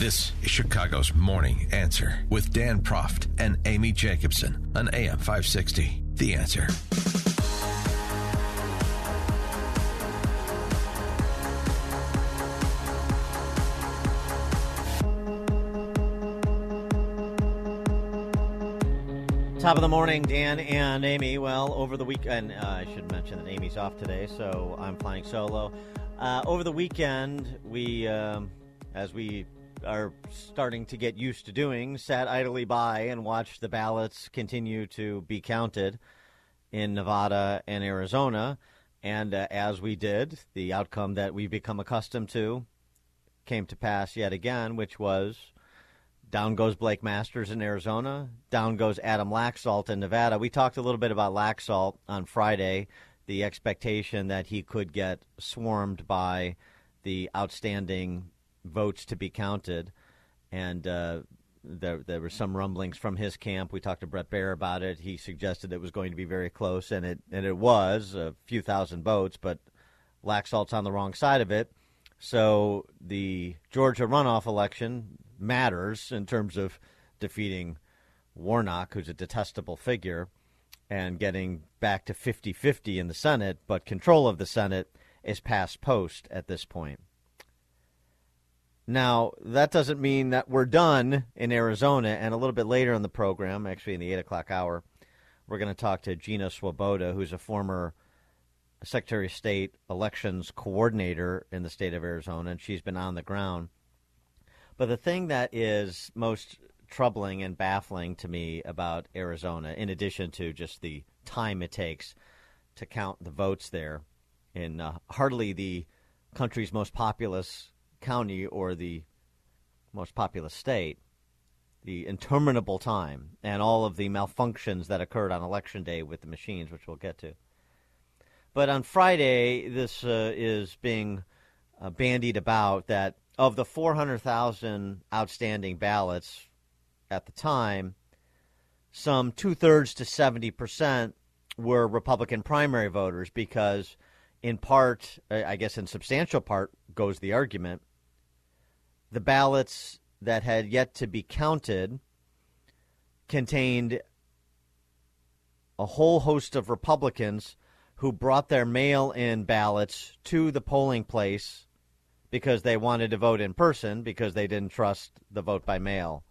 This is Chicago's Morning Answer with Dan Proft and Amy Jacobson on AM 560. The Answer. Top of the morning, Dan and Amy. Well, over the weekend, uh, I should mention that Amy's off today, so I'm flying solo. Uh, over the weekend, we, um, as we are starting to get used to doing, sat idly by and watched the ballots continue to be counted in Nevada and Arizona. And uh, as we did, the outcome that we've become accustomed to came to pass yet again, which was down goes Blake Masters in Arizona, down goes Adam Laxalt in Nevada. We talked a little bit about Laxalt on Friday, the expectation that he could get swarmed by the outstanding votes to be counted, and uh, there there were some rumblings from his camp. We talked to Bret Baier about it. He suggested it was going to be very close, and it and it was a few thousand votes, but Laxalt's on the wrong side of it. So the Georgia runoff election matters in terms of defeating Warnock, who's a detestable figure, and getting back to 50 50 in the Senate, but control of the Senate is past post at this point. Now, that doesn't mean that we're done in Arizona. And a little bit later in the program, actually in the 8 o'clock hour, we're going to talk to Gina Swoboda, who's a former Secretary of State elections coordinator in the state of Arizona, and she's been on the ground. But the thing that is most troubling and baffling to me about Arizona, in addition to just the time it takes to count the votes there in uh, hardly the country's most populous county or the most populous state, the interminable time and all of the malfunctions that occurred on election day with the machines, which we'll get to. But on Friday, this uh, is being uh, bandied about that of the 400,000 outstanding ballots at the time, some two thirds to 70 percent were Republican primary voters because, in part, I guess in substantial part, goes the argument the ballots that had yet to be counted contained a whole host of Republicans who brought their mail in ballots to the polling place because they wanted to vote in person because they didn't trust the vote by mail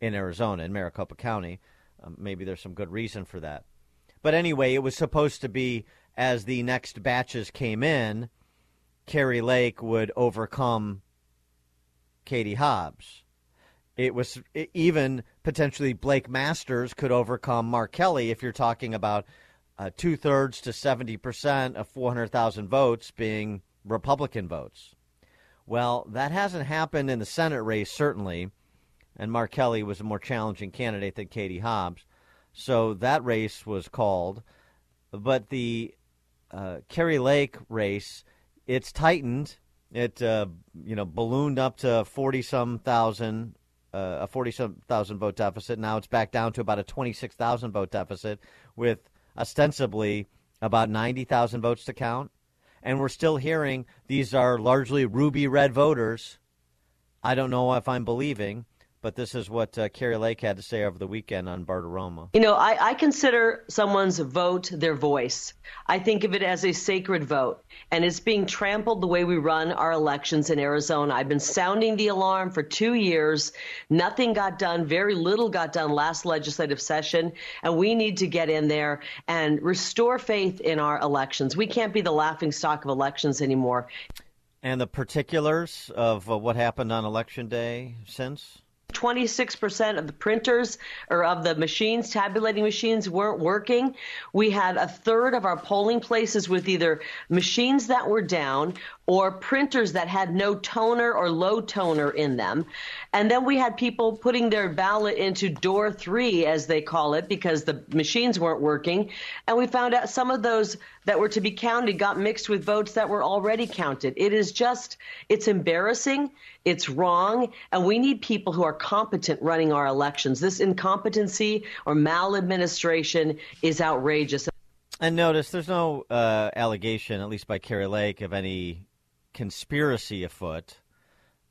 in Arizona, in Maricopa County. Um, maybe there's some good reason for that. But anyway, it was supposed to be as the next batches came in, Kari Lake would overcome Katie Hobbs. It was even potentially Blake Masters could overcome Mark Kelly if you're talking about uh, two thirds to 70% of 400,000 votes being Republican votes. Well, that hasn't happened in the Senate race, certainly, and Mark Kelly was a more challenging candidate than Katie Hobbs. So that race was called. But the uh, Kari Lake race, it's tightened it uh, you know ballooned up to forty some thousand, uh, a forty some thousand vote deficit. Now it's back down to about a twenty six thousand vote deficit, with ostensibly about ninety thousand votes to count. And we're still hearing these are largely ruby red voters. I don't know if I'm believing but this is what uh, Kari Lake had to say over the weekend on Bartiromo. You know, I, I, consider someone's vote their voice. I think of it as a sacred vote, and it's being trampled the way we run our elections in Arizona. I've been sounding the alarm for two years. Nothing got done. Very little got done last legislative session, and we need to get in there and restore faith in our elections. We can't be the laughing stock of elections anymore. And the particulars of uh, what happened on election day since? 26% of the printers or of the machines, tabulating machines, weren't working. We had a third of our polling places with either machines that were down or printers that had no toner or low toner in them. And then we had people putting their ballot into door three, as they call it, because the machines weren't working. And we found out some of those that were to be counted got mixed with votes that were already counted. It is just, it's embarrassing, it's wrong, and we need people who are competent running our elections. This incompetency or maladministration is outrageous. And notice there's no uh, allegation, at least by Kari Lake, of any conspiracy afoot,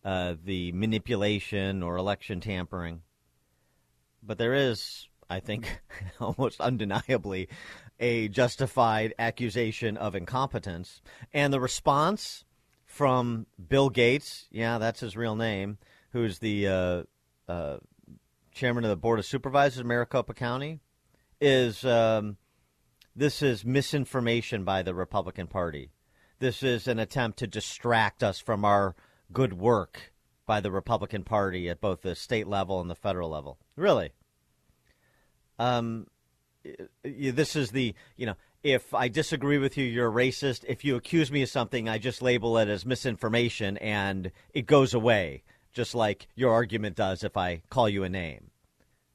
uh, the manipulation or election tampering. But there is, I think, almost undeniably, a justified accusation of incompetence. And the response from Bill Gates, yeah, that's his real name, who's the uh, uh, chairman of the Board of Supervisors of Maricopa County, is um, this is misinformation by the Republican Party this is an attempt to distract us from our good work by the Republican Party at both the state level and the federal level. Really. Um, this is the, you know, if I disagree with you, you're a racist. If you accuse me of something, I just label it as misinformation and it goes away, just like your argument does if I call you a name.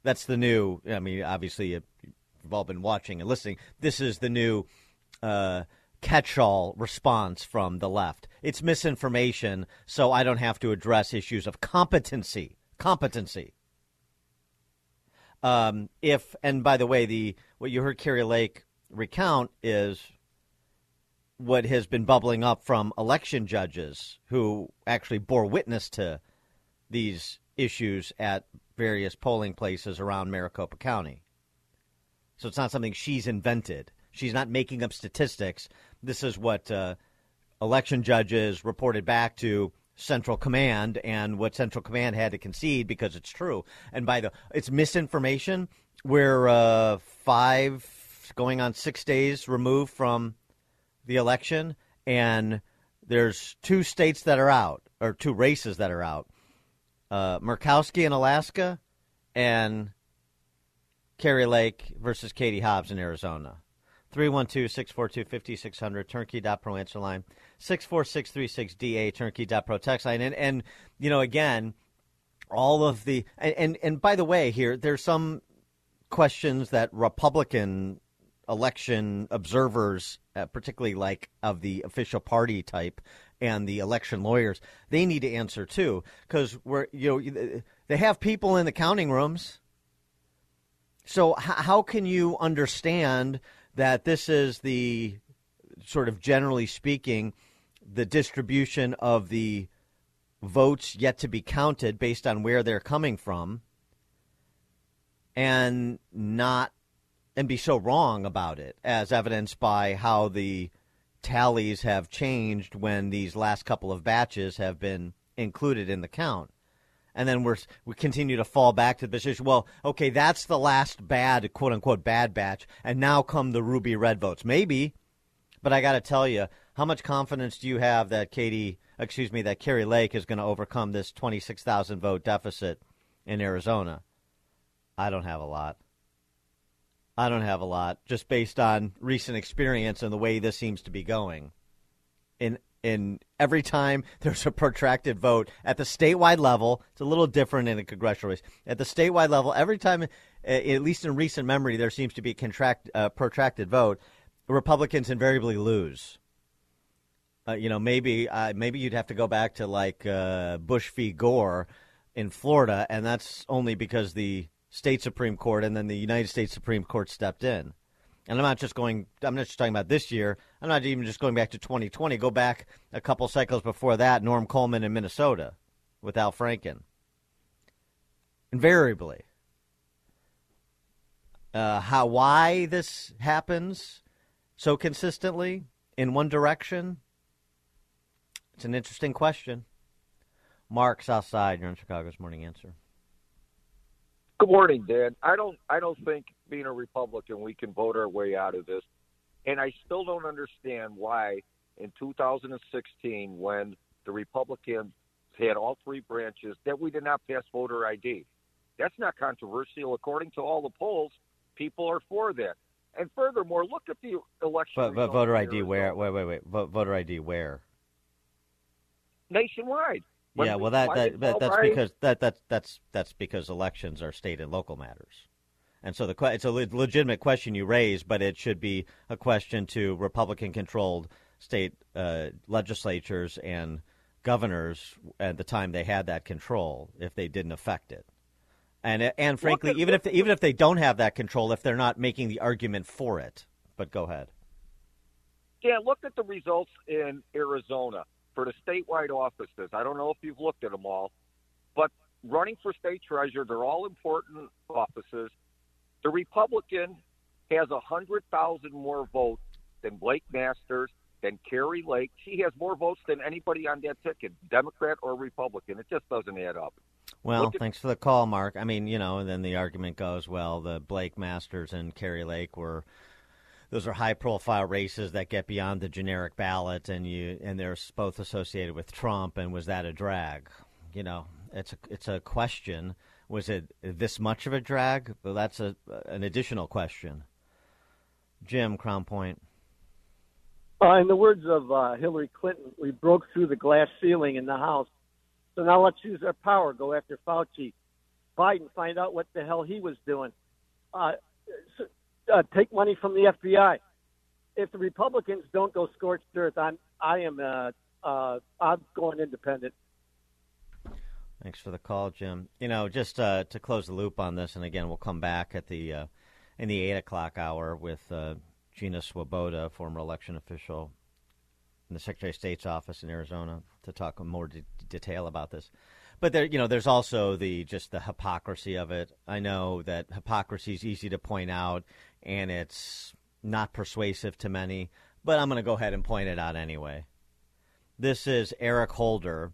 That's the new, I mean, obviously, you've all been watching and listening. This is the new. Uh, catch-all response from the left. It's misinformation, so I don't have to address issues of competency. Competency. Um, if and by the way, the what you heard Kari Lake recount is what has been bubbling up from election judges who actually bore witness to these issues at various polling places around Maricopa County. So it's not something she's invented. She's not making up statistics this is what uh, election judges reported back to Central Command and what Central Command had to concede because it's true. And by the it's misinformation. We're uh, five going on six days removed from the election, and there's two states that are out, or two races that are out. Uh, Murkowski in Alaska, and Kari Lake versus Katie Hobbs in Arizona. 312 642 5600, turnkey.pro answer line, 64636DA, turnkey.pro text line. And, and, you know, again, all of the, and, and, and by the way, here, there's some questions that Republican election observers, uh, particularly like of the official party type and the election lawyers, they need to answer too. Because we're, you know, they have people in the counting rooms. So, how can you understand that this is the sort of generally speaking the distribution of the votes yet to be counted based on where they're coming from and not and be so wrong about it as evidenced by how the tallies have changed when these last couple of batches have been included in the count and then we're we continue to fall back to the position. Well, okay, that's the last bad quote unquote bad batch, and now come the ruby red votes. Maybe, but I got to tell you, how much confidence do you have that Katie, excuse me, that Kari Lake is going to overcome this twenty six thousand vote deficit in Arizona? I don't have a lot. I don't have a lot, just based on recent experience and the way this seems to be going. In in every time there's a protracted vote at the statewide level. It's a little different in a congressional race. At the statewide level, every time, at least in recent memory, there seems to be a contract, uh, protracted vote. Republicans invariably lose. Uh, you know, maybe uh, maybe you'd have to go back to like uh, Bush v. Gore in Florida, and that's only because the state supreme court and then the United States Supreme Court stepped in. And I'm not just going. I'm not just talking about this year. I'm not even just going back to 2020. Go back a couple cycles before that. Norm Coleman in Minnesota with Al Franken. Invariably. Uh, how why this happens so consistently in one direction? It's an interesting question. Mark Southside, you're on Chicago's Morning Answer. Good morning, Dan. I don't I don't think being a Republican we can vote our way out of this. And I still don't understand why in 2016 when the Republicans had all three branches that we did not pass voter ID. That's not controversial according to all the polls. People are for that. And furthermore, look at the election. But, but voter ID where? Wait, wait, wait. Voter ID where? nationwide. When yeah, well, that, that, that that's right? because that that's that's that's because elections are state and local matters, and so the it's a legitimate question you raise, but it should be a question to Republican-controlled state uh, legislatures and governors at the time they had that control, if they didn't affect it, and and frankly, even if they, even if they don't have that control, if they're not making the argument for it, but go ahead. Yeah, look at the results in Arizona for the statewide offices. I don't know if you've looked at them all, but running for state treasurer, they're all important offices. The Republican has a hundred thousand more votes than Blake Masters, than Kari Lake. She has more votes than anybody on that ticket, Democrat or Republican. It just doesn't add up. Well, at- thanks for the call, Mark. I mean, you know, and then the argument goes, well, the Blake Masters and Kari Lake were those are high-profile races that get beyond the generic ballot, and you and they're both associated with Trump. And was that a drag? You know, it's a it's a question. Was it this much of a drag? Well, that's a an additional question. Jim Crown Point. Uh, in the words of uh, Hillary Clinton, we broke through the glass ceiling in the House. So now let's use our power, go after Fauci. Biden, find out what the hell he was doing. Uh, s- uh, take money from the FBI. If the Republicans don't go scorched earth, I'm, I am, uh, uh, I'm going independent. Thanks for the call, Jim. You know, just uh, to close the loop on this, and again, we'll come back at the uh, in the eight o'clock hour with uh, Gina Swoboda, former election official in the Secretary of State's office in Arizona, to talk in more de- detail about this. But there, you know, there's also the just the hypocrisy of it. I know that hypocrisy is easy to point out, and it's not persuasive to many. But I'm going to go ahead and point it out anyway. This is Eric Holder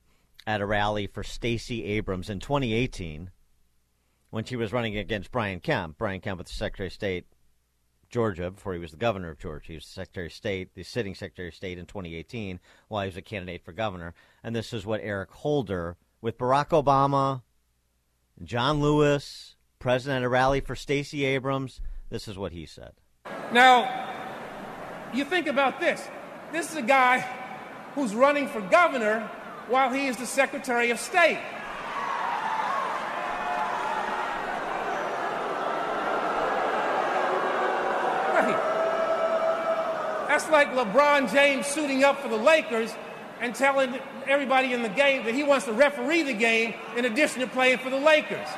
at a rally for Stacey Abrams in 2018 when she was running against Brian Kemp. Brian Kemp was the Secretary of State, Georgia, before he was the governor of Georgia. He was the Secretary of State, the sitting Secretary of State in 2018 while he was a candidate for governor. And this is what Eric Holder, with Barack Obama, John Lewis, president at a rally for Stacey Abrams, this is what he said. Now, you think about this. This is a guy who's running for governor while he is the Secretary of State. Right. That's like LeBron James suiting up for the Lakers and telling everybody in the game that he wants to referee the game in addition to playing for the Lakers.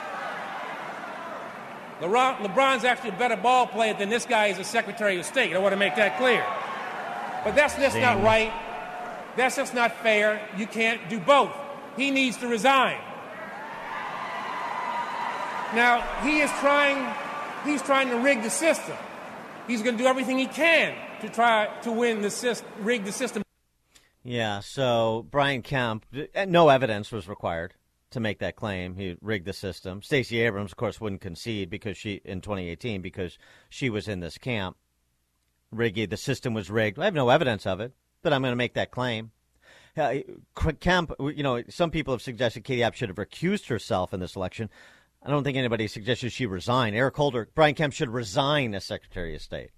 LeBron, LeBron's actually a better ball player than this guy is a Secretary of State. I want to make that clear. But that's just not right. That's just not fair. You can't do both. He needs to resign. Now, he is trying he's trying to rig the system. He's going to do everything he can to try to win the system, rig the system. Yeah, so Brian Kemp, uh, no evidence was required to make that claim. He rigged the system. Stacey Abrams, of course, wouldn't concede because she in 2018 because she was in this camp. Rigged the system was rigged. I have no evidence of it, but I'm going to make that claim. Uh, Kemp, you know, some people have suggested Katie Hobbs should have recused herself in this election. I don't think anybody suggested she resign. Eric Holder, Brian Kemp should resign as Secretary of State.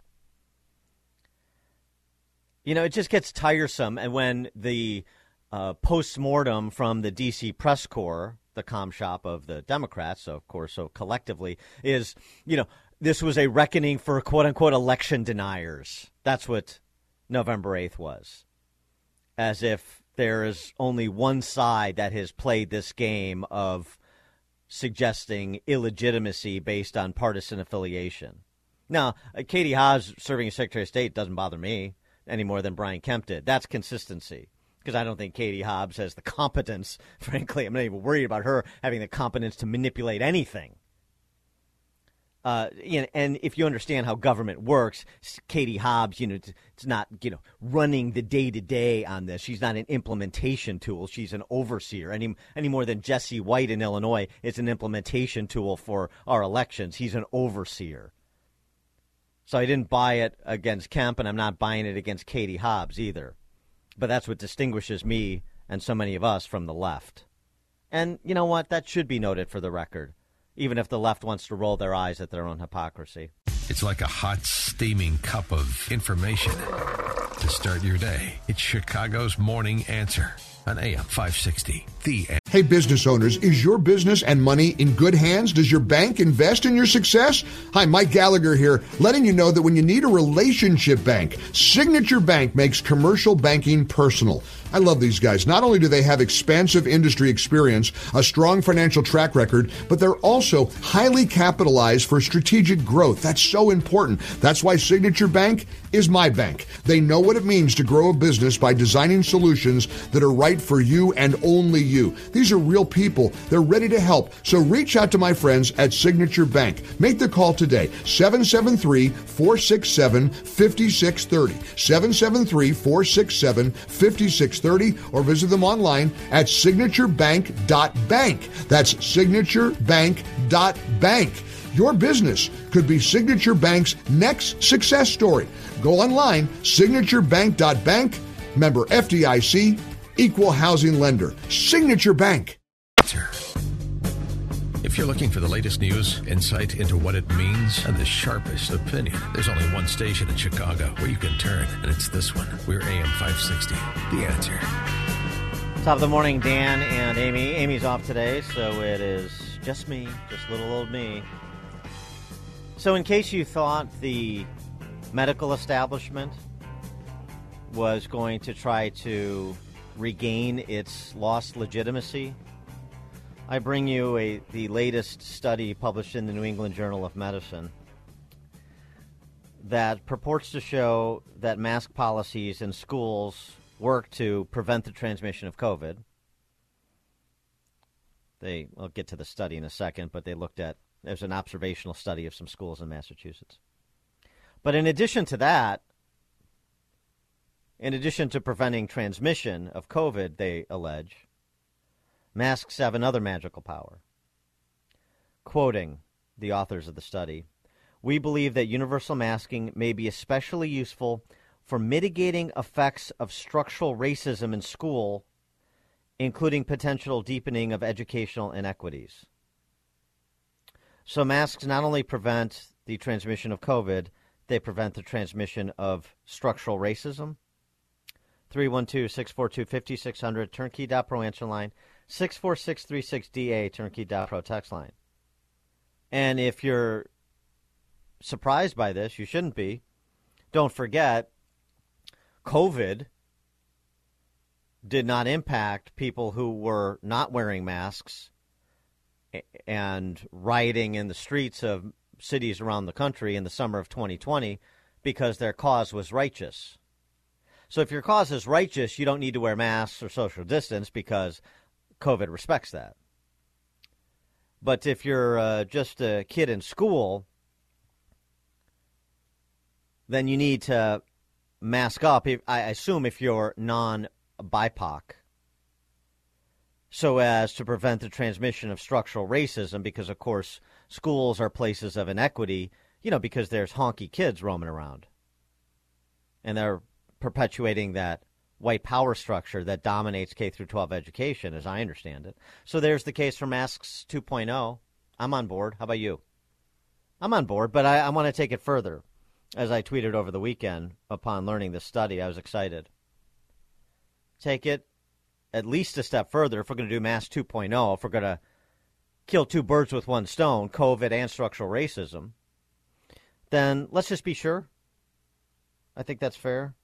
You know, it just gets tiresome. And when the uh, post mortem from the D.C. press corps, the com shop of the Democrats, of course, so collectively, is, you know, this was a reckoning for quote unquote election deniers. That's what November 8th was. As if there is only one side that has played this game of suggesting illegitimacy based on partisan affiliation. Now, uh, Katie Hobbs serving as Secretary of State doesn't bother me any more than Brian Kemp did. That's consistency. Because I don't think Katie Hobbs has the competence, frankly, I'm not even worried about her having the competence to manipulate anything. Uh, and if you understand how government works, Katie Hobbs, you know, it's, it's not, you know, running the day to day on this. She's not an implementation tool. She's an overseer. Any any more than Jesse White in Illinois is an implementation tool for our elections. He's an overseer. So I didn't buy it against Kemp, and I'm not buying it against Katie Hobbs either. But that's what distinguishes me and so many of us from the left. And you know what? That should be noted for the record, even if the left wants to roll their eyes at their own hypocrisy. It's like a hot, steaming cup of information to start your day. It's Chicago's Morning Answer on AM 560. The Hey, business owners, is your business and money in good hands? Does your bank invest in your success? Hi, Mike Gallagher here, letting you know that when you need a relationship bank, Signature Bank makes commercial banking personal. I love these guys. Not only do they have expansive industry experience, a strong financial track record, but they're also highly capitalized for strategic growth. That's so important. That's why Signature Bank is my bank. They know what it means to grow a business by designing solutions that are right for you and only you. These are real people. They're ready to help. So reach out to my friends at Signature Bank. Make the call today. 773 467 5630. 773 467 5630 or visit them online at signaturebank.bank. That's signaturebank.bank. Your business could be Signature Bank's next success story. Go online, signaturebank.bank, member FDIC, equal housing lender, Signature Bank. If you're looking for the latest news, insight into what it means, and the sharpest opinion, there's only one station in Chicago where you can turn, and it's this one. We're AM 560. The answer. Top of the morning, Dan and Amy. Amy's off today, so it is just me, just little old me. So, in case you thought the medical establishment was going to try to regain its lost legitimacy, I bring you a, the latest study published in the New England Journal of Medicine that purports to show that mask policies in schools work to prevent the transmission of COVID. They, I'll get to the study in a second, but they looked at, there's an observational study of some schools in Massachusetts. But in addition to that, in addition to preventing transmission of COVID, they allege, Masks have another magical power. Quoting the authors of the study, we believe that universal masking may be especially useful for mitigating effects of structural racism in school, including potential deepening of educational inequities. So, masks not only prevent the transmission of COVID, they prevent the transmission of structural racism. 312 642 5600, turnkey.pro answer line. 64636DA turnkey.pro text line. And if you're surprised by this, you shouldn't be. Don't forget, COVID did not impact people who were not wearing masks and rioting in the streets of cities around the country in the summer of 2020 because their cause was righteous. So if your cause is righteous, you don't need to wear masks or social distance because COVID respects that. But if you're uh, just a kid in school, then you need to mask up. I assume if you're non BIPOC, so as to prevent the transmission of structural racism, because of course schools are places of inequity, you know, because there's honky kids roaming around. And they're perpetuating that white power structure that dominates K through 12 education, as I understand it. So there's the case for Masks 2.0. I'm on board. How about you? I'm on board, but I, I want to take it further. As I tweeted over the weekend upon learning this study, I was excited. Take it at least a step further if we're going to do Mass 2.0, if we're going to kill two birds with one stone, COVID and structural racism, then let's just be sure. I think that's fair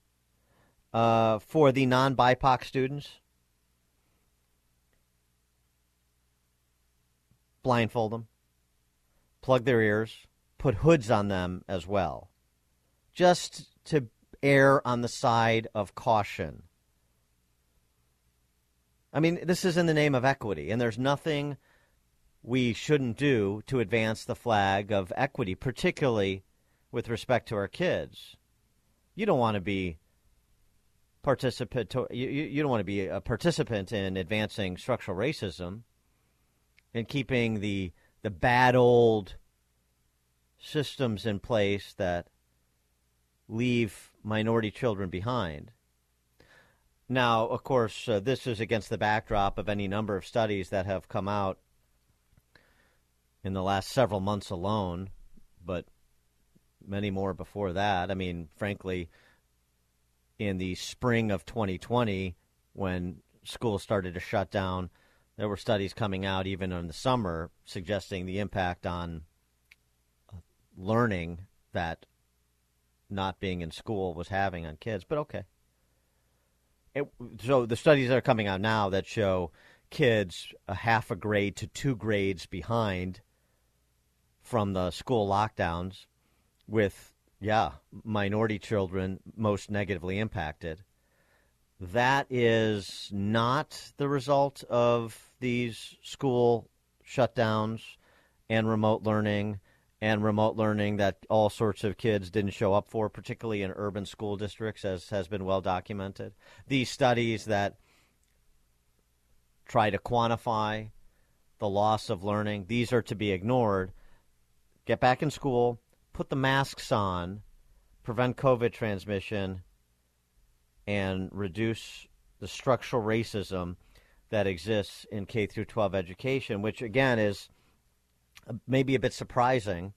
uh, for the non BIPOC students. Blindfold them, plug their ears, put hoods on them as well, just to err on the side of caution. I mean, this is in the name of equity, and there's nothing we shouldn't do to advance the flag of equity, particularly with respect to our kids. You don't want to be participant. You, you don't want to be a participant in advancing structural racism and keeping the the bad old systems in place that leave minority children behind. Now, of course, uh, this is against the backdrop of any number of studies that have come out in the last several months alone, but many more before that. I mean, frankly, in the spring of 2020, when schools started to shut down, there were studies coming out even in the summer suggesting the impact on uh, learning that not being in school was having on kids. But okay. It, so the studies that are coming out now that show kids a half a grade to two grades behind from the school lockdowns with yeah minority children most negatively impacted that is not the result of these school shutdowns and remote learning and remote learning that all sorts of kids didn't show up for, particularly in urban school districts, as has been well documented. These studies that try to quantify the loss of learning, these are to be ignored. Get back in school, put the masks on, prevent COVID transmission, and reduce the structural racism that exists in K through 12 education, which again is uh, maybe a bit surprising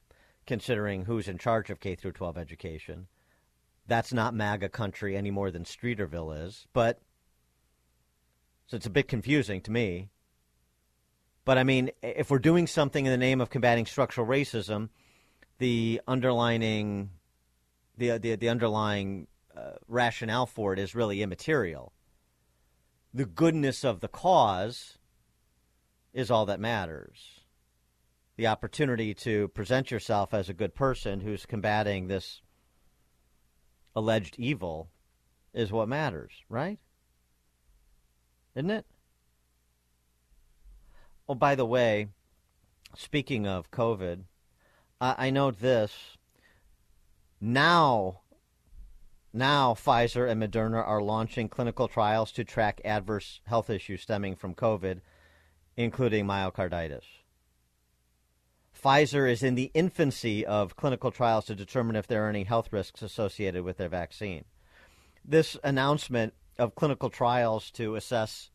considering who's in charge of K through 12 education. That's not MAGA country any more than Streeterville is, but so it's a bit confusing to me. But I mean, if we're doing something in the name of combating structural racism, the underlining the the, the underlying uh, rationale for it is really immaterial. The goodness of the cause is all that matters the opportunity to present yourself as a good person who's combating this alleged evil is what matters, right? Isn't it? Oh, by the way, speaking of COVID, I, I note this. Now, now Pfizer and Moderna are launching clinical trials to track adverse health issues stemming from COVID, including myocarditis. Pfizer is in the infancy of clinical trials to determine if there are any health risks associated with their vaccine. This announcement of clinical trials to assess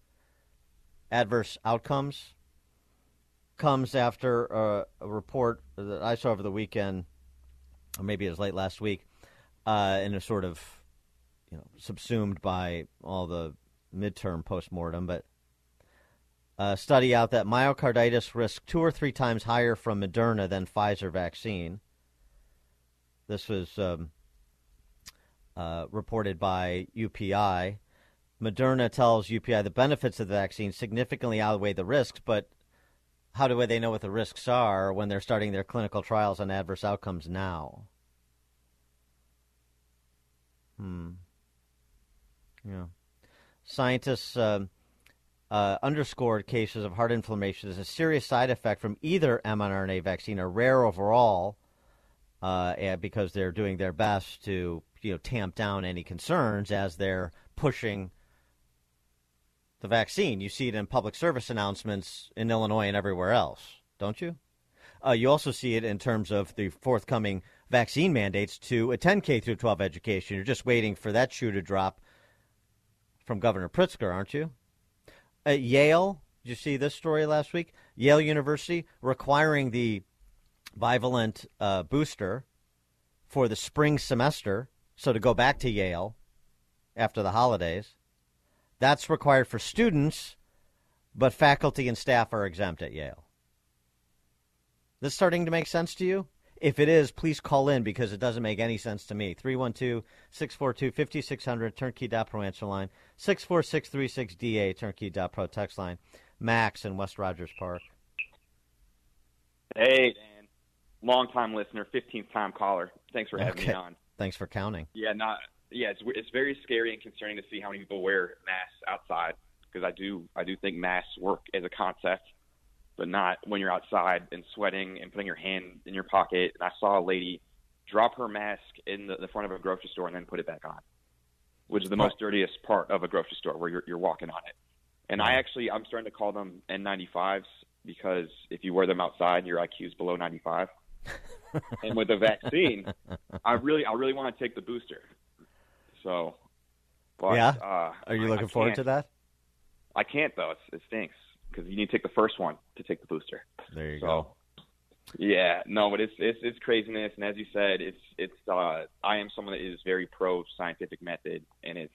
adverse outcomes comes after a, a report that I saw over the weekend, or maybe it was late last week, uh, and a sort of, you know, subsumed by all the midterm postmortem, but uh, study out that myocarditis risk two or three times higher from Moderna than Pfizer vaccine. This was um, uh, reported by UPI. Moderna tells UPI the benefits of the vaccine significantly outweigh the risks, but how do they know what the risks are when they're starting their clinical trials on adverse outcomes now? Hmm. Yeah. Scientists. Uh, uh, underscored cases of heart inflammation as a serious side effect from either mRNA vaccine are rare overall uh, because they're doing their best to you know tamp down any concerns as they're pushing the vaccine. You see it in public service announcements in Illinois and everywhere else, don't you? Uh, you also see it in terms of the forthcoming vaccine mandates to attend K through 12 education. You're just waiting for that shoe to drop from Governor Pritzker, aren't you? At Yale, did you see this story last week? Yale University requiring the bivalent uh, booster for the spring semester, so to go back to Yale after the holidays. That's required for students, but faculty and staff are exempt at Yale. This starting to make sense to you? If it is, please call in because it doesn't make any sense to me. 312 642 5600, turnkey.pro answer line, 64636DA, turnkey.pro text line. Max in West Rogers Park. Hey, Dan. Long time listener, 15th time caller. Thanks for having okay. me on. Thanks for counting. Yeah, not yeah, it's it's very scary and concerning to see how many people wear masks outside because I do I do think masks work as a concept but not when you're outside and sweating and putting your hand in your pocket. And I saw a lady drop her mask in the, the front of a grocery store and then put it back on, which is the most oh. dirtiest part of a grocery store where you're, you're walking on it. And I mm. actually, I'm starting to call them N95s because if you wear them outside, your IQ is below 95. and with the vaccine, I really, I really want to take the booster. So, but, yeah, uh, are you looking I forward to that? I can't though. It's, it stinks because you need to take the first one to take the booster. There you So, go. Yeah, no, but it's it's it's craziness, and as you said, it's it's. Uh, I am someone that is very pro scientific method, and it's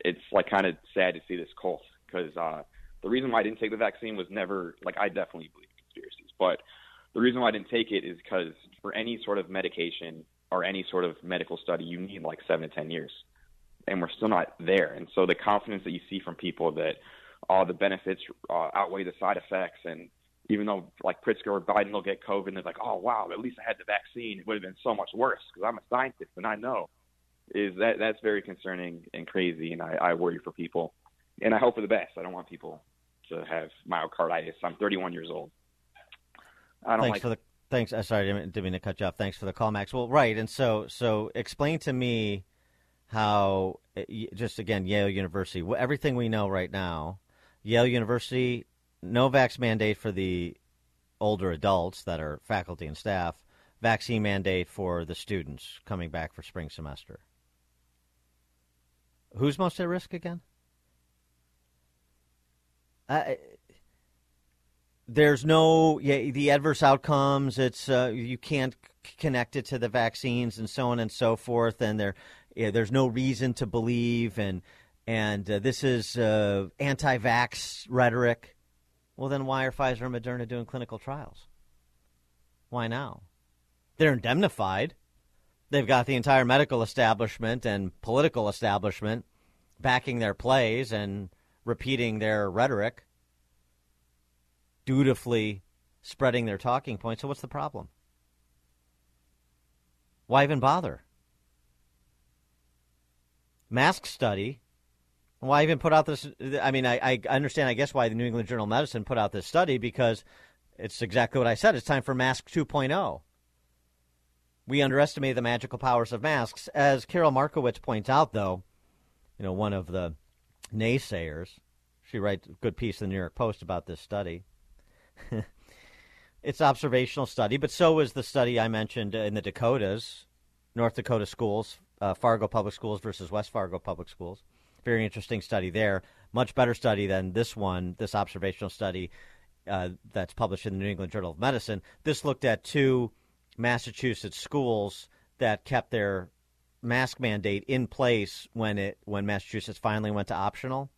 it's like kind of sad to see this cult because uh, the reason why I didn't take the vaccine was never like I definitely believe in conspiracies, but the reason why I didn't take it is because for any sort of medication or any sort of medical study, you need like seven to ten years, and we're still not there. And so the confidence that you see from people that all the benefits uh, outweigh the side effects, and even though like Pritzker or Biden will get COVID, and they're like, oh wow, at least I had the vaccine. It would have been so much worse because I'm a scientist and I know. Is that that's very concerning and crazy, and I, I worry for people, and I hope for the best. I don't want people to have myocarditis. I'm 31 years old. I don't thanks like for the thanks. Uh, sorry, didn't, didn't mean to cut you off. Thanks for the call, Max. Well, right, and so so explain to me how uh, just again Yale University, everything we know right now, Yale University, no vax mandate for the older adults that are faculty and staff, vaccine mandate for the students coming back for spring semester. Who's most at risk again? Uh, there's no yeah, the adverse outcomes. It's uh, you can't connect it to the vaccines and so on and so forth. And there, yeah, there's no reason to believe. And and uh, this is uh, anti-vax rhetoric. Well, then why are Pfizer and Moderna doing clinical trials? Why now? They're indemnified. They've got the entire medical establishment and political establishment backing their plays and repeating their rhetoric, dutifully spreading their talking points. So, what's the problem? Why even bother? Mask study. Why even put out this? I mean, I, I understand, I guess, why the New England Journal of Medicine put out this study because it's exactly what I said. It's time for Mask 2.0 we underestimate the magical powers of masks. As Karol Markowicz points out, though, you know, one of the naysayers, she writes a good piece in the New York Post about this study. it's observational study, but so is the study I mentioned in the Dakotas, North Dakota schools, uh, Fargo Public Schools versus West Fargo Public Schools. Very interesting study there. Much better study than this one, this observational study uh, that's published in the New England Journal of Medicine. This looked at two Massachusetts schools that kept their mask mandate in place when it when Massachusetts finally went to optional,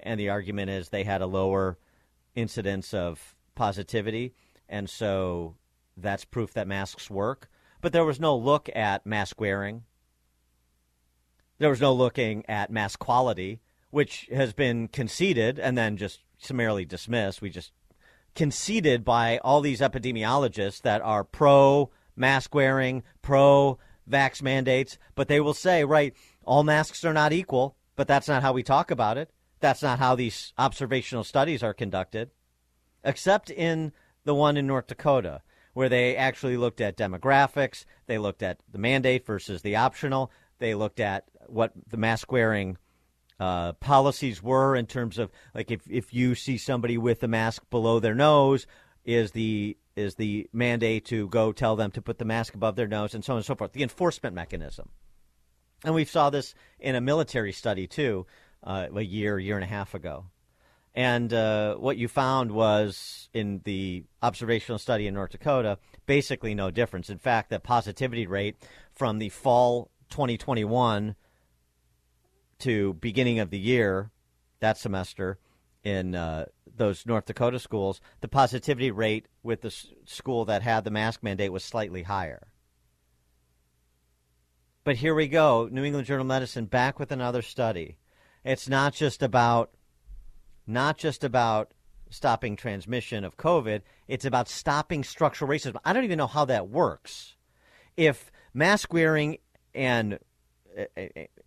and the argument is they had a lower incidence of positivity, and so that's proof that masks work. But there was no look at mask wearing. There was no looking at mask quality, which has been conceded and then just summarily dismissed. We just conceded by all these epidemiologists that are pro mask wearing, pro vax mandates, but they will say, right, all masks are not equal, but that's not how we talk about it. That's not how these observational studies are conducted, except in the one in North Dakota, where they actually looked at demographics, they looked at the mandate versus the optional, they looked at what the mask wearing uh, policies were in terms of like if, if you see somebody with a mask below their nose, is the is the mandate to go tell them to put the mask above their nose and so on and so forth. The enforcement mechanism, and we saw this in a military study too, uh, a year, year and a half ago. And uh, what you found was in the observational study in North Dakota, basically no difference. In fact, the positivity rate from the fall 2021 to beginning of the year, that semester, in uh, those North Dakota schools, the positivity rate with the s- school that had the mask mandate was slightly higher. But here we go, New England Journal of Medicine back with another study. It's not just about not just about stopping transmission of COVID, it's about stopping structural racism. I don't even know how that works. If mask wearing and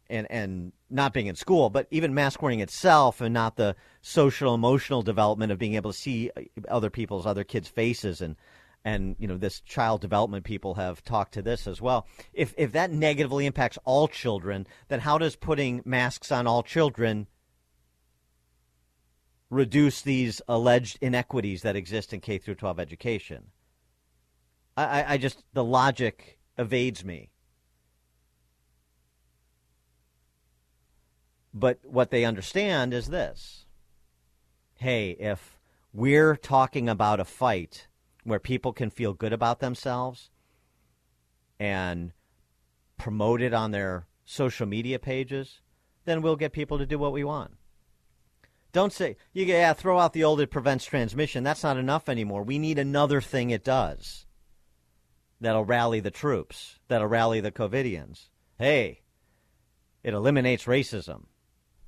and and not being in school, but even mask wearing itself and not the social emotional development of being able to see other people's other kids' faces and and you know this child development people have talked to this as well. If if that negatively impacts all children, then how does putting masks on all children reduce these alleged inequities that exist in K through 12 education? I, I just the logic evades me. But what they understand is this hey, if we're talking about a fight where people can feel good about themselves and promote it on their social media pages, then we'll get people to do what we want. Don't say, you yeah, throw out the old it prevents transmission. That's not enough anymore. We need another thing it does that'll rally the troops, that'll rally the COVIDians. Hey, it eliminates racism.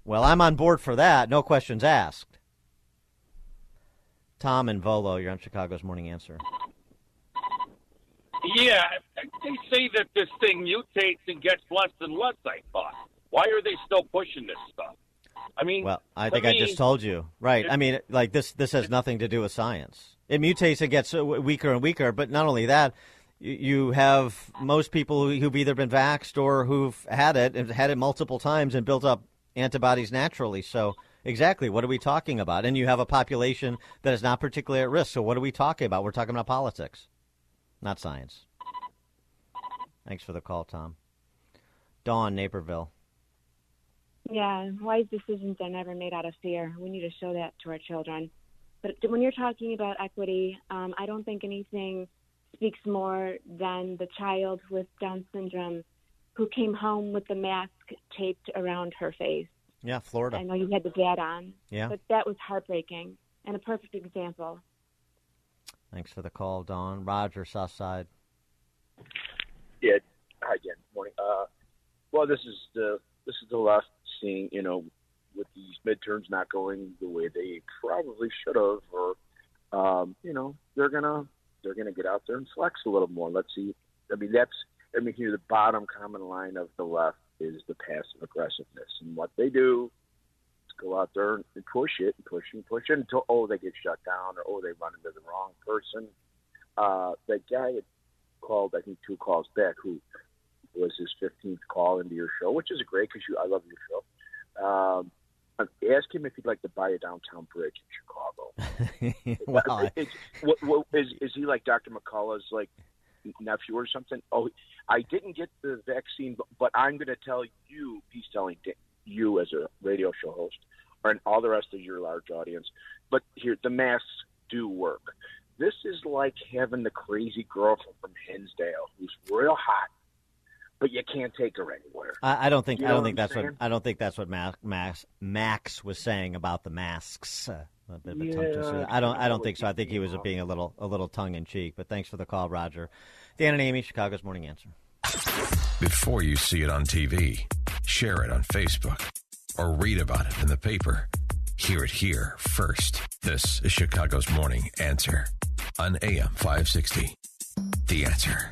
Well, I'm on board for that. No questions asked. Tom and Volo, you're on Chicago's Morning Answer. Yeah, they say that this thing mutates and gets less and less. I thought. Why are they still pushing this stuff? I mean, well, I think me, I just told you, right? I mean, like this. This has nothing to do with science. It mutates and gets uh, weaker and weaker. But not only that, you have most people who've either been vaxxed or who've had it and had it multiple times and built up antibodies naturally. So, exactly, what are we talking about? And you have a population that is not particularly at risk. So, what are we talking about? We're talking about politics, not science. Thanks for the call, Tom. Dawn, Naperville. Yeah, wise decisions are never made out of fear. We need to show that to our children. But when you're talking about equity, um, I don't think anything speaks more than the child with Down syndrome who came home with the mask taped around her face. Yeah, Florida. I know you had the dad on. Yeah. But that was heartbreaking and a perfect example. Thanks for the call, Dawn. Roger, Southside. Yeah. Hi again. Morning. Uh, well, this is the this is the last seeing you know with these midterms not going the way they probably should have, or um, you know they're gonna they're gonna get out there and flex a little more. Let's see. I mean that's I mean here the bottom common line of the left is the passive aggressiveness, and what they do is go out there and push it and push and push it until oh they get shut down or oh they run into the wrong person. Uh, that guy had called I think two calls back who was his 15th call into your show, which is great because you I love your show. Um, ask him if he'd like to buy a downtown bridge in Chicago. well, is, what, what, is, is he like Dr. McCullough's like nephew or something? Oh, I didn't get the vaccine, but, but I'm going to tell you. He's telling you as a radio show host, and all the rest of your large audience. But here, the masks do work. This is like having the crazy girlfriend from Hinsdale who's real hot but you can't take her anywhere. I, I don't think. You I don't think that's what. I don't think that's what Max Max, Max was saying about the masks. Uh, yeah, I don't. I don't think so. I think he was being a little a little tongue in cheek. But thanks for the call, Roger. Dan and Amy, Chicago's Morning Answer. Before you see it on TV, share it on Facebook, or read about it in the paper. Hear it here first. This is Chicago's Morning Answer on AM 560. The Answer.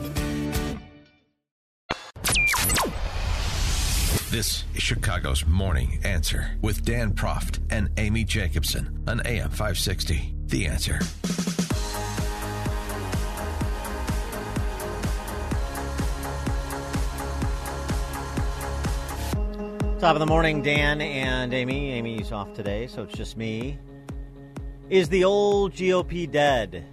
Chicago's Morning Answer with Dan Proft and Amy Jacobson on AM 560. The Answer. Top of the morning, Dan and Amy. Amy's off today, so it's just me. Is the old GOP dead?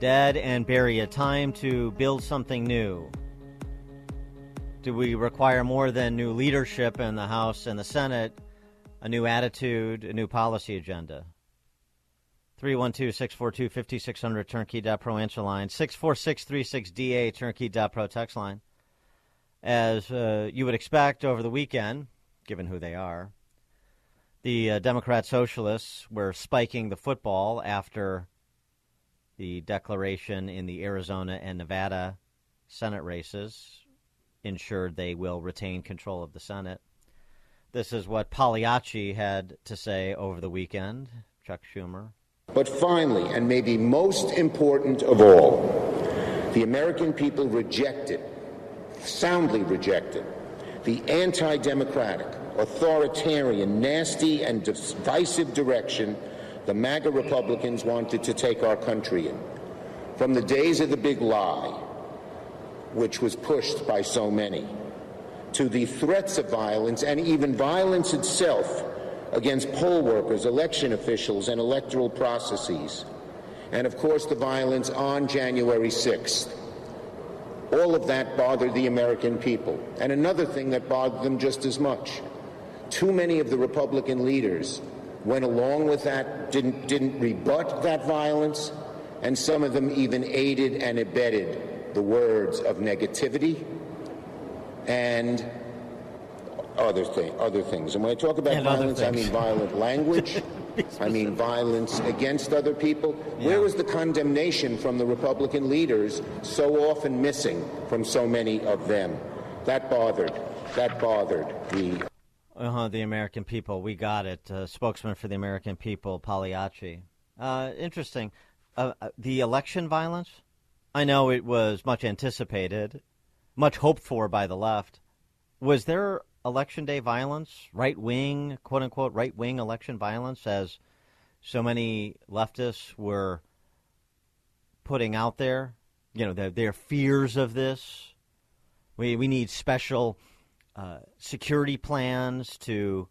Dead and bury a time to build something new. Do we require more than new leadership in the House and the Senate, a new attitude, a new policy agenda? 312 642 5600 turnkey.pro answer line, 646 da turnkey.pro text line. As uh, you would expect over the weekend, given who they are, the uh, Democrat Socialists were spiking the football after the declaration in the Arizona and Nevada Senate races ensured they will retain control of the Senate. This is what Pagliacci had to say over the weekend, Chuck Schumer. But finally, and maybe most important of all, the American people rejected, soundly rejected, the anti democratic, authoritarian, nasty, and divisive direction the MAGA Republicans wanted to take our country in. From the days of the big lie, which was pushed by so many, to the threats of violence and even violence itself against poll workers, election officials, and electoral processes. And of course, the violence on January 6th. All of that bothered the American people. And another thing that bothered them just as much too many of the Republican leaders went along with that, didn't, didn't rebut that violence, and some of them even aided and abetted the words of negativity and other, thing, other things. And when I talk about And violence, I mean violent language. I mean violence against other people. Where was the condemnation from the Republican leaders so often missing from so many of them? That bothered. That bothered the Uh-huh, the American people. We got it. Uh, spokesman for the American people, Pagliacci. Uh, interesting. Uh, uh, the election violence? I know it was much anticipated, much hoped for by the left. Was there election day violence, right wing, quote unquote, right wing election violence, as so many leftists were putting out there? You know, their, their fears of this. We, we need special uh, security plans to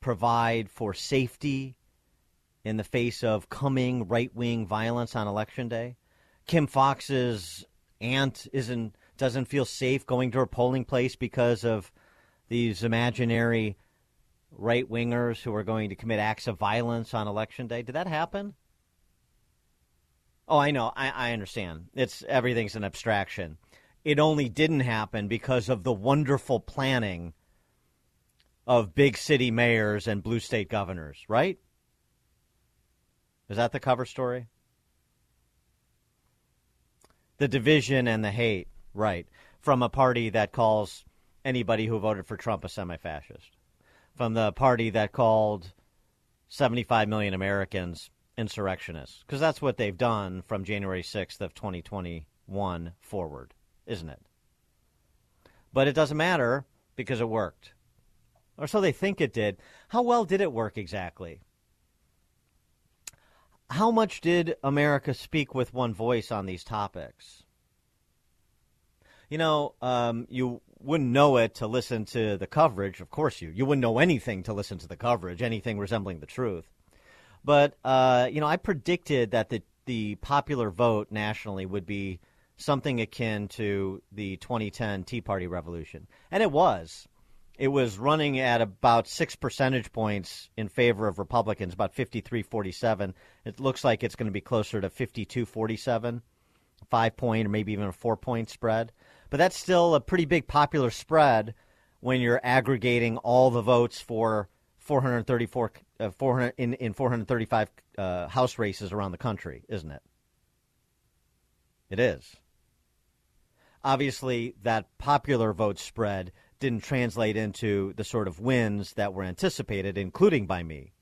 provide for safety in the face of coming right wing violence on election day. Kim Foxx's aunt isn't doesn't feel safe going to her polling place because of these imaginary right wingers who are going to commit acts of violence on election day. Did that happen? Oh, I know. I, I understand. It's everything's an abstraction. It only didn't happen because of the wonderful planning of big city mayors and blue state governors, right? Is that the cover story? The division and the hate, right, from a party that calls anybody who voted for Trump a semi fascist, from the party that called 75 million Americans insurrectionists, because that's what they've done from January 6th of 2021 forward, isn't it? But it doesn't matter because it worked. Or so they think it did. How well did it work exactly? How much did America speak with one voice on these topics? You know, um, you wouldn't know it to listen to the coverage. Of course, you you wouldn't know anything to listen to the coverage, anything resembling the truth. But uh, you know, I predicted that the the popular vote nationally would be something akin to the 2010 Tea Party revolution, and it was. It was running at about six percentage points in favor of Republicans, about 53 47. It looks like it's going to be closer to 52 47, five point or maybe even a four point spread. But that's still a pretty big popular spread when you're aggregating all the votes for 434 uh, 400 in, in 435 uh, House races around the country, isn't it? It is. Obviously, that popular vote spread didn't translate into the sort of wins that were anticipated, including by me.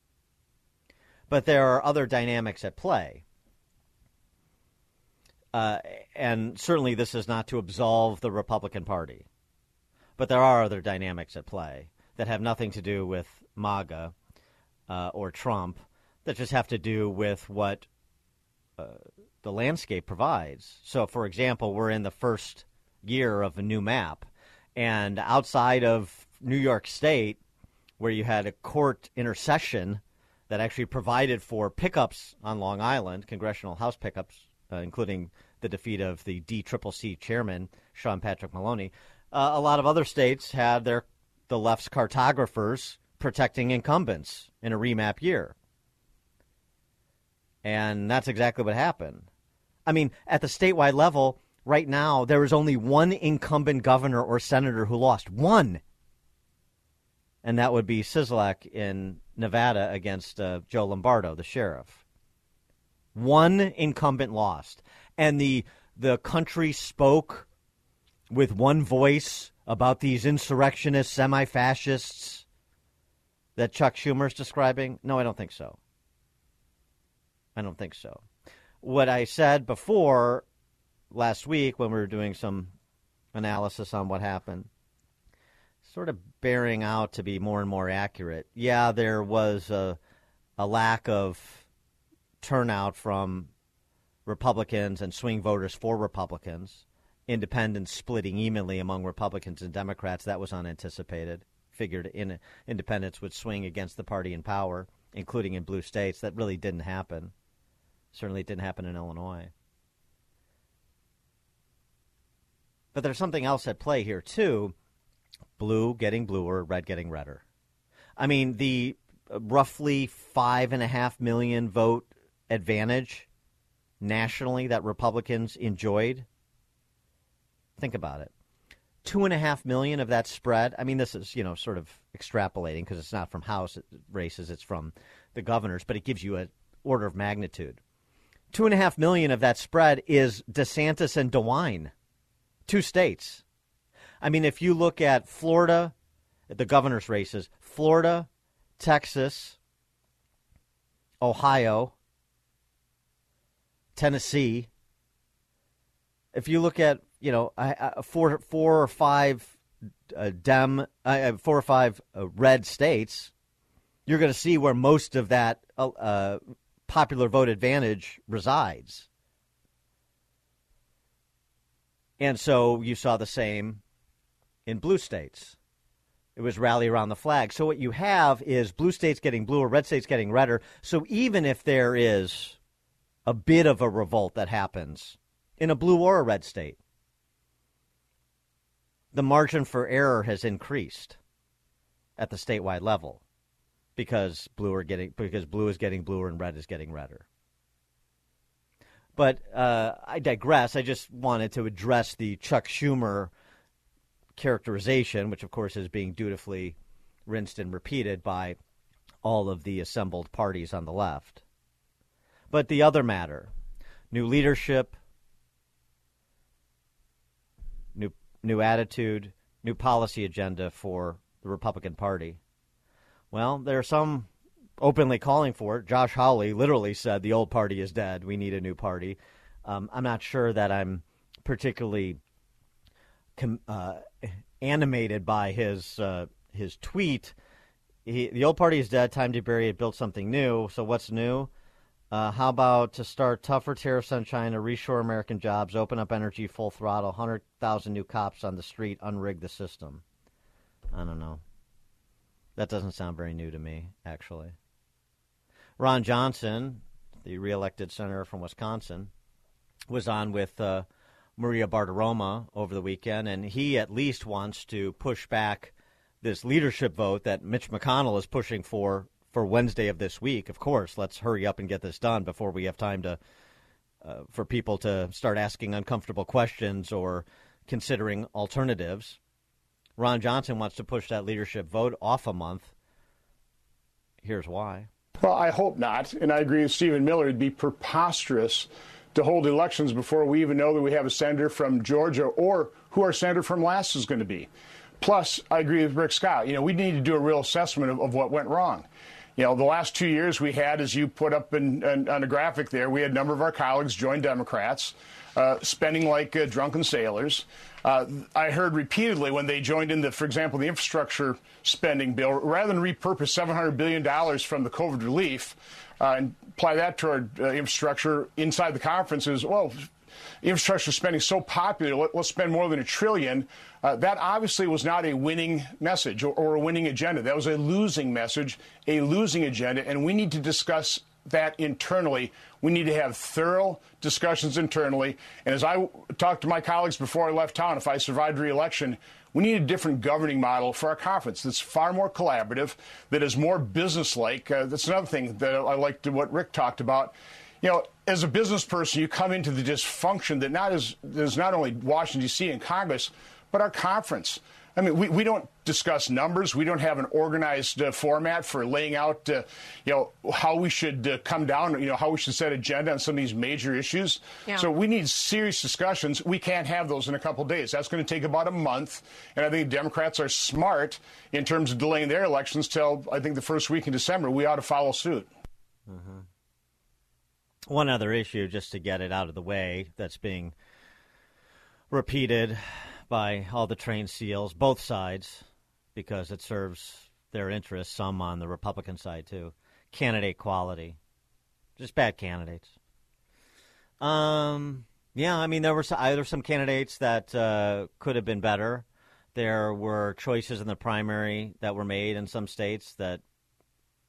But there are other dynamics at play. Uh, and certainly this is not to absolve the Republican Party. But there are other dynamics at play that have nothing to do with MAGA uh, or Trump, that just have to do with what uh, the landscape provides. So, for example, we're in the first year of a new map. And outside of New York State, where you had a court intercession that actually provided for pickups on Long Island, congressional House pickups, uh, including the defeat of the DCCC chairman, Sean Patrick Maloney, uh, a lot of other states had their the left's cartographers protecting incumbents in a remap year. And that's exactly what happened. I mean, at the statewide level, right now, there is only one incumbent governor or senator who lost. One. And that would be Sisolak in Nevada against uh, Joe Lombardo, the sheriff. One incumbent lost. And the the country spoke with one voice about these insurrectionist semi fascists that Chuck Schumer is describing? No, I don't think so. I don't think so. What I said before last week when we were doing some analysis on what happened, sort of bearing out to be more and more accurate. Yeah, there was a, a lack of turnout from Republicans and swing voters for Republicans. Independents splitting evenly among Republicans and Democrats. That was unanticipated. Figured in, independents would swing against the party in power, including in blue states. That really didn't happen. Certainly didn't happen in Illinois. But there's something else at play here, too. Blue getting bluer, red getting redder. I mean, the uh, roughly five and a half million vote advantage nationally that Republicans enjoyed. Think about it. Two and a half million of that spread. I mean, this is, you know, sort of extrapolating because it's not from House races, it's from the governors, but it gives you an order of magnitude. Two and a half million of that spread is DeSantis and DeWine, two states. I mean, if you look at Florida, the governor's races, Florida, Texas, Ohio, Tennessee. If you look at you know four four or five uh, Dem uh, four or five uh, red states, you're going to see where most of that uh, uh, popular vote advantage resides. And so you saw the same in blue states. It was rally around the flag. So what you have is blue states getting bluer, red states getting redder. So even if there is a bit of a revolt that happens in a blue or a red state. The margin for error has increased at the statewide level because blue are getting because blue is getting bluer and red is getting redder. But uh, I digress. I just wanted to address the Chuck Schumer characterization, which of course is being dutifully rinsed and repeated by all of the assembled parties on the left. But the other matter new leadership, new, new attitude, new policy agenda for the Republican Party. Well, there are some openly calling for it. Josh Hawley literally said the old party is dead. We need a new party. Um, I'm not sure that I'm particularly com- uh, animated by his uh, his tweet. He, the old party is dead. Time to bury it. Build something new. So what's new? Uh, how about to start tougher tariffs on China, reshore American jobs, open up energy full throttle, 100,000 new cops on the street, unrig the system? I don't know. That doesn't sound very new to me, actually. Ron Johnson, the reelected senator from Wisconsin, was on with uh, Maria Bartiromo over the weekend, and he at least wants to push back this leadership vote that Mitch McConnell is pushing for for Wednesday of this week. Of course, let's hurry up and get this done before we have time to uh, for people to start asking uncomfortable questions or considering alternatives. Ron Johnson wants to push that leadership vote off a month. Here's why. Well, I hope not. And I agree with Stephen Miller. It'd be preposterous to hold elections before we even know that we have a senator from Georgia or who our senator from Alaska is going to be. Plus, I agree with Rick Scott. You know, we need to do a real assessment of, of what went wrong you know, the last two years we had, as you put up in, in, on a graphic there, we had a number of our colleagues join Democrats, uh, spending like uh, drunken sailors. Uh, I heard repeatedly when they joined in the, for example, the infrastructure spending bill, rather than repurpose $700 billion from the COVID relief uh, and apply that toward uh, infrastructure inside the conferences, well, infrastructure spending so popular, let, us spend more than a trillion. Uh, that obviously was not a winning message or, or a winning agenda. That was a losing message, a losing agenda, and we need to discuss that internally. We need to have thorough discussions internally. And as I talked to my colleagues before I left town, if I survived re-election, we need a different governing model for our conference that's far more collaborative, that is more business-like. Uh, that's another thing that I liked what Rick talked about you know, as a business person, you come into the dysfunction that not is, is not only Washington, D.C. and Congress, but our conference. I mean, we, we don't discuss numbers. We don't have an organized uh, format for laying out, uh, you know, how we should uh, come down, you know, how we should set agenda on some of these major issues. Yeah. So we need serious discussions. We can't have those in a couple days. That's going to take about a month. And I think Democrats are smart in terms of delaying their elections till, I think, the first week in December. We ought to follow suit. Mm-hmm. One other issue, just to get it out of the way, that's being repeated by all the trained SEALs, both sides, because it serves their interests, some on the Republican side too. Candidate quality. Just bad candidates. Um, yeah, I mean, there were either some candidates that uh, could have been better. There were choices in the primary that were made in some states that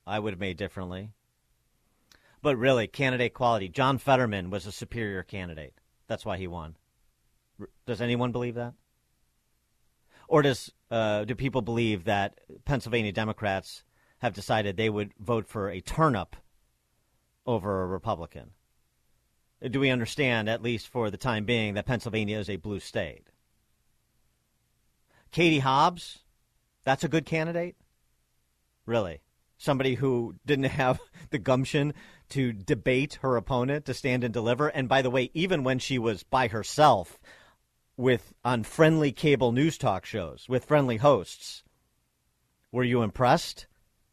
I would have made differently. But really, candidate quality. John Fetterman was a superior candidate. That's why he won. Does anyone believe that? Or does uh, do people believe that Pennsylvania Democrats have decided they would vote for a turnip over a Republican? Do we understand, at least for the time being, that Pennsylvania is a blue state? Katie Hobbs, that's a good candidate? Really? Somebody who didn't have the gumption to debate her opponent, to stand and deliver. And by the way, even when she was by herself with on friendly cable news talk shows with friendly hosts. Were you impressed?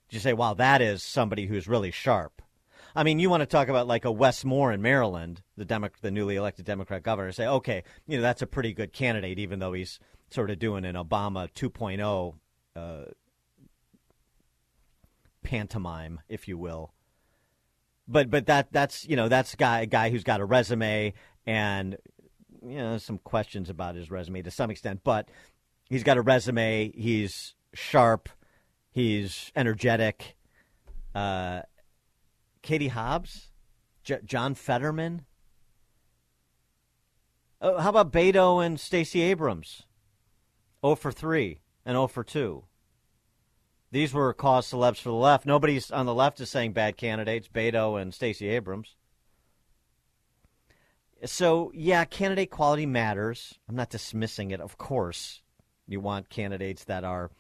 Did you say, "Wow, that is somebody who's really sharp"? I mean, you want to talk about like a Wes Moore in Maryland, the Demo- the newly elected Democrat governor. Say, okay, you know that's a pretty good candidate, even though he's sort of doing an Obama 2.0 uh, pantomime, if you will. But but that that's you know that's guy a guy who's got a resume and you know some questions about his resume to some extent, but he's got a resume. He's sharp. He's energetic. Uh, Katie Hobbs, J- John Fetterman. Oh, how about Beto and Stacey Abrams? 0 for 3 and 0 for 2. These were cause celebs for the left. Nobody's on the left is saying bad candidates, Beto and Stacey Abrams. So, yeah, candidate quality matters. I'm not dismissing it, of course. You want candidates that are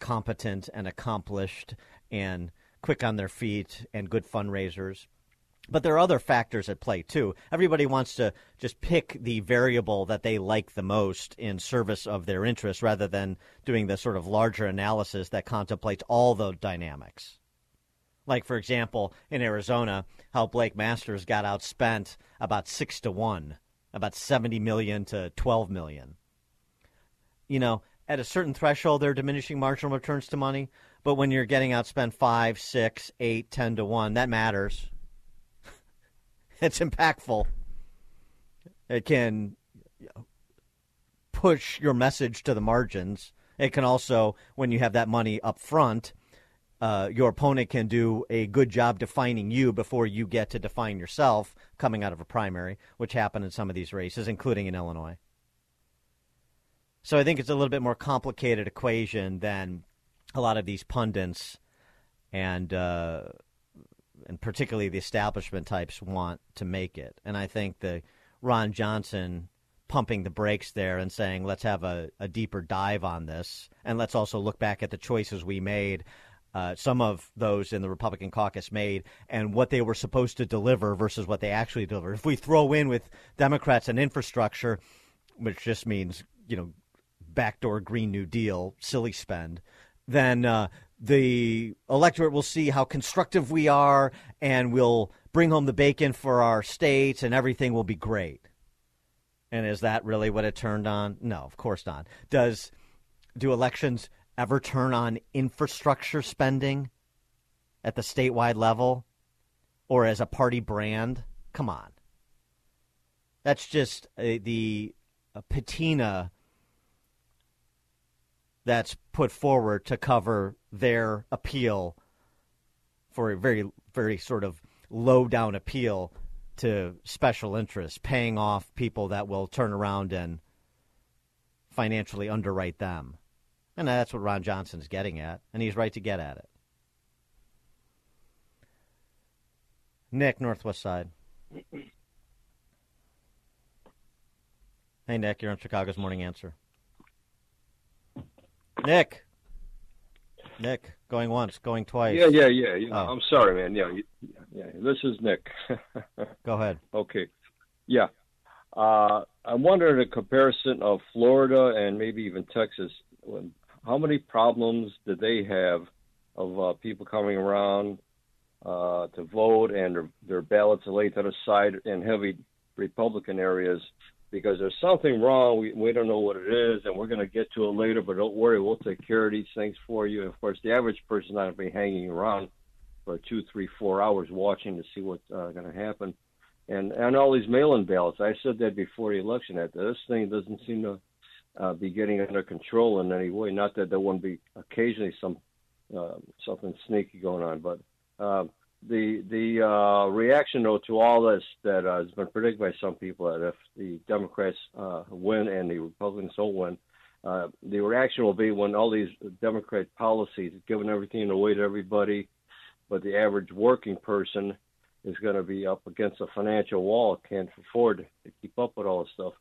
competent and accomplished and quick on their feet and good fundraisers. But there are other factors at play, too. Everybody wants to just pick the variable that they like the most in service of their interests rather than doing the sort of larger analysis that contemplates all the dynamics. Like, for example, in Arizona, how Blake Masters got outspent about six to one, about 70 million to 12 million. You know, at a certain threshold, they're diminishing marginal returns to money, but when you're getting outspent five, six, eight, ten to one, that matters. it's impactful. It can push your message to the margins. It can also, when you have that money up front, uh, your opponent can do a good job defining you before you get to define yourself coming out of a primary, which happened in some of these races, including in Illinois. So I think it's a little bit more complicated equation than a lot of these pundits and uh, and particularly the establishment types want to make it. And I think the Ron Johnson pumping the brakes there and saying let's have a, a deeper dive on this and let's also look back at the choices we made uh, some of those in the Republican caucus made and what they were supposed to deliver versus what they actually delivered. If we throw in with Democrats an infrastructure, which just means, you know, backdoor Green New Deal, silly spend, then uh, the electorate will see how constructive we are and we'll bring home the bacon for our states and everything will be great. And is that really what it turned on? No, of course not. Does do elections ever turn on infrastructure spending at the statewide level or as a party brand? Come on. That's just a, the a patina that's put forward to cover their appeal for a very, very sort of low down appeal to special interests, paying off people that will turn around and financially underwrite them. And that's what Ron Johnson's getting at, and he's right to get at it. Nick, Northwest Side. Hey, Nick, you're on Chicago's Morning Answer. Nick. Nick, going once, going twice. Yeah, yeah, yeah. yeah. Oh. I'm sorry, man. Yeah, you- yeah. This is Nick. Go ahead. Okay. Yeah. Uh, I'm wondering a comparison of Florida and maybe even Texas. When, how many problems did they have of uh, people coming around uh, to vote and their, their ballots are laid to the side in heavy Republican areas? Because there's something wrong. We, we don't know what it is, and we're going to get to it later, but don't worry. We'll take care of these things for you. Of course, the average person's not going to be hanging around for two, three, four hours watching to see what's uh, going to happen and and all these mail-in ballots. I said that before the election. That this thing doesn't seem to uh, be getting under control in any way. Not that there wouldn't be occasionally some uh, something sneaky going on, but uh, the the uh, reaction though to all this that uh, has been predicted by some people that if the Democrats uh, win and the Republicans don't win. Uh, the reaction will be when all these Democrat policies giving everything away to everybody, but the average working person is going to be up against a financial wall, can't afford to keep up with all this stuff.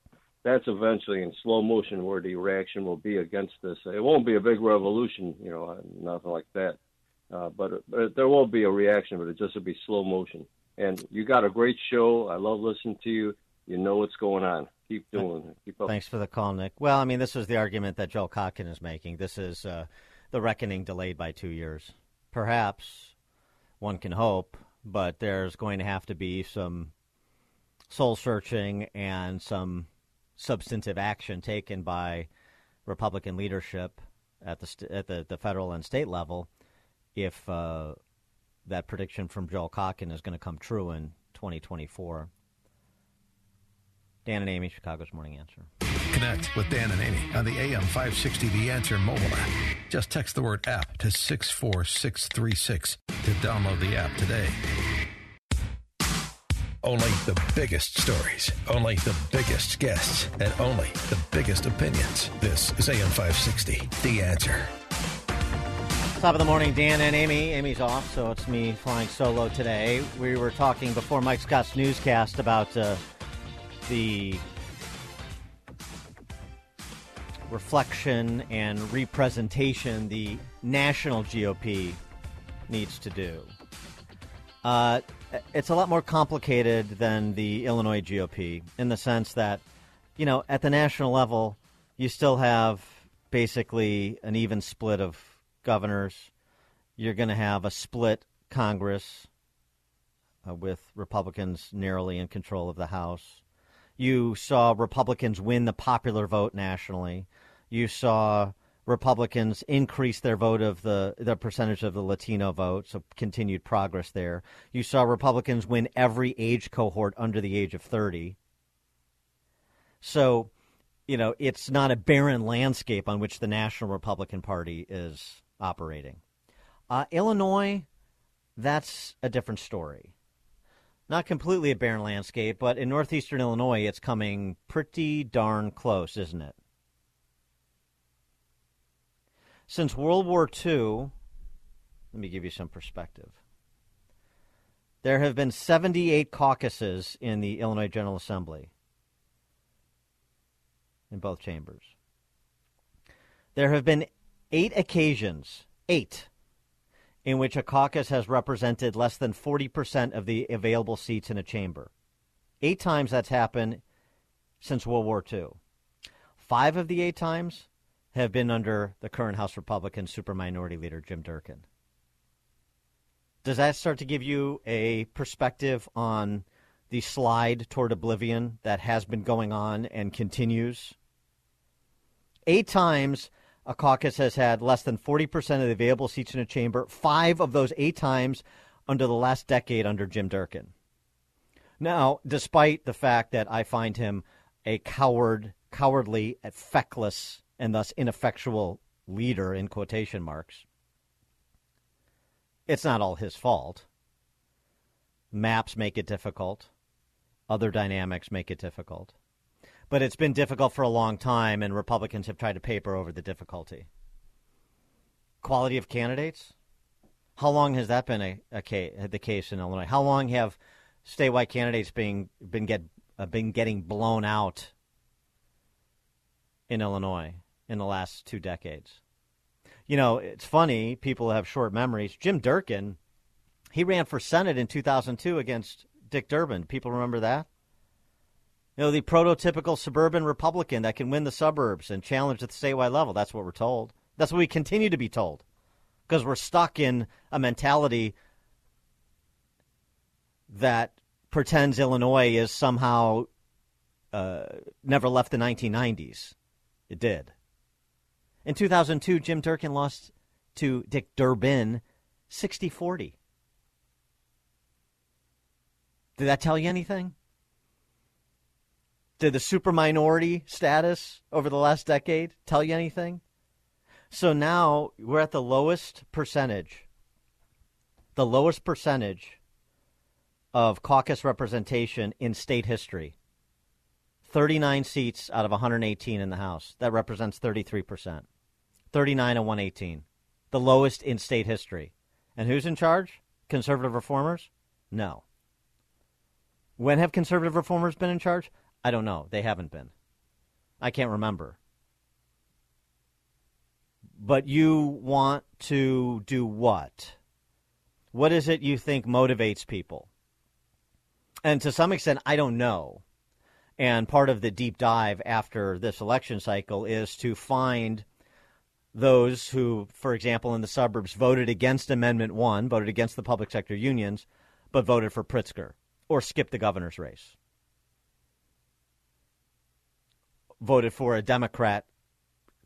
That's eventually in slow motion where the reaction will be against this. It won't be a big revolution, you know, nothing like that. Uh, but, but there will be a reaction, but it just will be slow motion. And you got a great show. I love listening to you. You know what's going on. Keep doing it. Keep up. Thanks for the call, Nick. Well, I mean, this is the argument that Joel Kotkin is making. This is uh, the reckoning delayed by two years. Perhaps one can hope, but there's going to have to be some soul searching and some substantive action taken by Republican leadership at the st- at the, the federal and state level if uh, that prediction from Joel Kotkin is going to come true in 2024. Dan and Amy, Chicago's Morning Answer. Connect with Dan and Amy on the AM 560 The Answer mobile app. Just text the word app to 64636 to download the app today. Only the biggest stories, only the biggest guests, and only the biggest opinions. This is AM 560 The Answer. Top of the morning, Dan and Amy. Amy's off, so it's me flying solo today. We were talking before Mike Scott's newscast about uh, the reflection and representation the national GOP needs to do. Uh, it's a lot more complicated than the Illinois GOP in the sense that, you know, at the national level, you still have basically an even split of governors. You're going to have a split Congress uh, with Republicans narrowly in control of the House. You saw Republicans win the popular vote nationally. You saw Republicans increase their vote of the the percentage of the Latino vote, so continued progress there. You saw Republicans win every age cohort under the age of 30. So, you know, it's not a barren landscape on which the National Republican Party is operating. Uh, Illinois, that's a different story. Not completely a barren landscape, but in northeastern Illinois, it's coming pretty darn close, isn't it? Since World War II, let me give you some perspective. There have been 78 caucuses in the Illinois General Assembly in both chambers. There have been eight occasions, eight, in which a caucus has represented less than 40% of the available seats in a chamber. Eight times that's happened since World War II. Five of the eight times have been under the current House Republican super minority leader, Jim Durkin. Does that start to give you a perspective on the slide toward oblivion that has been going on and continues? Eight times a caucus has had less than 40% of the available seats in a chamber, five of those eight times under the last decade under Jim Durkin. Now, despite the fact that I find him a coward, cowardly, feckless, and thus ineffectual leader in quotation marks, it's not all his fault. Maps make it difficult. Other dynamics make it difficult. But it's been difficult for a long time, and Republicans have tried to paper over the difficulty. Quality of candidates? How long has that been a, a case, the case in Illinois? How long have statewide candidates being been get uh, been getting blown out in Illinois in the last two decades? You know, it's funny, people have short memories. Jim Durkin, he ran for Senate in 2002 against Dick Durbin. People remember that? You know, the prototypical suburban Republican that can win the suburbs and challenge at the statewide level. That's what we're told. That's what we continue to be told because we're stuck in a mentality that pretends Illinois is somehow uh, never left the 1990s. It did. In 2002, Jim Durkin lost to Dick Durbin 60 40. Did that tell you anything? Did the super minority status over the last decade tell you anything? So now we're at the lowest percentage, the lowest percentage of caucus representation in state history. 39 seats out of 118 in the House. That represents 33%. 39 and 118. The lowest in state history. And who's in charge? Conservative reformers? No. When have conservative reformers been in charge? I don't know. They haven't been. I can't remember. But you want to do what? What is it you think motivates people? And to some extent, I don't know. And part of the deep dive after this election cycle is to find those who, for example, in the suburbs voted against Amendment 1, voted against the public sector unions, but voted for Pritzker or skipped the governor's race. Voted for a Democrat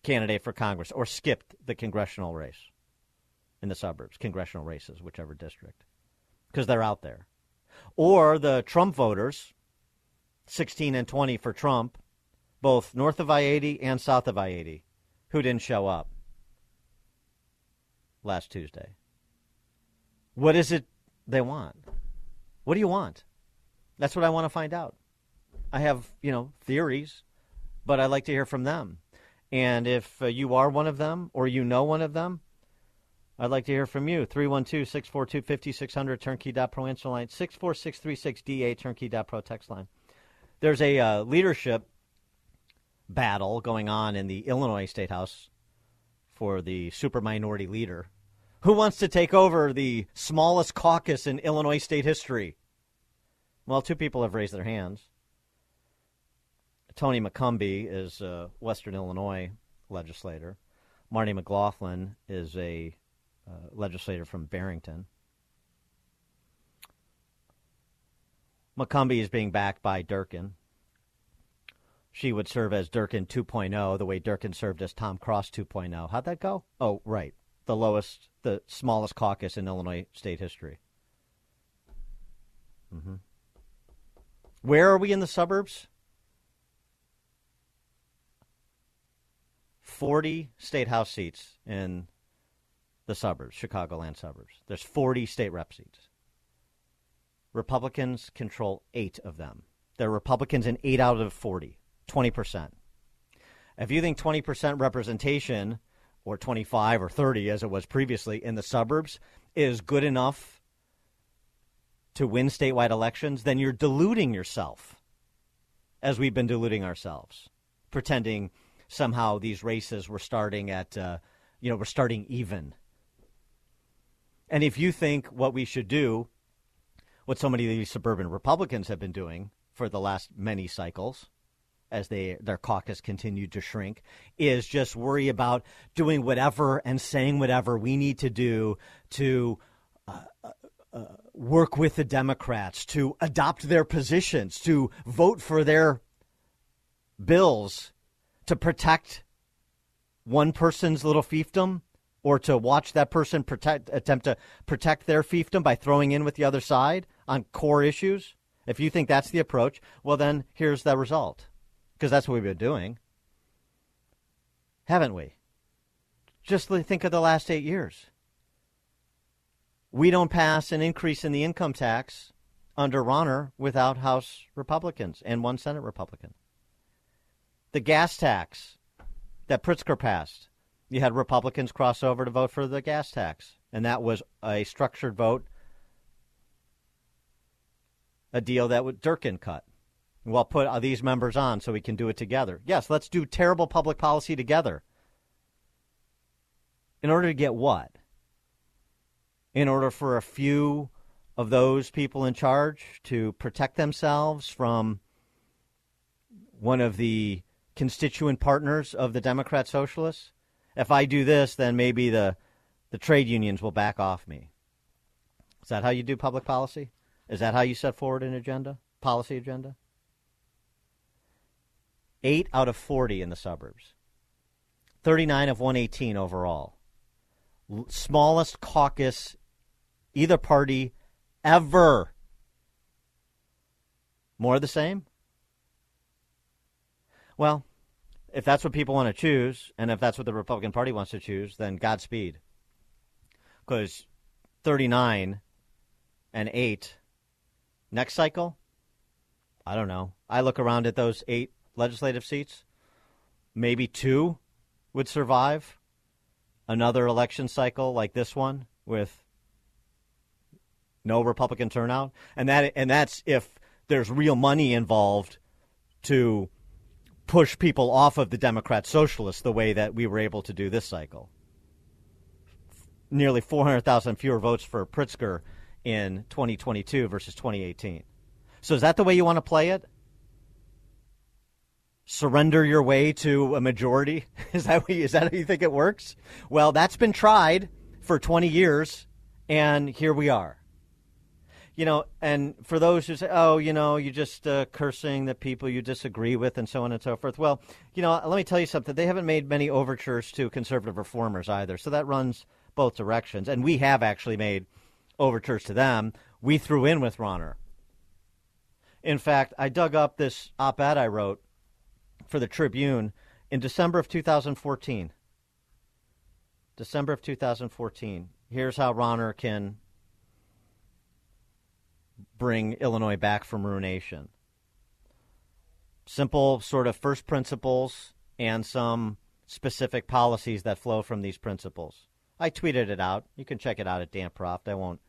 candidate for Congress or skipped the congressional race in the suburbs, congressional races, whichever district, because they're out there. Or the Trump voters 16 and 20 for Trump, both north of I 80 and south of I 80, who didn't show up last Tuesday. What is it they want? What do you want? That's what I want to find out. I have, you know, theories, but I'd like to hear from them. And if uh, you are one of them or you know one of them, I'd like to hear from you. 312 642 5600 turnkey.pro answer line, 64636 DA turnkey.pro text line. There's a uh, leadership battle going on in the Illinois State House for the super minority leader. Who wants to take over the smallest caucus in Illinois state history? Well, two people have raised their hands. Tony McCombie is a Western Illinois legislator. Marty McLaughlin is a uh, legislator from Barrington. McCombie is being backed by Durkin. She would serve as Durkin 2.0, the way Durkin served as Tom Cross 2.0. How'd that go? Oh, right. The lowest, the smallest caucus in Illinois state history. Mm-hmm. Where are we in the suburbs? 40 state house seats in the suburbs, Chicagoland suburbs. There's 40 state rep seats. Republicans control eight of them. They're Republicans in eight out of 40, 20%. If you think 20% representation, or 25 or 30 as it was previously in the suburbs, is good enough to win statewide elections, then you're deluding yourself, as we've been deluding ourselves, pretending somehow these races were starting at, uh, you know, we're starting even. And if you think what we should do what so many of these suburban Republicans have been doing for the last many cycles as they their caucus continued to shrink is just worry about doing whatever and saying whatever we need to do to uh, uh, uh, work with the Democrats to adopt their positions to vote for their bills to protect one person's little fiefdom or to watch that person protect attempt to protect their fiefdom by throwing in with the other side on core issues, if you think that's the approach, well, then here's the result. Because that's what we've been doing. Haven't we? Just think of the last eight years. We don't pass an increase in the income tax under Rauner without House Republicans and one Senate Republican. The gas tax that Pritzker passed, you had Republicans cross over to vote for the gas tax. And that was a structured vote a deal that would Durkin cut. Well, put uh, these members on so we can do it together. Yes, let's do terrible public policy together. In order to get what? In order for a few of those people in charge to protect themselves from one of the constituent partners of the Democrat Socialists? If I do this, then maybe the, the trade unions will back off me. Is that how you do public policy? Is that how you set forward an agenda, policy agenda? Eight out of 40 in the suburbs, 39 of 118 overall. Smallest caucus, either party ever. More the same? Well, if that's what people want to choose, and if that's what the Republican Party wants to choose, then Godspeed. Because 39 and 8 next cycle, I don't know. I look around at those eight legislative seats. Maybe two would survive another election cycle like this one with no Republican turnout. And that and that's if there's real money involved to push people off of the Democrat Socialists the way that we were able to do this cycle. Nearly 400,000 fewer votes for Pritzker in 2022 versus 2018. So is that the way you want to play it? Surrender your way to a majority? Is that you, is that how you think it works? Well, that's been tried for 20 years, and here we are you know, and for those who say, oh, you know, you're just uh, cursing the people you disagree with and so on and so forth. Well, you know, let me tell you something. They haven't made many overtures to conservative reformers either. So that runs both directions. And we have actually made overtures to them. We threw in with Rauner. In fact, I dug up this op ed I wrote for the Tribune in December of 2014. December of 2014. Here's how Rauner can bring Illinois back from ruination. Simple sort of first principles and some specific policies that flow from these principles. I tweeted it out. You can check it out at Dan Proft. I won't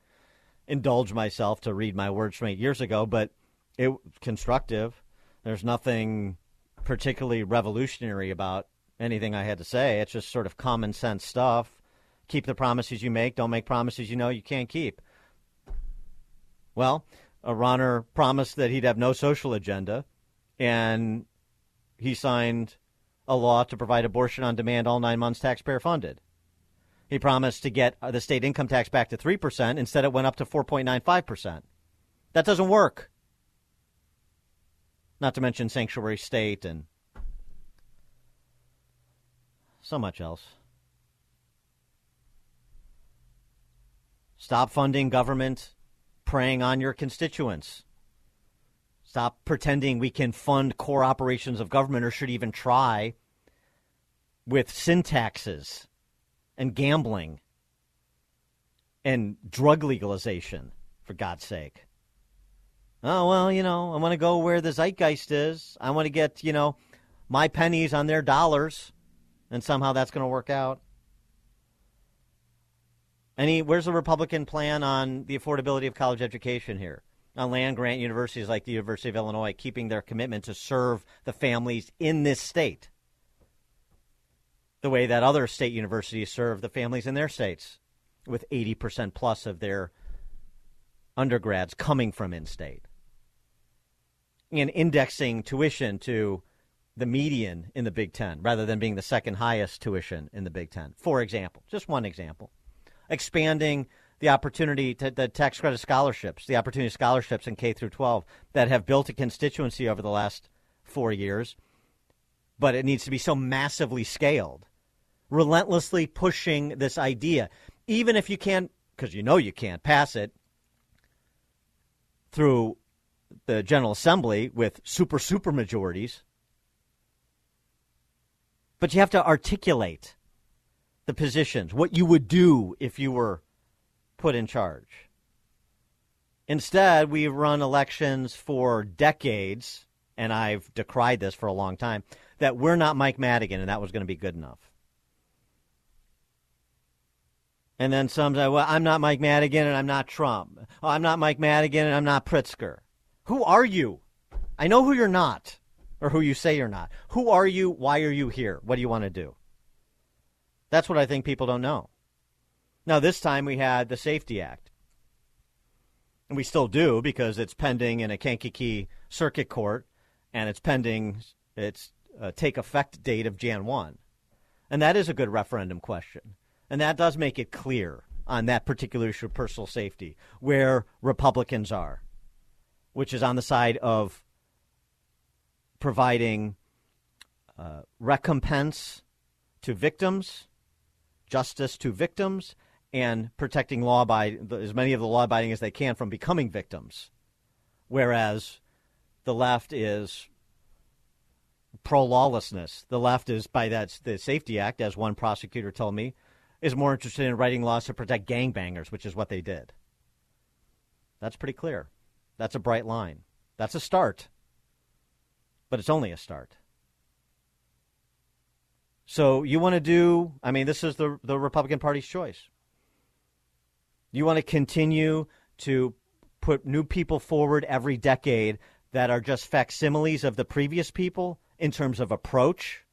indulge myself to read my words from eight years ago, but it constructive. There's nothing particularly revolutionary about anything I had to say. It's just sort of common sense stuff. Keep the promises you make. Don't make promises you know you can't keep. Well, Rauner promised that he'd have no social agenda, and he signed a law to provide abortion on demand all nine months taxpayer funded. He promised to get uh, the state income tax back to 3%. Instead, it went up to 4.95%. That doesn't work. Not to mention sanctuary state and so much else. Stop funding government preying on your constituents. Stop pretending we can fund core operations of government or should even try with sin taxes and gambling and drug legalization, for God's sake. Oh, well, you know, I want to go where the zeitgeist is. I want to get, you know, my pennies on their dollars, and somehow that's going to work out. Any where's the Republican plan on the affordability of college education here? On land grant universities like the University of Illinois keeping their commitment to serve the families in this state the way that other state universities serve the families in their states with 80% plus of their undergrads coming from in-state and indexing tuition to the median in the Big Ten rather than being the second highest tuition in the Big Ten, for example. Just one example expanding the opportunity to the tax credit scholarships, the opportunity scholarships in K through 12 that have built a constituency over the last four years, but it needs to be so massively scaled. Relentlessly pushing this idea, even if you can't, because you know you can't pass it through the General Assembly with super, super majorities. But you have to articulate the positions, what you would do if you were put in charge. Instead, we run elections for decades, and I've decried this for a long time, that we're not Mike Madigan, and that was going to be good enough. And then some say, well, I'm not Mike Madigan, and I'm not Trump. Oh, I'm not Mike Madigan, and I'm not Pritzker. Who are you? I know who you're not, or who you say you're not. Who are you? Why are you here? What do you want to do? That's what I think people don't know. Now, this time we had the Safety Act. And we still do because it's pending in a Kankakee Circuit Court and it's pending its uh, take effect date of Jan 1. And that is a good referendum question. And that does make it clear on that particular issue of personal safety where Republicans are, which is on the side of providing uh, recompense to victims, justice to victims, and protecting law abiding as many of the law abiding as they can from becoming victims. Whereas the left is pro lawlessness. The left is by that the Safety Act, as one prosecutor told me, is more interested in writing laws to protect gangbangers, which is what they did. That's pretty clear. That's a bright line. That's a start. But it's only a start. So you want to do I mean this is the the Republican Party's choice. You want to continue to put new people forward every decade that are just facsimiles of the previous people in terms of approach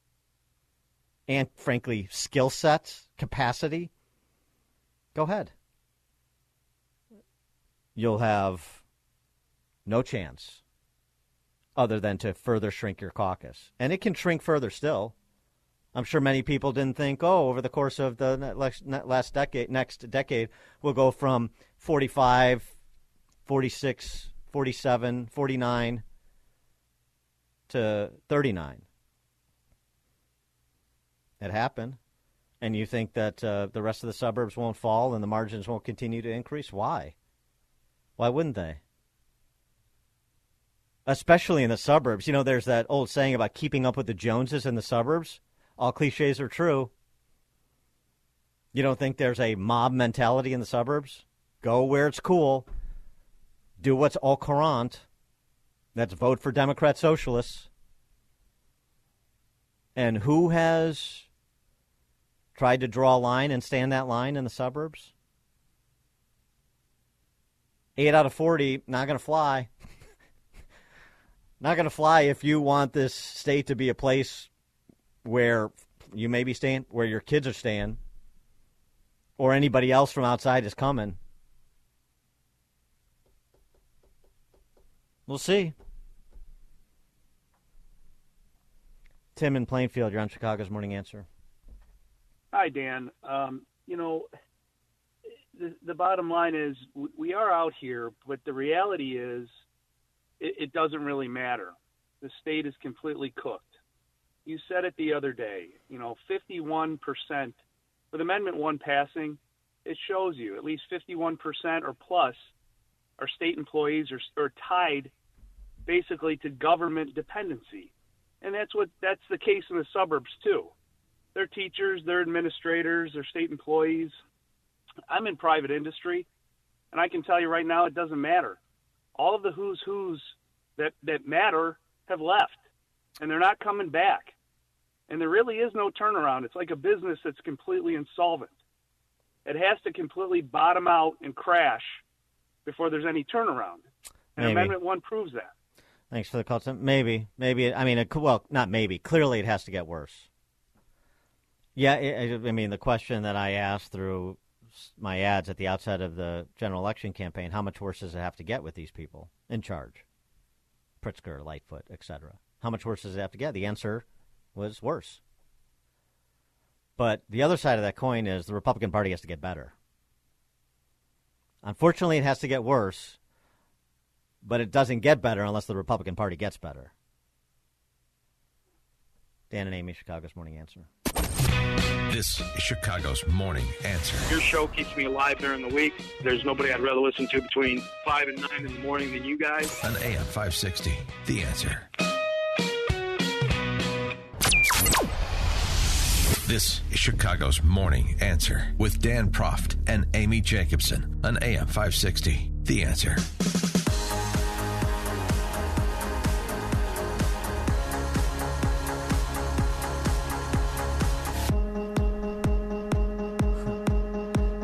and frankly skill sets, capacity. Go ahead. You'll have no chance other than to further shrink your caucus. And it can shrink further still. I'm sure many people didn't think, oh, over the course of the last decade, next decade, we'll go from 45, 46, 47, 49 to 39. It happened. And you think that uh, the rest of the suburbs won't fall and the margins won't continue to increase? Why? Why wouldn't they? Especially in the suburbs. You know, there's that old saying about keeping up with the Joneses in the suburbs all cliches are true. You don't think there's a mob mentality in the suburbs? Go where it's cool. Do what's au courant. That's vote for Democrat socialists. And who has tried to draw a line and stand that line in the suburbs? Eight out of 40, not going to fly. not going to fly if you want this state to be a place where you may be staying, where your kids are staying, or anybody else from outside is coming. We'll see. Tim in Plainfield, you're on Chicago's Morning Answer. Hi, Dan. Um, you know, the, the bottom line is we are out here, but the reality is it, it doesn't really matter. The state is completely cooked you said it the other day, you know, 51% with Amendment 1 passing, it shows you at least 51% or plus our state employees are, are tied basically to government dependency. And that's what that's the case in the suburbs too. They're teachers, they're administrators, they're state employees. I'm in private industry, and I can tell you right now it doesn't matter. All of the who's who's that, that matter have left and they're not coming back. And there really is no turnaround. It's like a business that's completely insolvent. It has to completely bottom out and crash before there's any turnaround. And maybe. Amendment 1 proves that. Thanks for the call. Maybe, maybe. I mean, it, well, not maybe. Clearly, it has to get worse. Yeah, it, I mean, the question that I asked through my ads at the outset of the general election campaign: How much worse does it have to get with these people in charge? Pritzker, Lightfoot, etc. How much worse does it have to get? The answer was worse. But the other side of that coin is the Republican Party has to get better. Unfortunately, it has to get worse, but it doesn't get better unless the Republican Party gets better. Dan and Amy, Chicago's Morning Answer. This is Chicago's Morning Answer. Your show keeps me alive during the week. There's nobody I'd rather listen to between 5 and 9 in the morning than you guys. On AM 560, The Answer. This is Chicago's Morning Answer with Dan Proft and Amy Jacobson on AM 560. The Answer.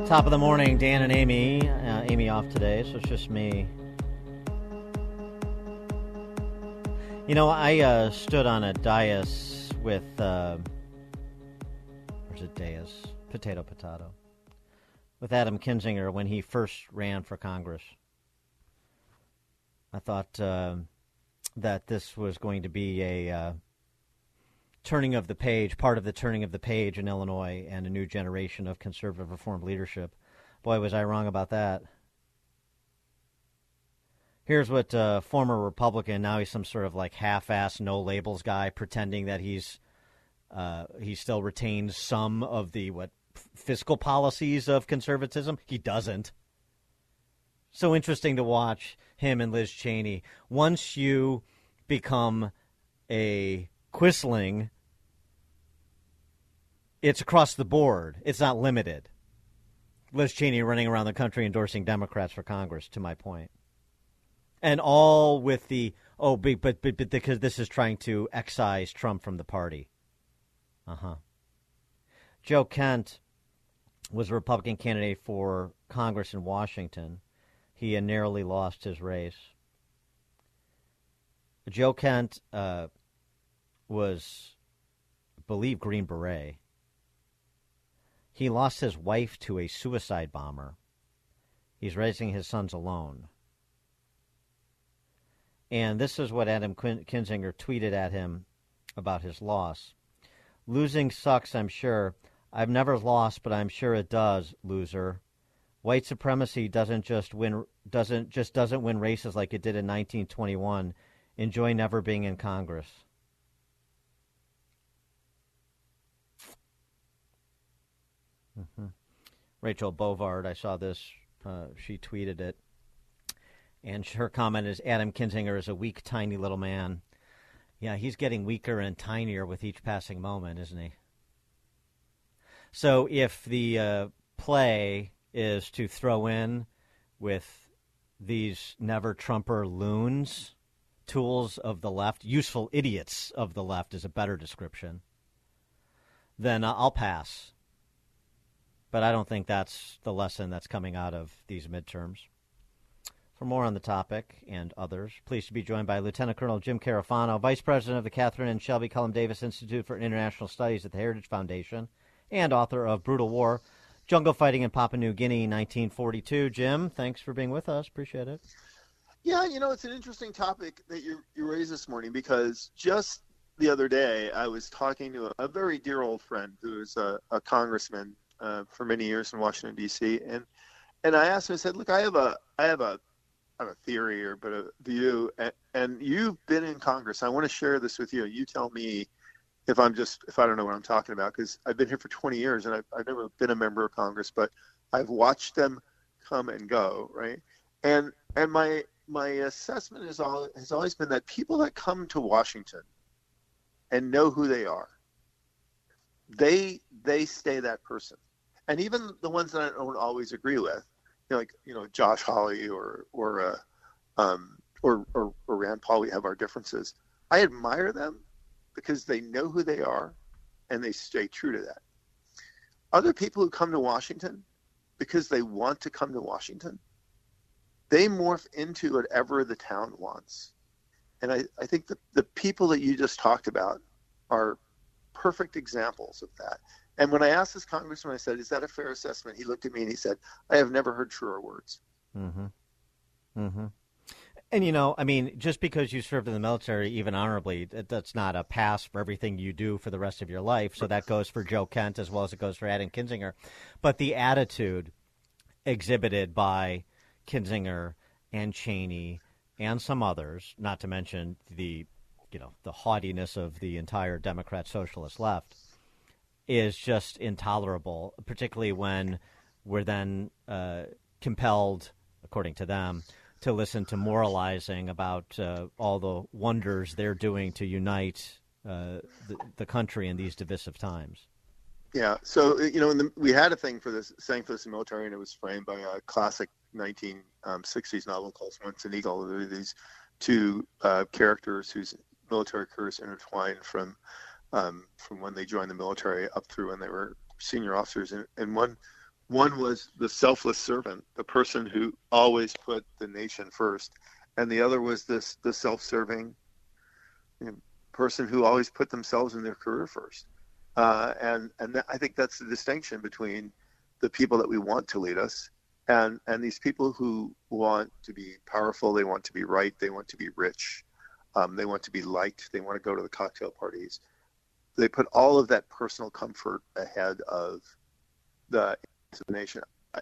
Top of the morning, Dan and Amy. Uh, Amy off today, so it's just me. You know, I uh, stood on a dais with. Uh, Deus. potato, potato. With Adam Kinzinger when he first ran for Congress. I thought uh, that this was going to be a uh, turning of the page, part of the turning of the page in Illinois and a new generation of conservative reform leadership. Boy, was I wrong about that. Here's what uh, former Republican, now he's some sort of like half-ass, no labels guy, pretending that he's uh, he still retains some of the what fiscal policies of conservatism. He doesn't. So interesting to watch him and Liz Cheney. Once you become a Quisling, it's across the board. It's not limited. Liz Cheney running around the country endorsing Democrats for Congress, to my point. And all with the, oh, but, but, but because this is trying to excise Trump from the party. Uh huh. Joe Kent was a Republican candidate for Congress in Washington. He narrowly lost his race. Joe Kent uh, was, I believe, Green Beret. He lost his wife to a suicide bomber. He's raising his sons alone. And this is what Adam Kinzinger tweeted at him about his loss. Losing sucks, I'm sure. I've never lost, but I'm sure it does, loser. White supremacy doesn't just win doesn't just doesn't win races like it did in 1921. Enjoy never being in Congress. Mm-hmm. Rachel Bovard, I saw this. Uh, she tweeted it. And her comment is Adam Kinzinger is a weak, tiny little man. Yeah, he's getting weaker and tinier with each passing moment, isn't he? So if the uh, play is to throw in with these never Trumper loons, tools of the left, useful idiots of the left is a better description, then I'll pass. But I don't think that's the lesson that's coming out of these midterms. For more on the topic and others, pleased to be joined by Lieutenant Colonel Jim Carafano, Vice President of the Catherine and Shelby Cullom Davis Institute for International Studies at the Heritage Foundation, and author of Brutal War, Jungle Fighting in Papua New Guinea, 1942. Jim, thanks for being with us. Appreciate it. Yeah, you know, it's an interesting topic that you, you raised this morning because just the other day I was talking to a, a very dear old friend who is a, a congressman uh, for many years in Washington D.C. and and I asked him. I said, "Look, I have a I have a not a theory or but a view, and, and you've been in Congress. I want to share this with you. You tell me if I'm just if I don't know what I'm talking about because I've been here for 20 years and I've, I've never been a member of Congress, but I've watched them come and go, right? And and my my assessment is all has always been that people that come to Washington and know who they are, they they stay that person, and even the ones that I don't always agree with, you know, like you know Josh Hawley or or uh, um, or, or or Rand Paul, we have our differences. I admire them because they know who they are and they stay true to that. Other people who come to Washington because they want to come to Washington, they morph into whatever the town wants. And I, I think that the people that you just talked about are perfect examples of that. And when I asked this congressman, I said, "Is that a fair assessment?" He looked at me and he said, "I have never heard truer words." Mm-hmm. Mm-hmm. And you know, I mean, just because you served in the military, even honorably, that's not a pass for everything you do for the rest of your life. So that goes for Joe Kent as well as it goes for Adam Kinzinger. But the attitude exhibited by Kinzinger and Cheney and some others, not to mention the, you know, the haughtiness of the entire Democrat socialist left, is just intolerable. Particularly when we're then uh, compelled, according to them to listen to moralizing about uh, all the wonders they're doing to unite uh, the, the, country in these divisive times. Yeah, so you know, the, we had a thing for this saying for this military, and it was framed by a classic 1960s um, novel called Once an Eagle. These two uh, characters whose military careers intertwined from um, from when they joined the military up through when they were senior officers, and, and one one was the selfless servant, the person who always put the nation first, and the other was this the self-serving you know, person who always put themselves and their career first. uh, and and I think that's the distinction between the people that we want to lead us and and these people who want to be powerful, they want to be right, they want to be rich, um, they want to be liked, they want to go to the cocktail parties. They put all of that personal comfort ahead of the nation.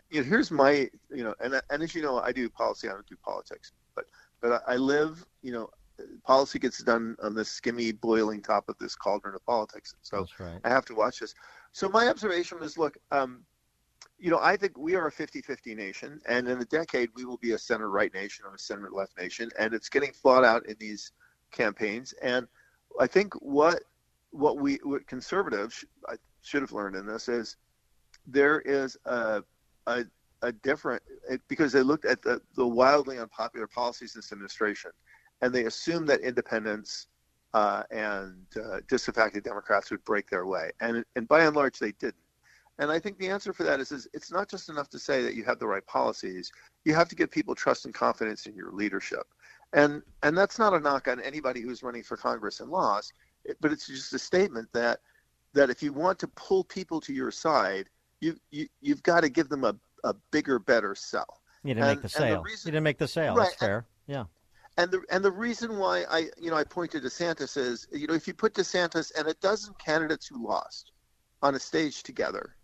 You know, here's my, you know, and and as you know, I do policy, I don't do politics, but but I live, you know, policy gets done on this skimmy boiling top of this cauldron of politics. So right. I have to watch this. So my observation is, look, um, you know, I think we are a 50-50 nation, and in a decade we will be a center-right nation or a center-left nation, and it's getting fought out in these campaigns. And I think what what we what conservatives I should have learned in this is there is a a, a different because they looked at the, the wildly unpopular policies in this administration, and they assumed that independents uh, and uh, disaffected Democrats would break their way, and and by and large they didn't. And I think the answer for that is, is it's not just enough to say that you have the right policies. You have to give people trust and confidence in your leadership. And and that's not a knock on anybody who's running for Congress and lost, but it's just a statement that that if you want to pull people to your side, you, you you've got to give them a, a bigger, better sell. You didn't and, make the sale. The reason, you didn't make the sale. Right, That's fair. yeah. And the and the reason why I you know I pointed to DeSantis is you know if you put DeSantis and a dozen candidates who lost on a stage together,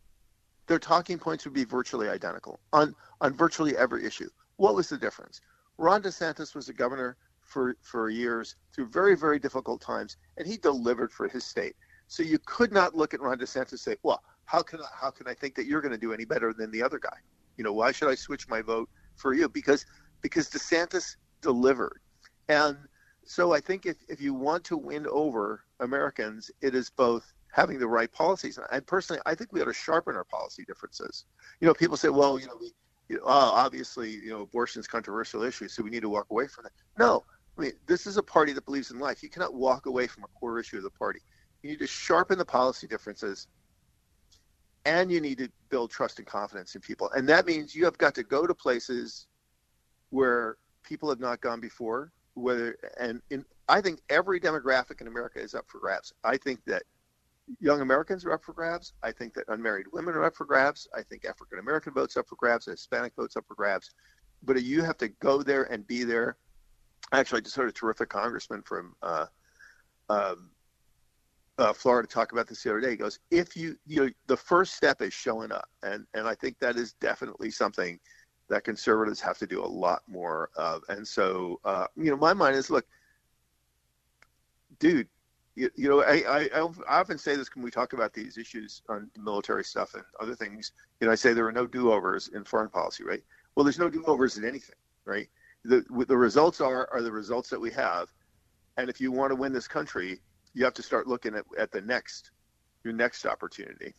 their talking points would be virtually identical on, on virtually every issue. What was the difference? Ron DeSantis was a governor for, for years through very, very difficult times, and he delivered for his state. So you could not look at Ron DeSantis and say, well, how can I, how can I think that you're going to do any better than the other guy? You know, why should I switch my vote for you? Because because DeSantis delivered. And so I think if, if you want to win over Americans, it is both having the right policies. And personally, I think we ought to sharpen our policy differences. You know, people say, well, you know, we, you know, obviously, you know, abortion is controversial issue, so we need to walk away from it. No, I mean, this is a party that believes in life. You cannot walk away from a core issue of the party. You need to sharpen the policy differences, and you need to build trust and confidence in people. And that means you have got to go to places where people have not gone before. Whether and in, I think every demographic in America is up for grabs. I think that young Americans are up for grabs. I think that unmarried women are up for grabs. I think African American votes up for grabs. Hispanic votes up for grabs. But you have to go there and be there. Actually, I just heard a terrific congressman from uh, um, uh, Florida talk about this the other day. He goes, "If you, you know, the first step is showing up," and and I think that is definitely something that conservatives have to do a lot more of. And so, uh, you know, my mind is, look, dude, you, you know, I, I, I often say this when we talk about these issues on military stuff and other things. You know, I say there are no do-overs in foreign policy, right? Well, there's no do-overs in anything, right? The the results are are the results that we have, and if you want to win this country, you have to start looking at, at the next your next opportunity.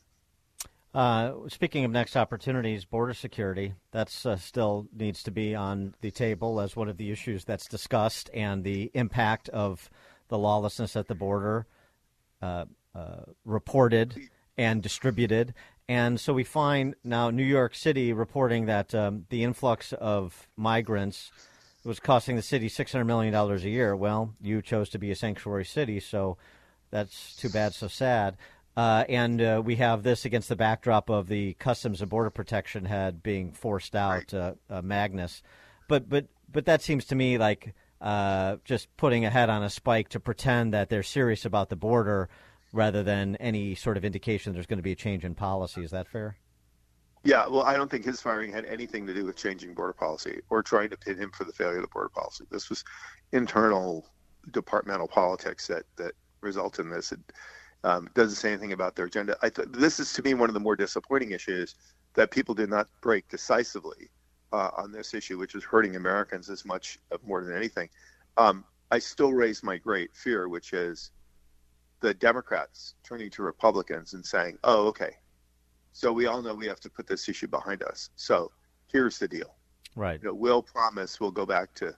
Uh, speaking of next opportunities, border security that's uh, still needs to be on the table as one of the issues that's discussed, and the impact of the lawlessness at the border uh, uh, reported and distributed. And so we find now New York City reporting that um, the influx of migrants was costing the city $600 million a year. Well, you chose to be a sanctuary city, so that's too bad, so sad. Uh, and uh, we have this against the backdrop of the Customs and Border Protection head being forced out, uh, uh, Magnus. But but but that seems to me like uh, just putting a head on a spike to pretend that they're serious about the border rather than any sort of indication there's going to be a change in policy. Is that fair? Yeah, well, I don't think his firing had anything to do with changing border policy or trying to pin him for the failure of the border policy. This was internal departmental politics that that result in this. It um, doesn't say anything about their agenda. I th- this is to me one of the more disappointing issues that people did not break decisively uh, on this issue, which is hurting Americans as much uh, more than anything. Um, I still raise my great fear, which is the Democrats turning to Republicans and saying, "Oh, okay, so we all know we have to put this issue behind us. So here's the deal. Right. You know, we'll promise we'll go back to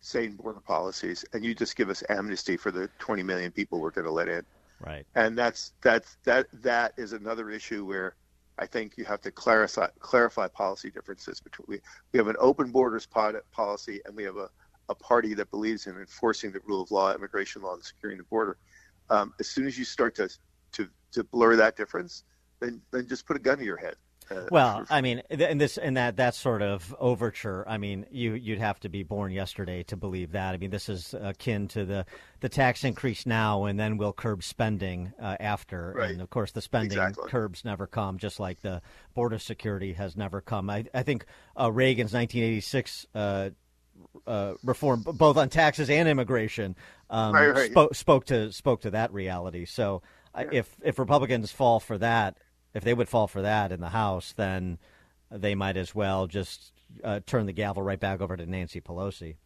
sane border policies, and you just give us amnesty for the 20 million people we're going to let in. Right. And that's that's that that is another issue where I think you have to clarify clarify policy differences between we, we have an open borders policy and we have a, a party that believes in enforcing the rule of law, immigration law, and securing the border. Um, as soon as you start to to to blur that difference, then then just put a gun to your head. Uh, Well, I mean, and this and that that sort of overture. I mean, you you'd have to be born yesterday to believe that. I mean, this is akin to the the tax increase now, and then we'll curb spending uh, after. Right. And of course, the spending Exactly. curbs never come, just like the border security has never come. I I think uh, Reagan's 1986. Uh, uh, reform, both on taxes and immigration, um, Right, right. spoke spoke to spoke to that reality. So, I if if Republicans fall for that, if they would fall for that in the House, then they might as well just uh, turn the gavel right back over to Nancy Pelosi.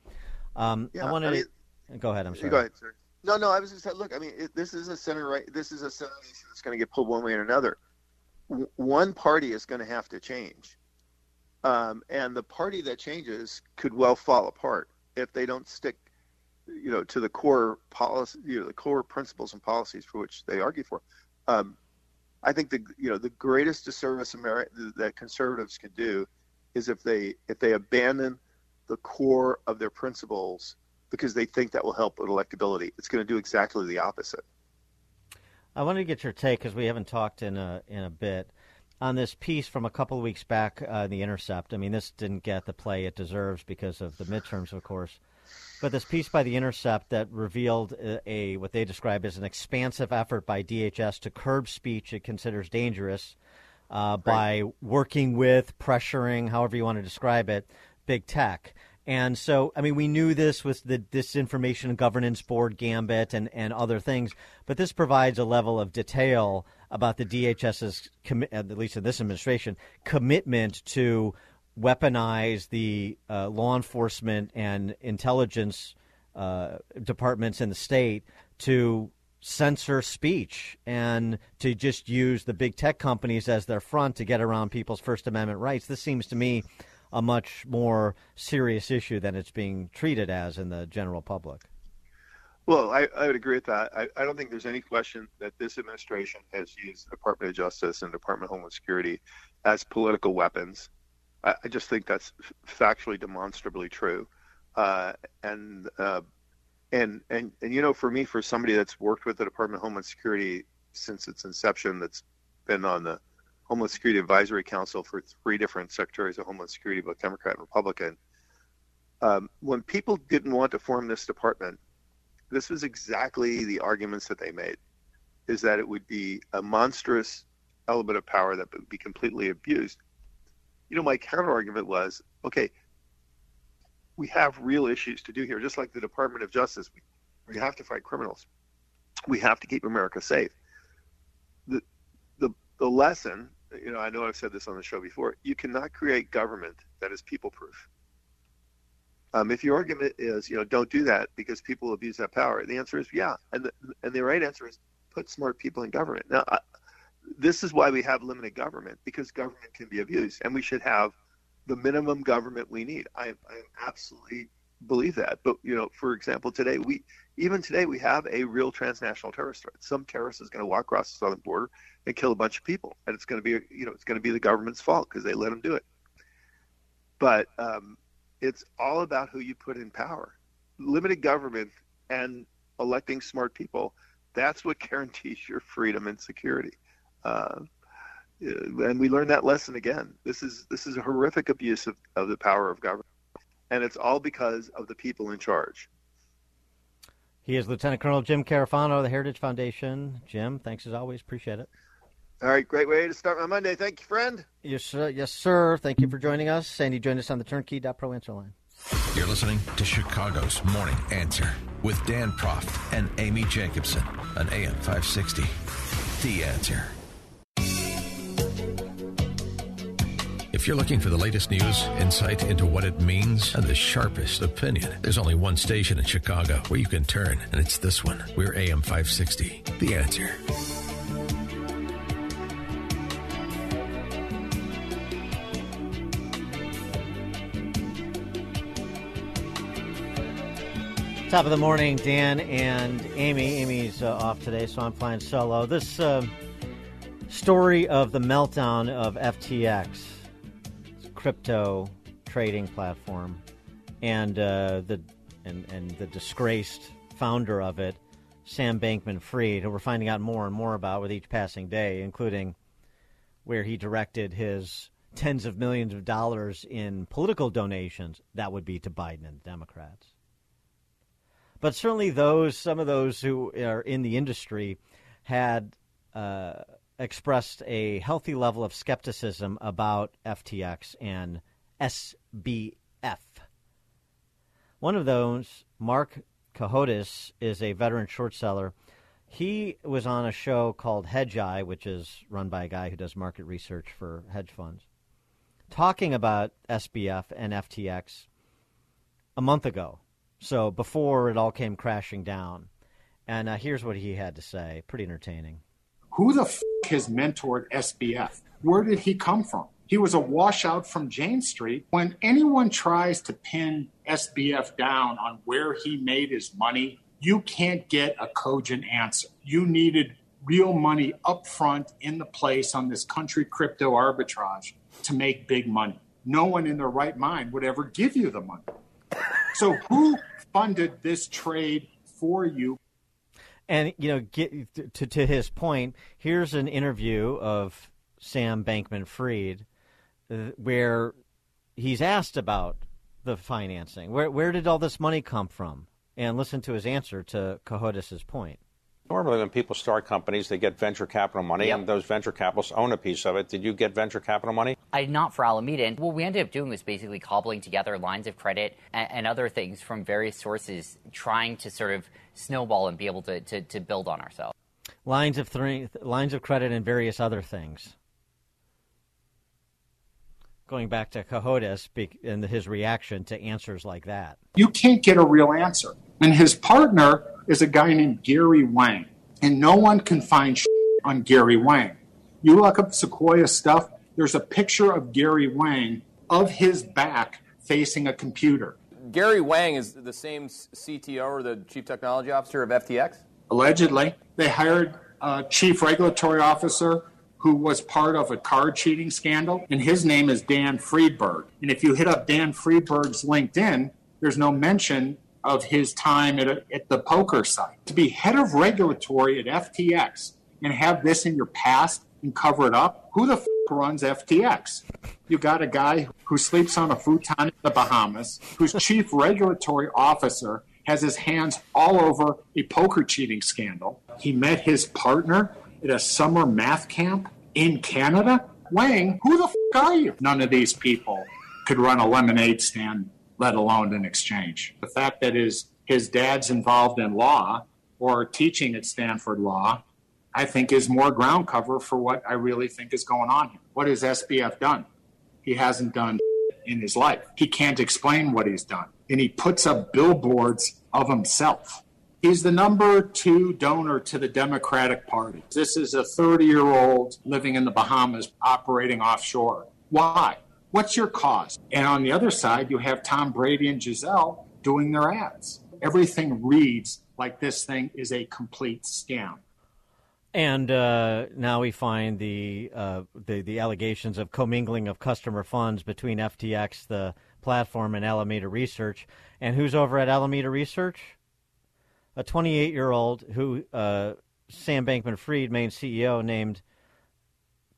Um, Yeah, I wanted I mean- to go ahead. I'm sorry. Go ahead, sir. No, no, I was just saying, look, I mean, it, this is a center right. This is a Senate issue that's going to get pulled one way or another. W- one party is going to have to change, um, and the party that changes could well fall apart if they don't stick, you know, to the core policy, you know, the core principles and policies for which they argue for. Um, I think the you know the greatest disservice Ameri- that conservatives can do is if they if they abandon the core of their principles because they think that will help with electability. It's going to do exactly the opposite. I wanted to get your take because we haven't talked in a in a bit on this piece from a couple of weeks back uh, in the Intercept. I mean, this didn't get the play it deserves because of the midterms, of course. But this piece by the Intercept that revealed a, a what they describe as an expansive effort by DHS to curb speech it considers dangerous uh, by working with, pressuring, however you want to describe it, big tech. And so, I mean, we knew this with the Disinformation Governance Board gambit and, and other things, but this provides a level of detail about the DHS's, at least in this administration, commitment to weaponize the uh, law enforcement and intelligence uh, departments in the state to censor speech and to just use the big tech companies as their front to get around people's First Amendment rights. This seems to me a much more serious issue than it's being treated as in the general public. Well, I, I would agree with that. I, I don't think there's any question that this administration has used Department of Justice and Department of Homeland Security as political weapons. I, I just think that's factually demonstrably true. Uh, and uh, and and and you know, for me, for somebody that's worked with the Department of Homeland Security since its inception, that's been on the Homeland Security Advisory Council for three different secretaries of Homeland Security, both Democrat and Republican. Um, when people didn't want to form this department, this was exactly the arguments that they made is that it would be a monstrous element of power that would be completely abused you know my counter argument was okay we have real issues to do here just like the department of justice. We, we have to fight criminals. We have to keep america safe. The the the lesson you know i know i've said this on the show before you cannot create government that is people proof um, if your argument is, you know, don't do that because people abuse that power, the answer is yeah, and the, and the right answer is put smart people in government. Now, I, this is why we have limited government because government can be abused, and we should have the minimum government we need. I, I absolutely believe that. But you know, for example, today we even today we have a real transnational terrorist threat. Some terrorist is going to walk across the southern border and kill a bunch of people, and it's going to be you know it's going to be the government's fault because they let them do it. But um, it's all about who you put in power. Limited government and electing smart people, that's what guarantees your freedom and security. Uh, and we learned that lesson again. This is this is a horrific abuse of, of the power of government. And it's all because of the people in charge. He is Lieutenant Colonel Jim Carafano of the Heritage Foundation. Jim, thanks as always. Appreciate it. All right, great way to start my Monday. Thank you, friend. Yes, sir. Yes, sir. Thank you for joining us. And you joined us on the Turnkey.pro answer line. You're listening to Chicago's Morning Answer with Dan Proft and Amy Jacobson on AM 560. The Answer. If you're looking for the latest news, insight into what it means, and the sharpest opinion, there's only one station in Chicago where you can turn, and it's this one. We're AM 560. The Answer. Top of the morning, Dan and Amy. Amy's uh, off today, so I'm flying solo. This uh, story of the meltdown of FTX, crypto trading platform, and uh, the and, and the disgraced founder of it, Sam Bankman Fried, who we're finding out more and more about with each passing day, including where he directed his tens of millions of dollars in political donations. That would be to Biden and the Democrats. But certainly, those some of those who are in the industry had uh, expressed a healthy level of skepticism about FTX and SBF. One of those, Mark Cohodes, is a veteran short seller. He was on a show called Hedgeye, which is run by a guy who does market research for hedge funds, talking about SBF and FTX a month ago. So before it all came crashing down. And uh, here's what he had to say. Pretty entertaining. Who the f- has mentored SBF? Where did he come from? He was a washout from Jane Street. When anyone tries to pin SBF down on where he made his money, you can't get a cogent answer. You needed real money up front in the place on this country crypto arbitrage to make big money. No one in their right mind would ever give you the money. So, who funded this trade for you? And you know, get to to his point. Here's an interview of Sam Bankman-Fried uh, where he's asked about the financing. Where where did all this money come from? And listen to his answer to Cohodes's point. Normally, when people start companies, they get venture capital money, yep. and those venture capitalists own a piece of it. Did you get venture capital money? I not for Alameda. And what we ended up doing was basically cobbling together lines of credit and, and other things from various sources, trying to sort of snowball and be able to, to, to build on ourselves. Lines of three, lines of credit and various other things going back to Cohodes and his reaction to answers like that. You can't get a real answer. And his partner is a guy named Gary Wang. And no one can find on Gary Wang. You look up Sequoia stuff, there's a picture of Gary Wang of his back facing a computer. Gary Wang is the same CTO or the Chief Technology Officer of FTX? Allegedly. They hired a Chief Regulatory Officer who was part of a card cheating scandal, and his name is Dan Friedberg. And if you hit up Dan Friedberg's LinkedIn, there's no mention of his time at, a, at the poker site. To be head of regulatory at FTX and have this in your past and cover it up, who the f- runs FTX? You got a guy who sleeps on a futon in the Bahamas, whose chief regulatory officer has his hands all over a poker cheating scandal. He met his partner at a summer math camp in Canada? Wang, who the f- are you? None of these people could run a lemonade stand, let alone an exchange. The fact that his, his dad's involved in law or teaching at Stanford Law, I think is more ground cover for what I really think is going on here. What has SBF done? He hasn't done in his life. He can't explain what he's done. And he puts up billboards of himself. He's the number two donor to the Democratic Party. This is a 30 year old living in the Bahamas operating offshore. Why? What's your cause? And on the other side, you have Tom Brady and Gisele doing their ads. Everything reads like this thing is a complete scam. And uh, now we find the, uh, the, the allegations of commingling of customer funds between FTX, the platform, and Alameda Research. And who's over at Alameda Research? a 28 year old who uh, Sam Bankman Fried, main CEO, named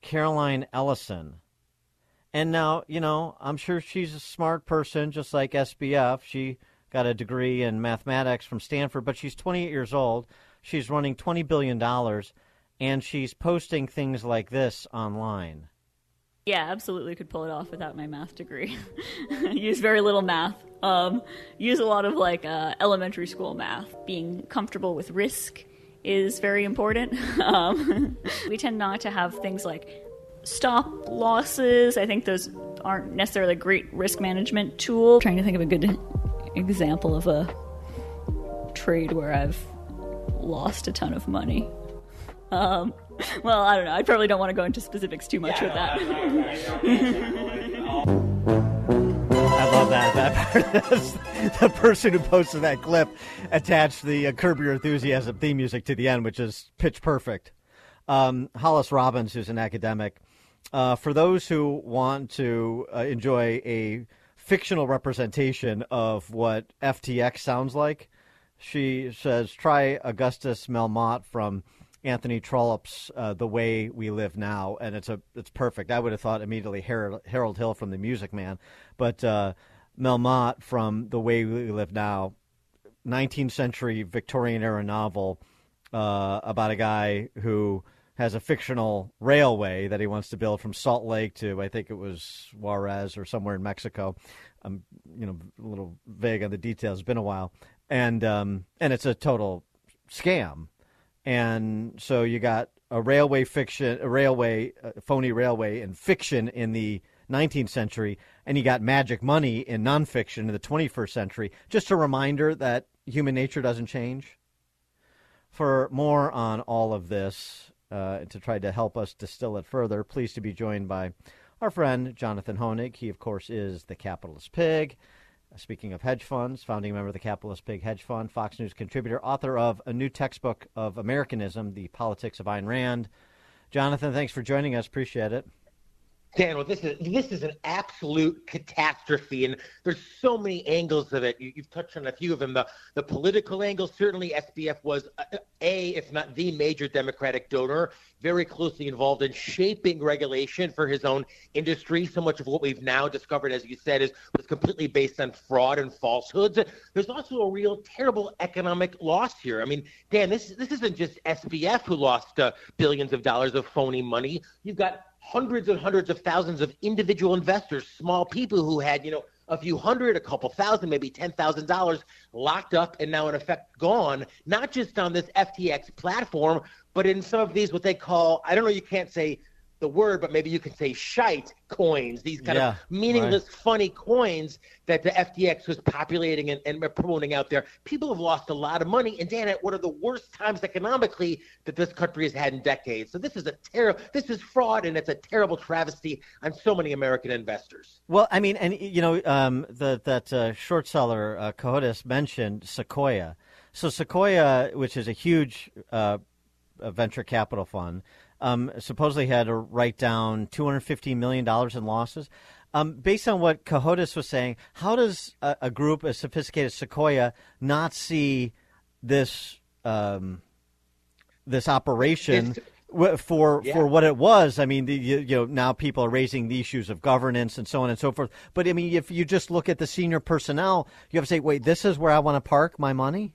Caroline Ellison. And now, you know, I'm sure she's a smart person, just like SBF. She got a degree in mathematics from Stanford, but she's 28 years old. She's running $20 billion, and she's posting things like this online. Yeah, absolutely could pull it off without my math degree. use very little math. Um, use a lot of like uh, elementary school math. Being comfortable with risk is very important. Um, we tend not to have things like stop losses. I think those aren't necessarily a great risk management tool. I'm trying to think of a good example of a trade where I've lost a ton of money. Um, well, I don't know. I probably don't want to go into specifics too much yeah, with that. I love that. That the person who posted that clip attached the uh, Curb Your Enthusiasm theme music to the end, which is pitch perfect. Um, Hollis Robbins, who's an academic, uh, for those who want to uh, enjoy a fictional representation of what FTX sounds like, She says, try Augustus Melmotte from Anthony Trollope's uh, "The Way We Live Now," and it's a it's perfect. I would have thought immediately Harold, Harold Hill from The Music Man, but uh, Melmotte from "The Way We Live Now," 19th century Victorian era novel uh, about a guy who has a fictional railway that he wants to build from Salt Lake to I think it was Juarez or somewhere in Mexico. I'm you know a little vague on the details. It's been a while, and um, and it's a total scam. And so you got a railway fiction, a railway, a phony railway in fiction in the 19th century, and you got magic money in nonfiction in the 21st century. Just a reminder that human nature doesn't change. For more on all of this, uh, to try to help us distill it further, pleased to be joined by our friend Jonathan Hoenig. He, of course, is the capitalist pig. Speaking of hedge funds, founding member of the Capitalist Pig Hedge Fund, Fox News contributor, author of a new textbook of Americanism, The Politics of Ayn Rand. Jonathan, thanks for joining us. Appreciate it. Dan, well, this is this is an absolute catastrophe, and there's so many angles of it. You, have touched on a few of them. The the political angle, certainly, SBF was a, a, if not the major Democratic donor, very closely involved in shaping regulation for his own industry. So much of what we've now discovered, as you said, is was completely based on fraud and falsehoods. There's also a real terrible economic loss here. I mean, Dan, this this isn't just SBF who lost uh, billions of dollars of phony money. You've got hundreds and hundreds of thousands of individual investors, small people who had, you know, a few hundred, a couple thousand, maybe ten thousand dollars locked up and now in effect gone, not just on this FTX platform, but in some of these what they call I don't know, you can't say the word, but maybe you can say shite coins, these kind yeah, of meaningless, right. funny coins that the FTX was populating and, and, promoting out there. People have lost a lot of money, and Dan, at one of the worst times economically that this country has had in decades. So this is a terrible, this is fraud, and it's a terrible travesty on so many American investors. Well, I mean, and you know, um, the, that uh, short seller uh, mentioned Sequoia. So Sequoia, which is a huge uh, venture capital fund um, supposedly had to write down $250 million in losses. Um, based on what Cohodes was saying, how does a, a, group as sophisticated as Sequoia not see this um, this operation for yeah. for what it was? I mean, the, you, you, know, now people are raising the issues of governance and so on and so forth. But I mean, if you just look at the senior personnel, you have to say, wait, this is where I want to park my money.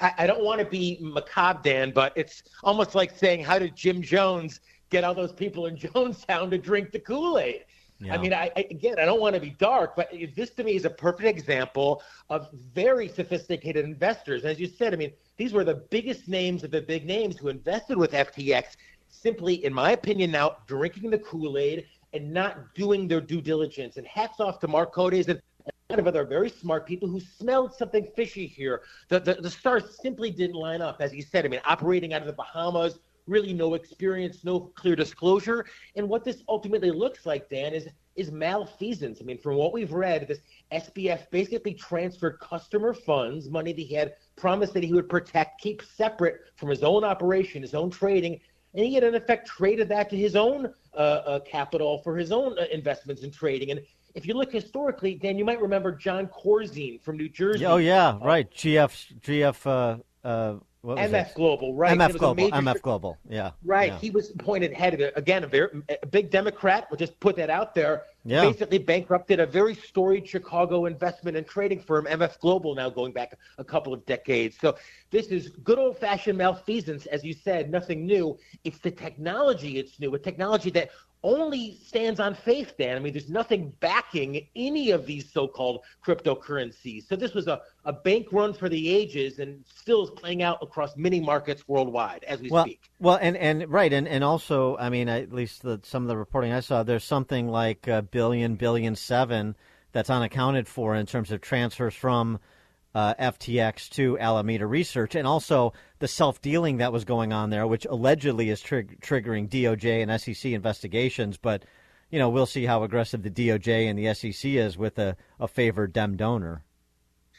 I, I don't want to be macabre, Dan, but it's almost like saying, how did Jim Jones get all those people in Jonestown to drink the Kool Aid? Yeah. I mean, I, I, again, I don't want to be dark, but this to me is a perfect example of very sophisticated investors. As you said, I mean, these were the biggest names of the big names who invested with FTX, simply, in my opinion, now drinking the Kool Aid and not doing their due diligence. And hats off to Marc Cohodes and kind of other very smart people who smelled something fishy here. The, the, the stars simply didn't line up, as you said. I mean, operating out of the Bahamas, really no experience, no clear disclosure. And what this ultimately looks like, Dan, is is malfeasance. I mean, from what we've read, this SBF basically transferred customer funds, money that he had promised that he would protect, keep separate from his own operation, his own trading, and he had in effect traded that to his own uh, uh, capital for his own uh, investments in trading. And if you look historically, Dan, you might remember Jon Corzine from New Jersey. Oh yeah, right. GF GF. Uh, uh, MF it? Global, right? MF Global, MF Global, yeah. Right. Yeah. He was appointed head of it. Again, a very a big Democrat. We'll just put that out there. Yeah. Basically bankrupted a very storied Chicago investment and trading firm, MF Global, now going back a couple of decades. So this is good old fashioned malfeasance, as you said, nothing new. It's the technology it's new, a technology that only stands on faith, Dan. I mean, there's nothing backing any of these so-called cryptocurrencies. So this was a, a bank run for the ages and still is playing out across many markets worldwide as we well, speak. Well, and, and right, and, and also, I mean, at least the, some of the reporting I saw, there's something like a billion, billion seven that's unaccounted for in terms of transfers from – uh, FTX to Alameda Research, and also the self dealing that was going on there, which allegedly is trig- triggering DOJ and SEC investigations. But you know, we'll see how aggressive the DOJ and the SEC is with a, a favored Dem donor.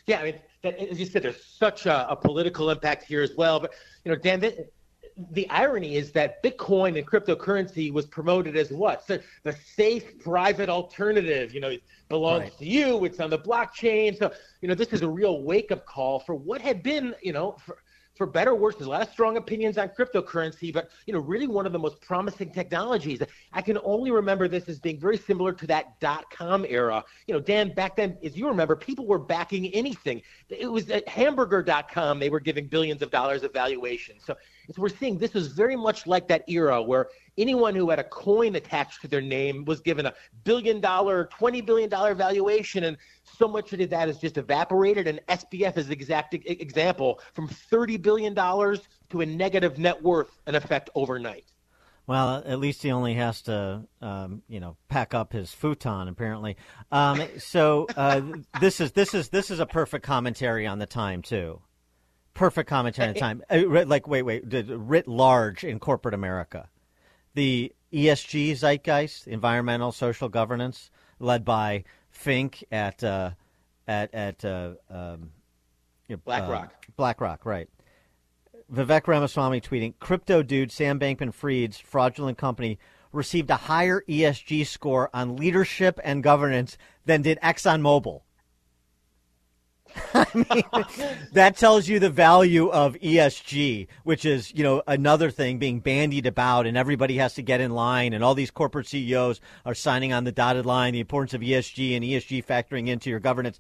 Yeah, I mean, that, as you said, there's such a, a, political impact here as well. But you know, Dan, the irony is that Bitcoin and cryptocurrency was promoted as what? So the safe private alternative. You know, it belongs Right. to you. It's on the blockchain. So you know, this is a real wake up call for what had been, you know, for, for better or worse, there's a lot of strong opinions on cryptocurrency, but you know, really one of the most promising technologies. I can only remember this as being very similar to that dot com era. You know, Dan, back then, as you remember, people were backing anything. It was at hamburger.com, they were giving billions of dollars of valuation. So, we're seeing this was very much like that era where anyone who had a coin attached to their name was given a billion dollar, $20 billion valuation. And so much of that is just evaporated. And SBF is the exact example from $30 billion to a negative net worth in effect overnight. Well, at least he only has to, um, you know, pack up his futon. Apparently, um, so uh, this is this is this is a perfect commentary on the time too. Perfect commentary on the time. Uh, like, wait, wait, writ large in corporate America, the ESG zeitgeist, environmental social governance, led by Fink at uh, at at uh, um, you know, BlackRock. uh, BlackRock, right. Vivek Ramaswamy tweeting, crypto dude Sam Bankman Fried's fraudulent company received a higher ESG score on leadership and governance than did ExxonMobil. I mean, that tells you the value of ESG, which is, you know, another thing being bandied about and everybody has to get in line and all these corporate CEOs are signing on the dotted line, the importance of ESG and ESG factoring into your governance.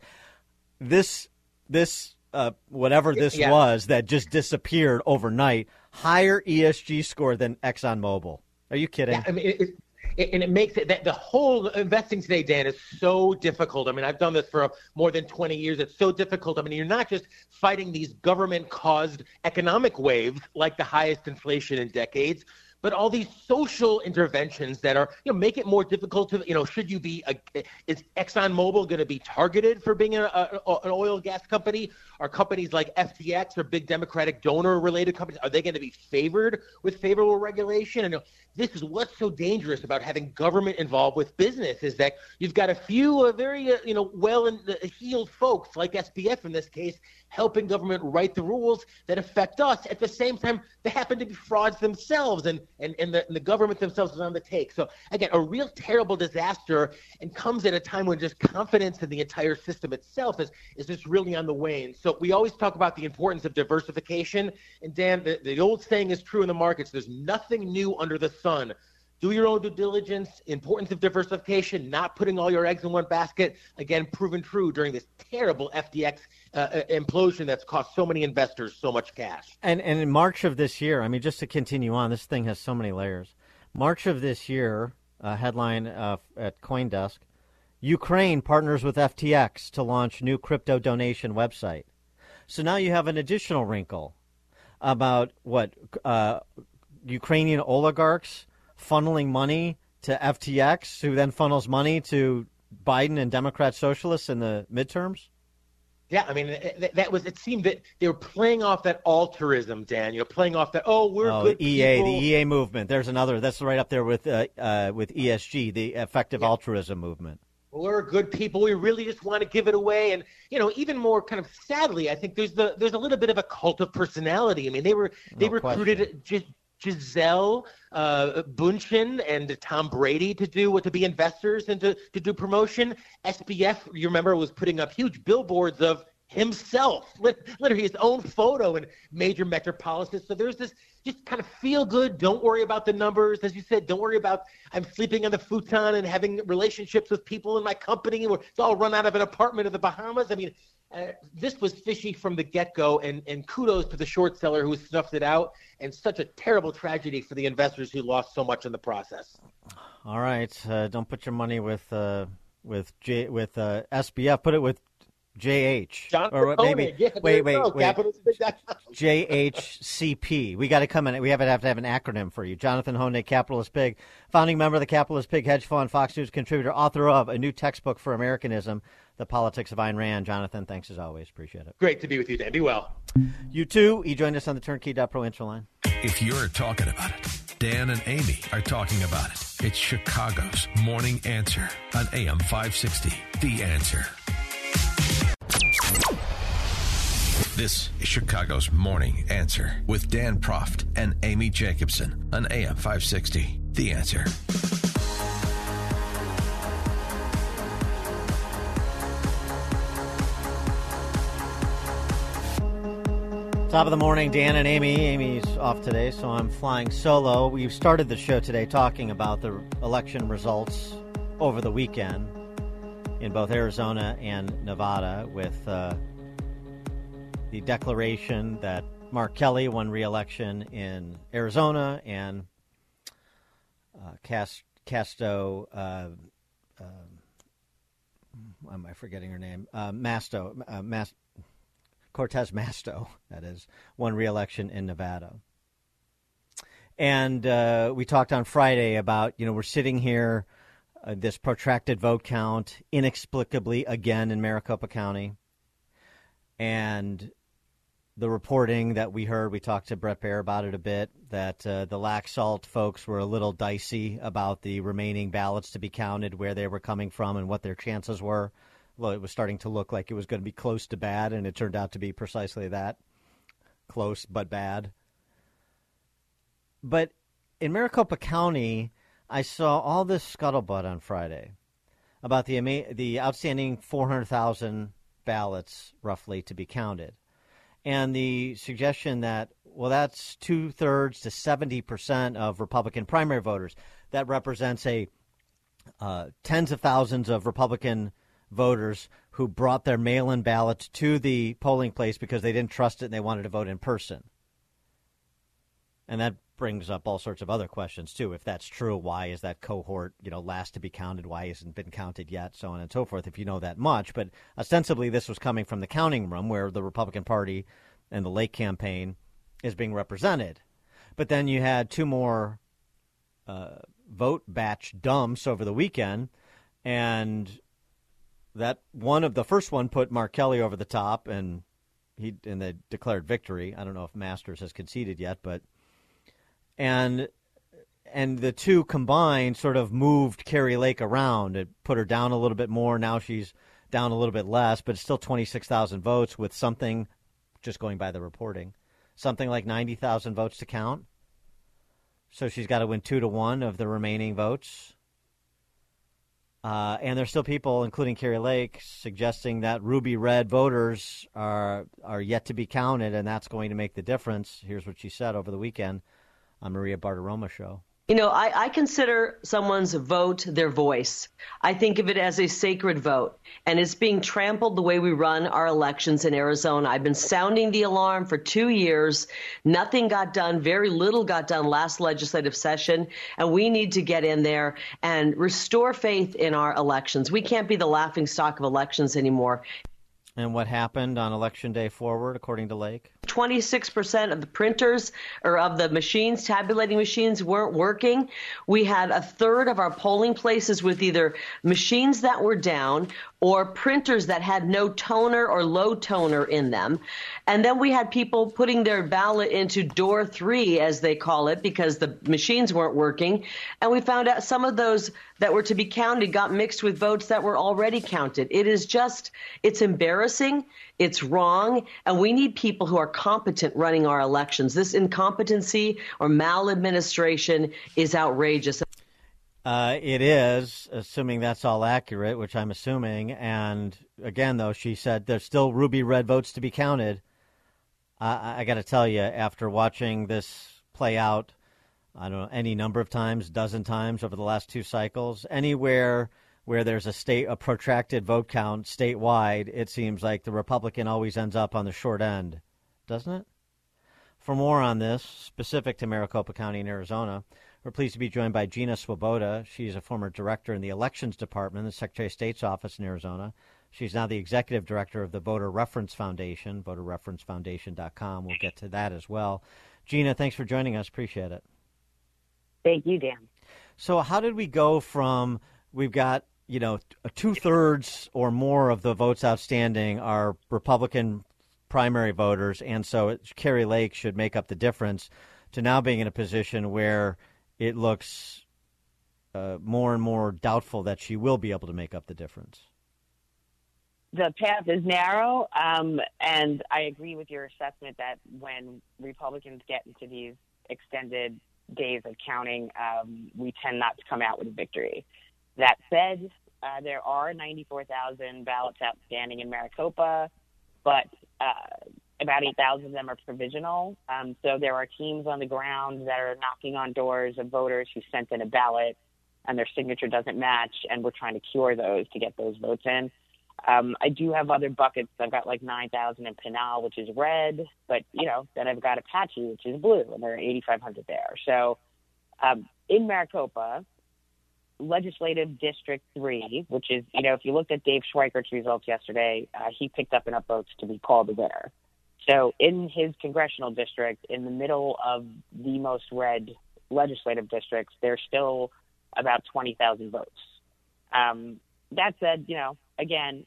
This, this, uh, whatever this Yeah. was that just disappeared overnight, higher ESG score than ExxonMobil. Are you kidding? Yeah, I mean, it, it, and it makes it that the whole investing today, Dan, is so difficult. I mean, I've done this for more than 20 years. It's so difficult. I mean, you're not just fighting these government caused economic waves like the highest inflation in decades. But all these social interventions that are, you know, make it more difficult to, you know, should you be, a, is ExxonMobil going to be targeted for being a, a, an oil gas company? Are companies like FTX or big Democratic donor related companies, are they going to be favored with favorable regulation? And this is what's so dangerous about having government involved with business is that you've got a few uh, very, uh, you know, well-heeled folks like SBF in this case helping government write the rules that affect us. At the same time, they happen to be frauds themselves, and and, and, the, and the government themselves is on the take. So again, a real terrible disaster, and comes at a time when just confidence in the entire system itself is is just really on the wane. So we always talk about the importance of diversification, and Dan, the, the old saying is true in the markets: there's nothing new under the sun do your own due diligence, importance of diversification, not putting all your eggs in one basket. Again, proven true during this terrible FTX uh, uh, implosion that's cost so many investors so much cash. And and in March of this year, I mean, just to continue on, this thing has so many layers. March of this year, headline uh, at CoinDesk: Ukraine partners with FTX to launch new crypto donation website. So now you have an additional wrinkle about what uh, Ukrainian oligarchs funneling money to FTX, who then funnels money to Biden and Democrat socialists in the midterms. Yeah, I mean that, that was. It seemed that they were playing off that altruism, Dan. You know, playing off that. Oh, we're oh, good EA, people. the EA movement. There's another. That's right up there with uh, uh, with ESG, the effective altruism movement. We're good people. We really just want to give it away, and you know, even more kind of sadly, I think there's the there's a little bit of a cult of personality. I mean, they were they No recruited Gis- Gisele uh, Bündchen and Tom Brady to do what to be investors and to to do promotion. SBF, you remember, was putting up huge billboards of himself, literally his own photo in major metropolises. So there's this just kind of feel good. Don't worry about the numbers, as you said. Don't worry about I'm sleeping on the futon and having relationships with people in my company. Where it's all run out of an apartment in the Bahamas. I mean, uh, this was fishy from the get-go, and and kudos to the short seller who snuffed it out. And such a terrible tragedy for the investors who lost so much in the process. All right, uh, don't put your money with uh, with J with uh, SBF. Put it with JH Jonathan or what- maybe Yeah, wait wait go. wait JHCP. We got to come in. We have to have to have an acronym for you. Jonathan Hoenig, Capitalist Pig, founding member of the Capitalist Pig Hedge Fund, Fox News contributor, author of a new textbook for Americanism, The Politics of Ayn Rand. Jonathan, thanks as always. Appreciate it. Great to be with you, Dan. Be well. You too. You joined us on the Turnkey.pro intro line. If you're talking about it, Dan and Amy are talking about it. It's Chicago's Morning Answer on AM 560. The Answer. This is Chicago's Morning Answer with Dan Proft and Amy Jacobson on AM 560. The Answer. Top of the morning, Dan and Amy. Amy's off today, so I'm flying solo. We've started the show today talking about the election results over the weekend in both Arizona and Nevada with uh, the declaration that Mark Kelly won re-election in Arizona and uh, Cast, Casto. Uh, uh, am I forgetting her name? Uh, Masto. Uh, Mas- Cortez Masto, that is, won re-election in Nevada. And uh, we talked on Friday about, you know, we're sitting here, this protracted vote count, inexplicably again in Maricopa County. And the reporting that we heard, we talked to Bret Baier about it a bit, that uh, the Laxalt folks were a little dicey about the remaining ballots to be counted, where they were coming from, and what their chances were well, it was starting to look like it was going to be close to bad, and it turned out to be precisely that close but bad. But in Maricopa County, I saw all this scuttlebutt on Friday about the the outstanding 400,000 ballots roughly to be counted, and the suggestion that well, that's two thirds to 70 percent of Republican primary voters. That represents a uh, tens of thousands of Republican voters who brought their mail in ballots to the polling place because they didn't trust it and they wanted to vote in person. And that brings up all sorts of other questions too. If that's true, why is that cohort, you know, last to be counted? Why hasn't been counted yet? So on and so forth. If you know that much, but ostensibly this was coming from the counting room where the Republican Party and the Lake campaign is being represented. But then you had two more uh, vote batch dumps over the weekend, and that one of the first one put Mark Kelly over the top, and he and they declared victory. I don't know if Masters has conceded yet, but and and the two combined sort of moved Kari Lake around. It put her down a little bit more. Now she's down a little bit less, but it's still 26,000 votes with something, just going by the reporting, something like 90,000 votes to count. So she's got to win two to one of the remaining votes. Uh, and there's still people, including Kari Lake, suggesting that ruby red voters are are yet to be counted, and that's going to make the difference. Here's what she said over the weekend on Maria Bartiromo show. You know, I, I, consider someone's vote their voice. I think of it as a sacred vote, and it's being trampled the way we run our elections in Arizona. I've been sounding the alarm for two years. Nothing got done, very little got done last legislative session, and we need to get in there and restore faith in our elections. We can't be the laughing stock of elections anymore. And what happened on election day forward, according to Lake? 26% of the printers or of the machines, tabulating machines, weren't working. We had a third of our polling places with either machines that were down or printers that had no toner or low toner in them. And then we had people putting their ballot into door three, as they call it, because the machines weren't working. And we found out some of those that were to be counted got mixed with votes that were already counted. It is just, it's embarrassing. It's wrong, and we need people who are competent running our elections. This incompetency or maladministration is outrageous. Uh, it is, assuming that's all accurate, which I'm assuming. And again, though, she said there's still ruby red votes to be counted. I, I got to tell you, after watching this play out, I don't know, any number of times, dozen times over the last two cycles, anywhere where there's a state a protracted vote count statewide, it seems like the Republican always ends up on the short end, doesn't it? For more on this, specific to Maricopa County in Arizona, we're pleased to be joined by Gina Swoboda. She's a former director in the Elections Department the Secretary of State's office in Arizona. She's now the executive director of the Voter Reference Foundation, voterreferencefoundation.com. We'll get to that as well. Gina, thanks for joining us. Appreciate it. Thank you, Dan. So, how did we go from we've got you know, two thirds or more of the votes outstanding are Republican primary voters, and so Kari Lake should make up the difference. To now being in a position where it looks uh, more and more doubtful that she will be able to make up the difference. the path is narrow, um, and I agree with your assessment that when Republicans get into these extended days of counting, um, we tend not to come out with a victory. That said, uh, there are 94,000 ballots outstanding in Maricopa, but uh, about 8,000 of them are provisional. Um, so there are teams on the ground that are knocking on doors of voters who sent in a ballot and their signature doesn't match, and we're trying to cure those to get those votes in. Um, I do have other buckets. I've got like 9,000 in Pinal, which is red, but you know, then I've got Apache, which is blue, and there are 8,500 there. So um, in Maricopa, Legislative District 3, which is, you know, if you looked at Dave Schweikert's results yesterday, uh, he picked up enough votes to be called the winner. So in his congressional district, in the middle of the most red legislative districts, there's still about 20,000 votes. Um, that said, you know, again,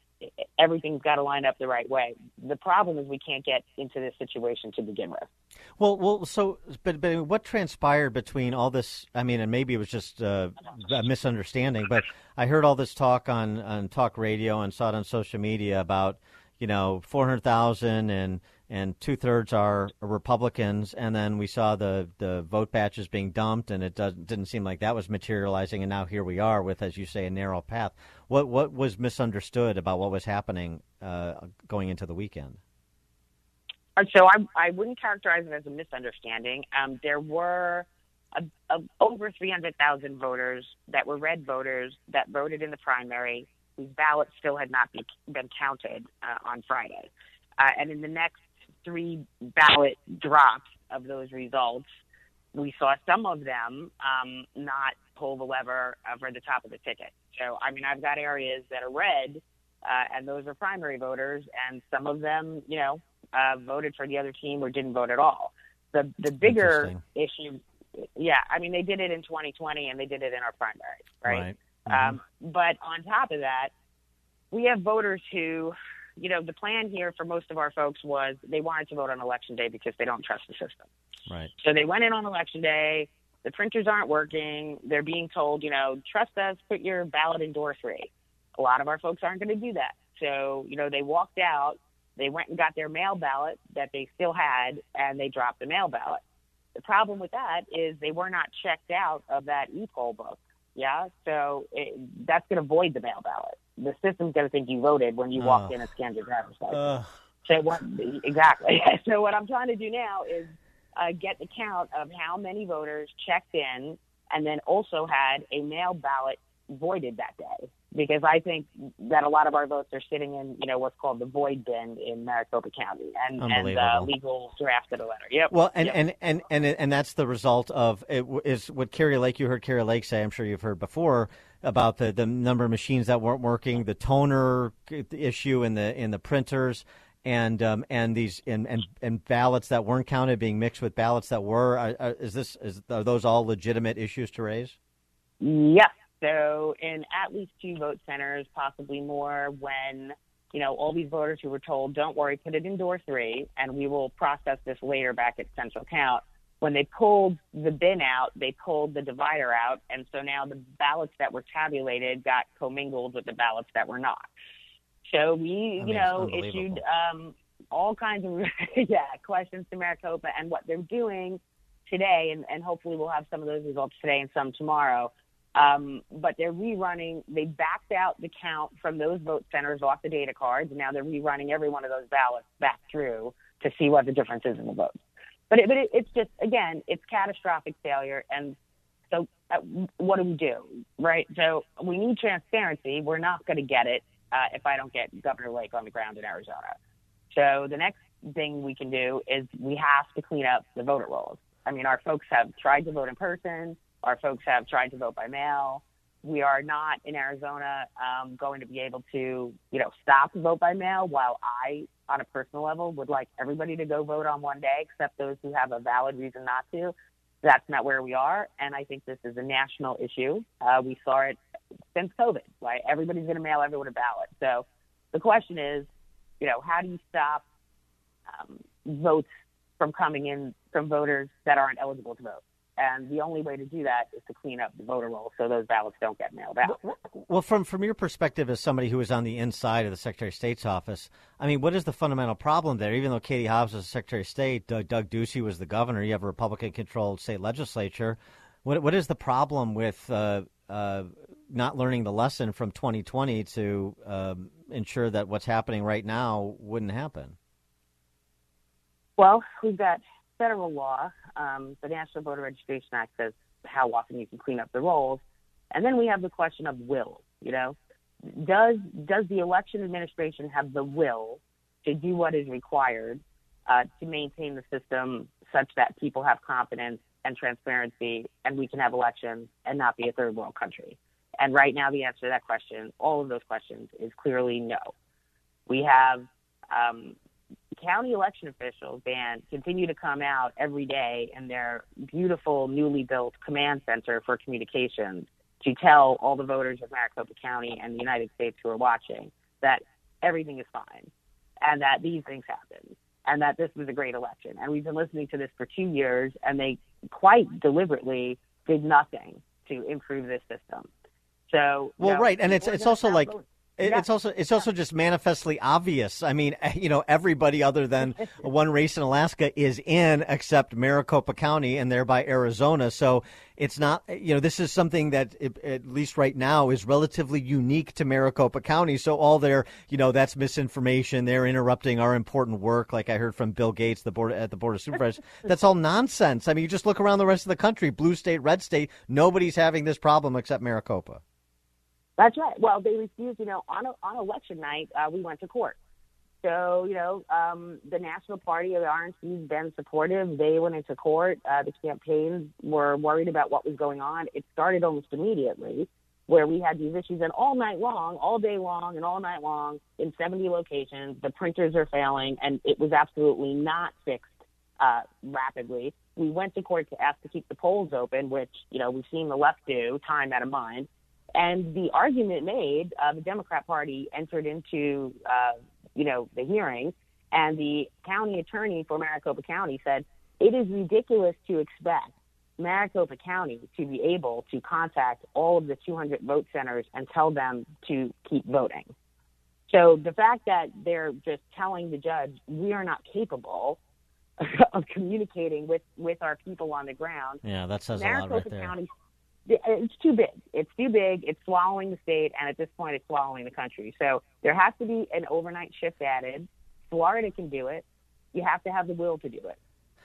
everything's got to line up the right way. The problem is we can't get into this situation to begin with. Well, well, so, but, but what transpired between all this? I mean, and maybe it was just uh, a misunderstanding, but I heard all this talk on, on talk radio and saw it on social media about, you know, 400,000 and and two thirds are Republicans, and then we saw the, the vote batches being dumped, and it does, didn't seem like that was materializing, and now here we are with, as you say, a narrow path. What what was misunderstood about what was happening uh, going into the weekend? Uh, so I, I wouldn't characterize it as a misunderstanding. Um, there were a, a, over 300,000 voters that were red voters that voted in the primary whose ballots still had not be, been counted uh, on Friday. Uh, and in the next three ballot drops of those results, we saw some of them um, not pull the lever over the top of the ticket. So, I mean, I've got areas that are red, uh, and those are primary voters, and some of them, you know, uh, voted for the other team or didn't vote at all. The the bigger issue, yeah, I mean, they did it in 2020 and they did it in our primaries, right? right. Um, but on top of that, we have voters who you know, the plan here for most of our folks was they wanted to vote on election day because they don't trust the system. Right. So they went in on election day. The printers aren't working. They're being told, you know, trust us, put your ballot in door three. A lot of our folks aren't going to do that. So, you know, they walked out. They went and got their mail ballot that they still had, and they dropped the mail ballot. The problem with that is they were not checked out of that e-poll book. Yeah, so it, that's going to void the mail ballot the system's going to think you voted when you walked in and scanned your driver's license. Uh. So what? Exactly. so what I'm trying to do now is uh, get the count of how many voters checked in, and then also had a mail ballot voided that day because I think that a lot of our votes are sitting in, you know, what's called the void bin in Maricopa County, and and uh, legal drafted a letter. Yep. Well, and yep. and, and and and that's the result of it is what Kari Lake. You heard Kari Lake say. I'm sure you've heard before about the the number of machines that weren't working, the toner issue in the in the printers. And um, and these and, and, and ballots that weren't counted being mixed with ballots that were are, are, is this is are those all legitimate issues to raise? Yes, so in at least two vote centers, possibly more, when you know all these voters who were told, "Don't worry, put it in door three, and we will process this later back at central count." When they pulled the bin out, they pulled the divider out, and so now the ballots that were tabulated got commingled with the ballots that were not. So we, I mean, you know, issued um, all kinds of yeah questions to Maricopa and what they're doing today, and, and hopefully we'll have some of those results today and some tomorrow um, but they're rerunning. They backed out the count from those vote centers off the data cards, and now they're rerunning every one of those ballots back through to see what the difference is in the votes. But it, but it, it's just again, it's catastrophic failure, and so uh, what do we do, right? So we need transparency. We're not going to get it uh, if I don't get Governor Lake on the ground in Arizona. So the next thing we can do is we have to clean up the voter rolls. I mean, our folks have tried to vote in person our folks have tried to vote by mail. We are not in Arizona um, going to be able to, you know, stop vote by mail. While I, on a personal level, would like everybody to go vote on one day, except those who have a valid reason not to. That's not where we are, and I think this is a national issue. Uh, we saw it since COVID. Right, everybody's going to mail everyone a ballot. So the question is, you know, how do you stop um, votes from coming in from voters that aren't eligible to vote? And the only way to do that is to clean up the voter rolls so those ballots don't get mailed out. Well, from from your perspective as somebody who was on the inside of the Secretary of State's office, I mean, what is the fundamental problem there? Even though Katie Hobbs was Secretary of State, Doug, Doug Ducey was the governor. You have a Republican-controlled state legislature. What what is the problem with uh, uh, not learning the lesson from 2020 to um, ensure that what's happening right now wouldn't happen? Well, we've got federal law. Um, the National Voter Registration Act says how often you can clean up the rolls, and then we have the question of will. You know, does does the election administration have the will to do what is required uh, to maintain the system such that people have confidence and transparency, and we can have elections and not be a third world country? And right now, the answer to that question, all of those questions, is clearly no. We have um, county election officials, Dan, continue to come out every day in their beautiful, newly built command center for communications to tell all the voters of Maricopa County and the United States who are watching that everything is fine and that these things happen and that this was a great election. And we've been listening to this for two years, and they quite deliberately did nothing to improve this system. So, well, right, and it's it's also like vote. It- Yeah. it's also it's also just manifestly obvious. I mean, you know, everybody other than one race in Alaska is in except Maricopa County and thereby Arizona. So it's not you know this is something that at least right now is relatively unique to Maricopa County. So all their you know that's misinformation. They're interrupting our important work, like I heard from Bill Gates, the board at the board of supervisors. that's all nonsense. I mean, you just look around the rest of the country, blue state, red state. Nobody's having this problem except Maricopa. That's right. Well, they refused. You know, on a, on election night, uh, we went to court. So you know, um, the National Party of the RNC's been supportive. They went into court. Uh, the campaigns were worried about what was going on. It started almost immediately, where we had these issues, and all night long, all day long, and all night long, in 70 locations, the printers are failing, and it was absolutely not fixed uh, rapidly. We went to court to ask to keep the polls open, which you know we've seen the left do time out of mind. And the argument made, uh, the Democrat Party entered into, uh, you know, the hearing, and the county attorney for Maricopa County said it is ridiculous to expect Maricopa County to be able to contact all of the 200 vote centers and tell them to keep voting. So the fact that they're just telling the judge we are not capable of communicating with with our people on the ground Yeah, that says a lot right there. County, it's too big. It's too big. It's swallowing the state, and at this point, it's swallowing the country. So there has to be an overnight shift added. Florida can do it. You have to have the will to do it.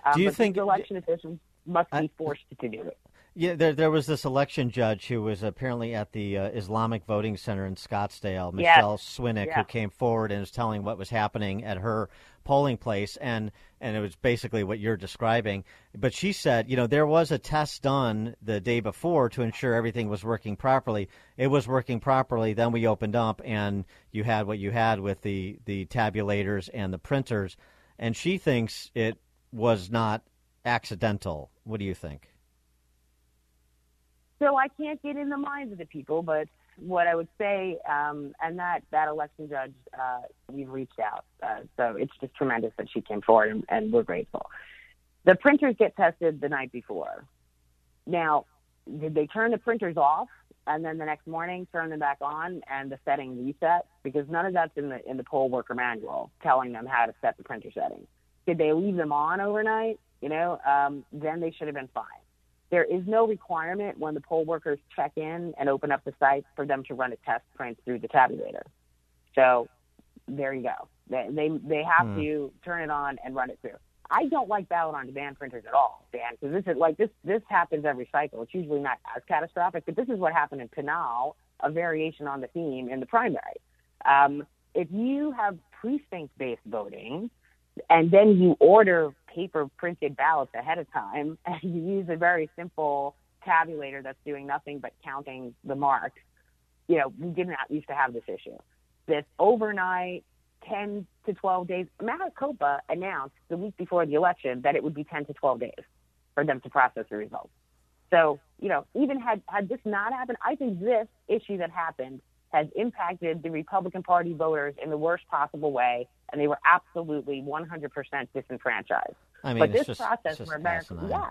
Um, Do you think- these election officials must be forced to do it? Yeah, there there was this election judge who was apparently at the uh, Islamic Voting Center in Scottsdale, Yes. Michelle Swinnick, Yeah. who came forward and was telling what was happening at her polling place, and and it was basically what you're describing. But she said, you know, there was a test done the day before to ensure everything was working properly. It was working properly. Then we opened up, and you had what you had with the the tabulators and the printers, and she thinks it was not accidental. What do you think? So I can't get in the minds of the people, but what I would say, um, and that that election judge, uh, we've reached out, uh, so it's just tremendous that she came forward, and, and we're grateful. The printers get tested the night before. Now, did they turn the printers off and then the next morning turn them back on and the setting reset? Because none of that's in the in the poll worker manual telling them how to set the printer settings. Did they leave them on overnight? You know, um, then they should have been fine. There is no requirement when the poll workers check in and open up the site for them to run a test print through the tabulator. So there you go. They they, they have Hmm. to turn it on and run it through. I don't like ballot on demand printers at all, Dan, because this is like this this happens every cycle. It's usually not as catastrophic, but this is what happened in Pinal, a variation on the theme in the primary. Um, if you have precinct based voting, and then you order paper printed ballots ahead of time and you use a very simple tabulator that's doing nothing but counting the marks, you know, we did not used to have this issue. This overnight 10 to 12 days, Maricopa announced the week before the election that it would be 10 to 12 days for them to process the results. So, you know, even had, had this not happened, I think this issue that happened has impacted the Republican Party voters in the worst possible way, and they were absolutely 100% disenfranchised. I mean, but this just- process where America, asinine. yeah,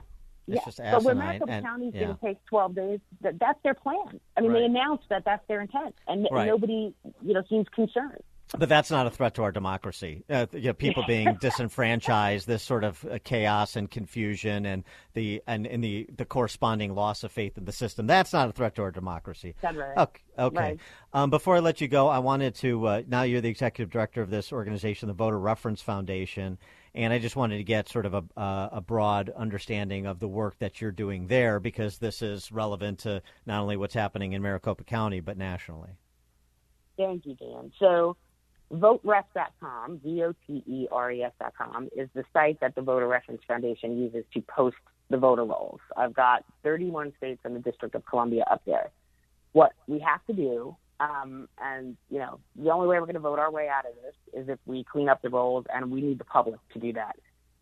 It's yeah. just but when asinine. Maricopa and- County's yeah. going to take 12 days, that, that's their plan. I mean, they announced that that's their intent, and Right. nobody, you know, seems concerned. But that's not a threat to our democracy. Uh, you know, people being disenfranchised, this sort of uh, chaos and confusion, and the and, and the the corresponding loss of faith in the system. That's not a threat to our democracy. That's right. Okay. Okay. Right. Um, before I let you go, I wanted to. Uh, now you're the executive director of this organization, the Voter Reference Foundation, and I just wanted to get sort of a uh, a broad understanding of the work that you're doing there, because this is relevant to not only what's happening in Maricopa County but nationally. Thank you, Dan. So, voteref.com, V-O-T-E-R-E-F.com, is the site that the Voter Reference Foundation uses to post the voter rolls. I've got 31 states and the District of Columbia up there. What we have to do, um, and you know, the only way we're going to vote our way out of this is if we clean up the rolls, and we need the public to do that.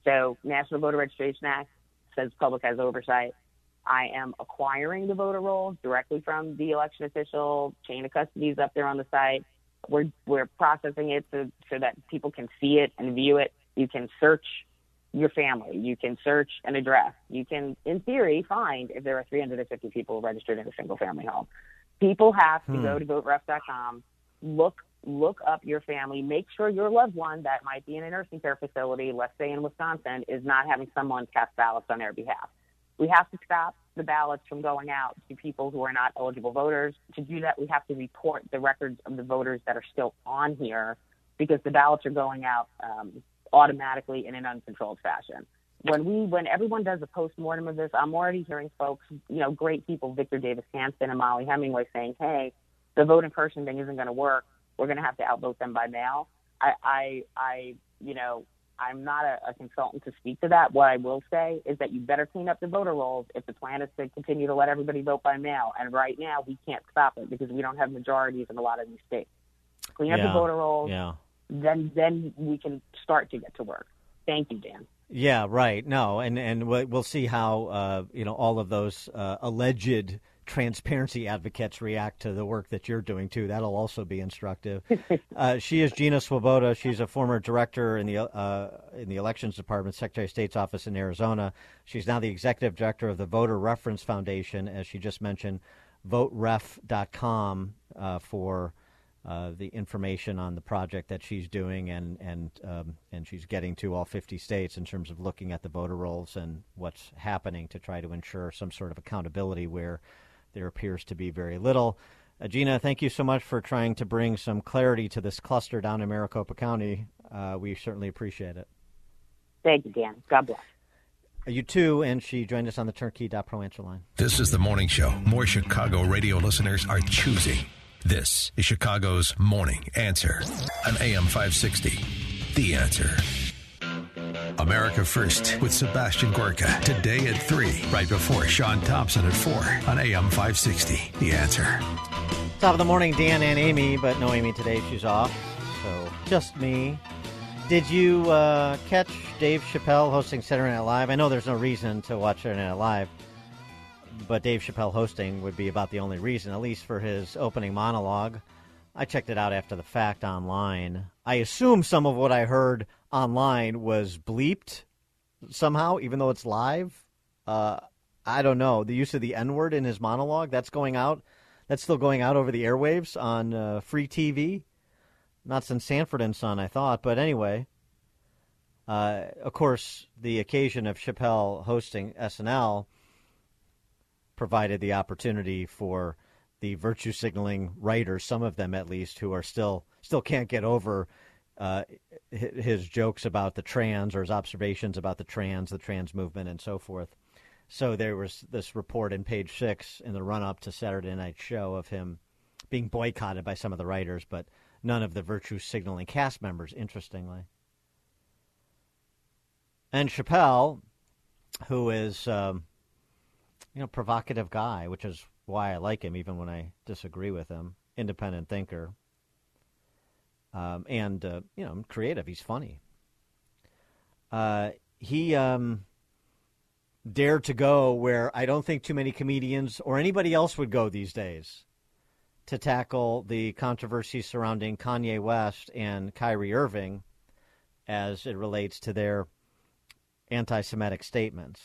So, National Voter Registration Act says public has oversight. I am acquiring the voter rolls directly from the election official. Chain of custody is up there on the site. We're we're processing it so, so that people can see it and view it. You can search your family. You can search an address. You can, in theory, find if there are 350 people registered in a single family home. People have to Hmm. go to voteref.com, look look up your family, make sure your loved one that might be in a nursing care facility, let's say in Wisconsin, is not having someone cast ballots on their behalf. We have to stop the ballots from going out to people who are not eligible voters. To do that, we have to report the records of the voters that are still on here because the ballots are going out um, automatically in an uncontrolled fashion. When we, when everyone does a post-mortem of this, I'm already hearing folks, you know, great people, Victor Davis Hanson and Mollie Hemingway saying, hey, the vote in person thing isn't going to work. We're going to have to outvote them by mail. I, I, I, you know, I'm not a, a consultant to speak to that. What I will say is that you better clean up the voter rolls if the plan is to continue to let everybody vote by mail. And right now, we can't stop it because we don't have majorities in a lot of these states. Clean up the Yeah. voter rolls, Yeah. then then we can start to get to work. Thank you, Dan. Yeah, right. No, and and we- we'll see how uh, you know all of those uh, alleged transparency advocates react to the work that you're doing too. That'll also be instructive. uh, she is Gina Swoboda. She's a former director in the uh, in the elections department, Secretary of State's office in Arizona. She's now the executive director of the Voter Reference Foundation, as she just mentioned. VoteRef.com uh, for uh, the information on the project that she's doing, and and um, and she's getting to all 50 states in terms of looking at the voter rolls and what's happening to try to ensure some sort of accountability where there appears to be very little. Uh, Gina, thank you so much for trying to bring some clarity to this cluster down in Maricopa County. Uh, we certainly appreciate it. Thank you, Dan. God bless. Uh, You too, and she joined us on the Turnkey.pro answer line. This is the morning show more Chicago radio listeners are choosing. This is Chicago's Morning Answer on AM 560. The Answer. America First with Sebastian Gorka today at 3, right before Sean Thompson at 4 on AM 560. The Answer. Top of the morning, Dan and Amy, but no Amy today. She's off, so just me. Did you uh, catch Dave Chappelle hosting Saturday Night Live? I know there's no reason to watch Saturday Night Live, but Dave Chappelle hosting would be about the only reason, at least for his opening monologue. I checked it out after the fact online. I assume some of what I heard online was bleeped somehow, even though it's live. Uh, I don't know. The use of the N word in his monologue, that's going out. That's still going out over the airwaves on uh, free TV. Not since Sanford and Son, I thought. But anyway, uh, of course, the occasion of Chappelle hosting SNL provided the opportunity for the virtue signaling writers, some of them at least, who are still still can't get over uh, his jokes about the trans or his observations about the trans, the trans movement, and so forth. So there was this report in page six in the run up to Saturday Night Show of him being boycotted by some of the writers, but none of the virtue signaling cast members, interestingly. And Chappelle, who is, um, you know, provocative guy, which is why I like him, even when I disagree with him, independent thinker, um, and uh, you know, creative. He's funny. Uh, he um, dared to go where I don't think too many comedians or anybody else would go these days to tackle the controversy surrounding Kanye West and Kyrie Irving as it relates to their anti Semitic statements.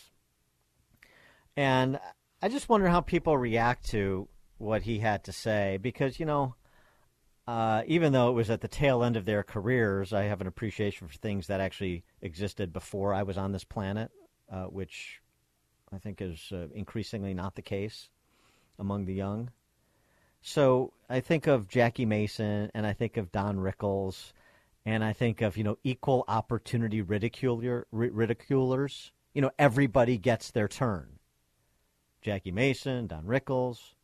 And I just wonder how people react to what he had to say because, you know, uh, even though it was at the tail end of their careers, I have an appreciation for things that actually existed before I was on this planet, uh, which I think is uh, increasingly not the case among the young. So I think of Jackie Mason and I think of Don Rickles and I think of, you know, equal opportunity ridiculer, ridiculers. You know, everybody gets their turn. Jackie Mason, Don Rickles,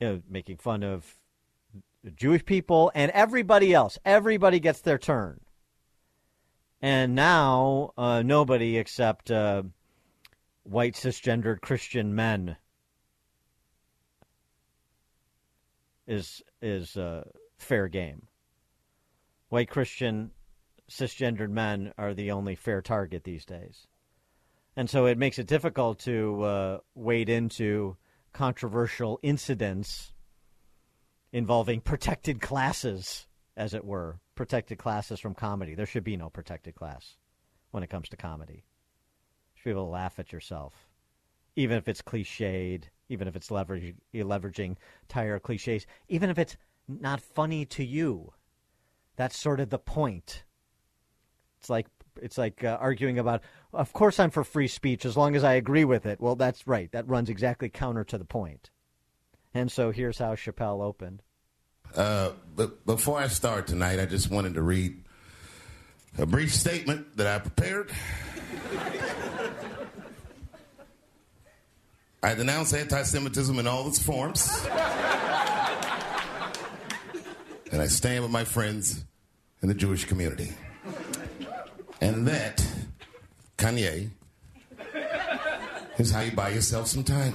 you know, making fun of Jewish people and everybody else. Everybody gets their turn. And now, uh, nobody except uh, white cisgendered Christian men is is uh, fair game. White Christian cisgendered men are the only fair target these days, and so it makes it difficult to uh, wade into controversial incidents involving protected classes, as it were, protected classes from comedy. There should be no protected class when it comes to comedy. You should be able to laugh at yourself, even if it's cliched, even if it's leveraging, leveraging tire cliches, even if it's not funny to you. That's sort of the point. It's like it's like uh, arguing about. Of course, I'm for free speech as long as I agree with it. Well, that's right. That runs exactly counter to the point. And so here's how Chappelle opened. Uh, but before I start tonight, I just wanted to read a brief statement that I prepared. I denounce anti Semitism in all its forms. and I stand with my friends in the Jewish community. And that, Kanye, is how you buy yourself some time.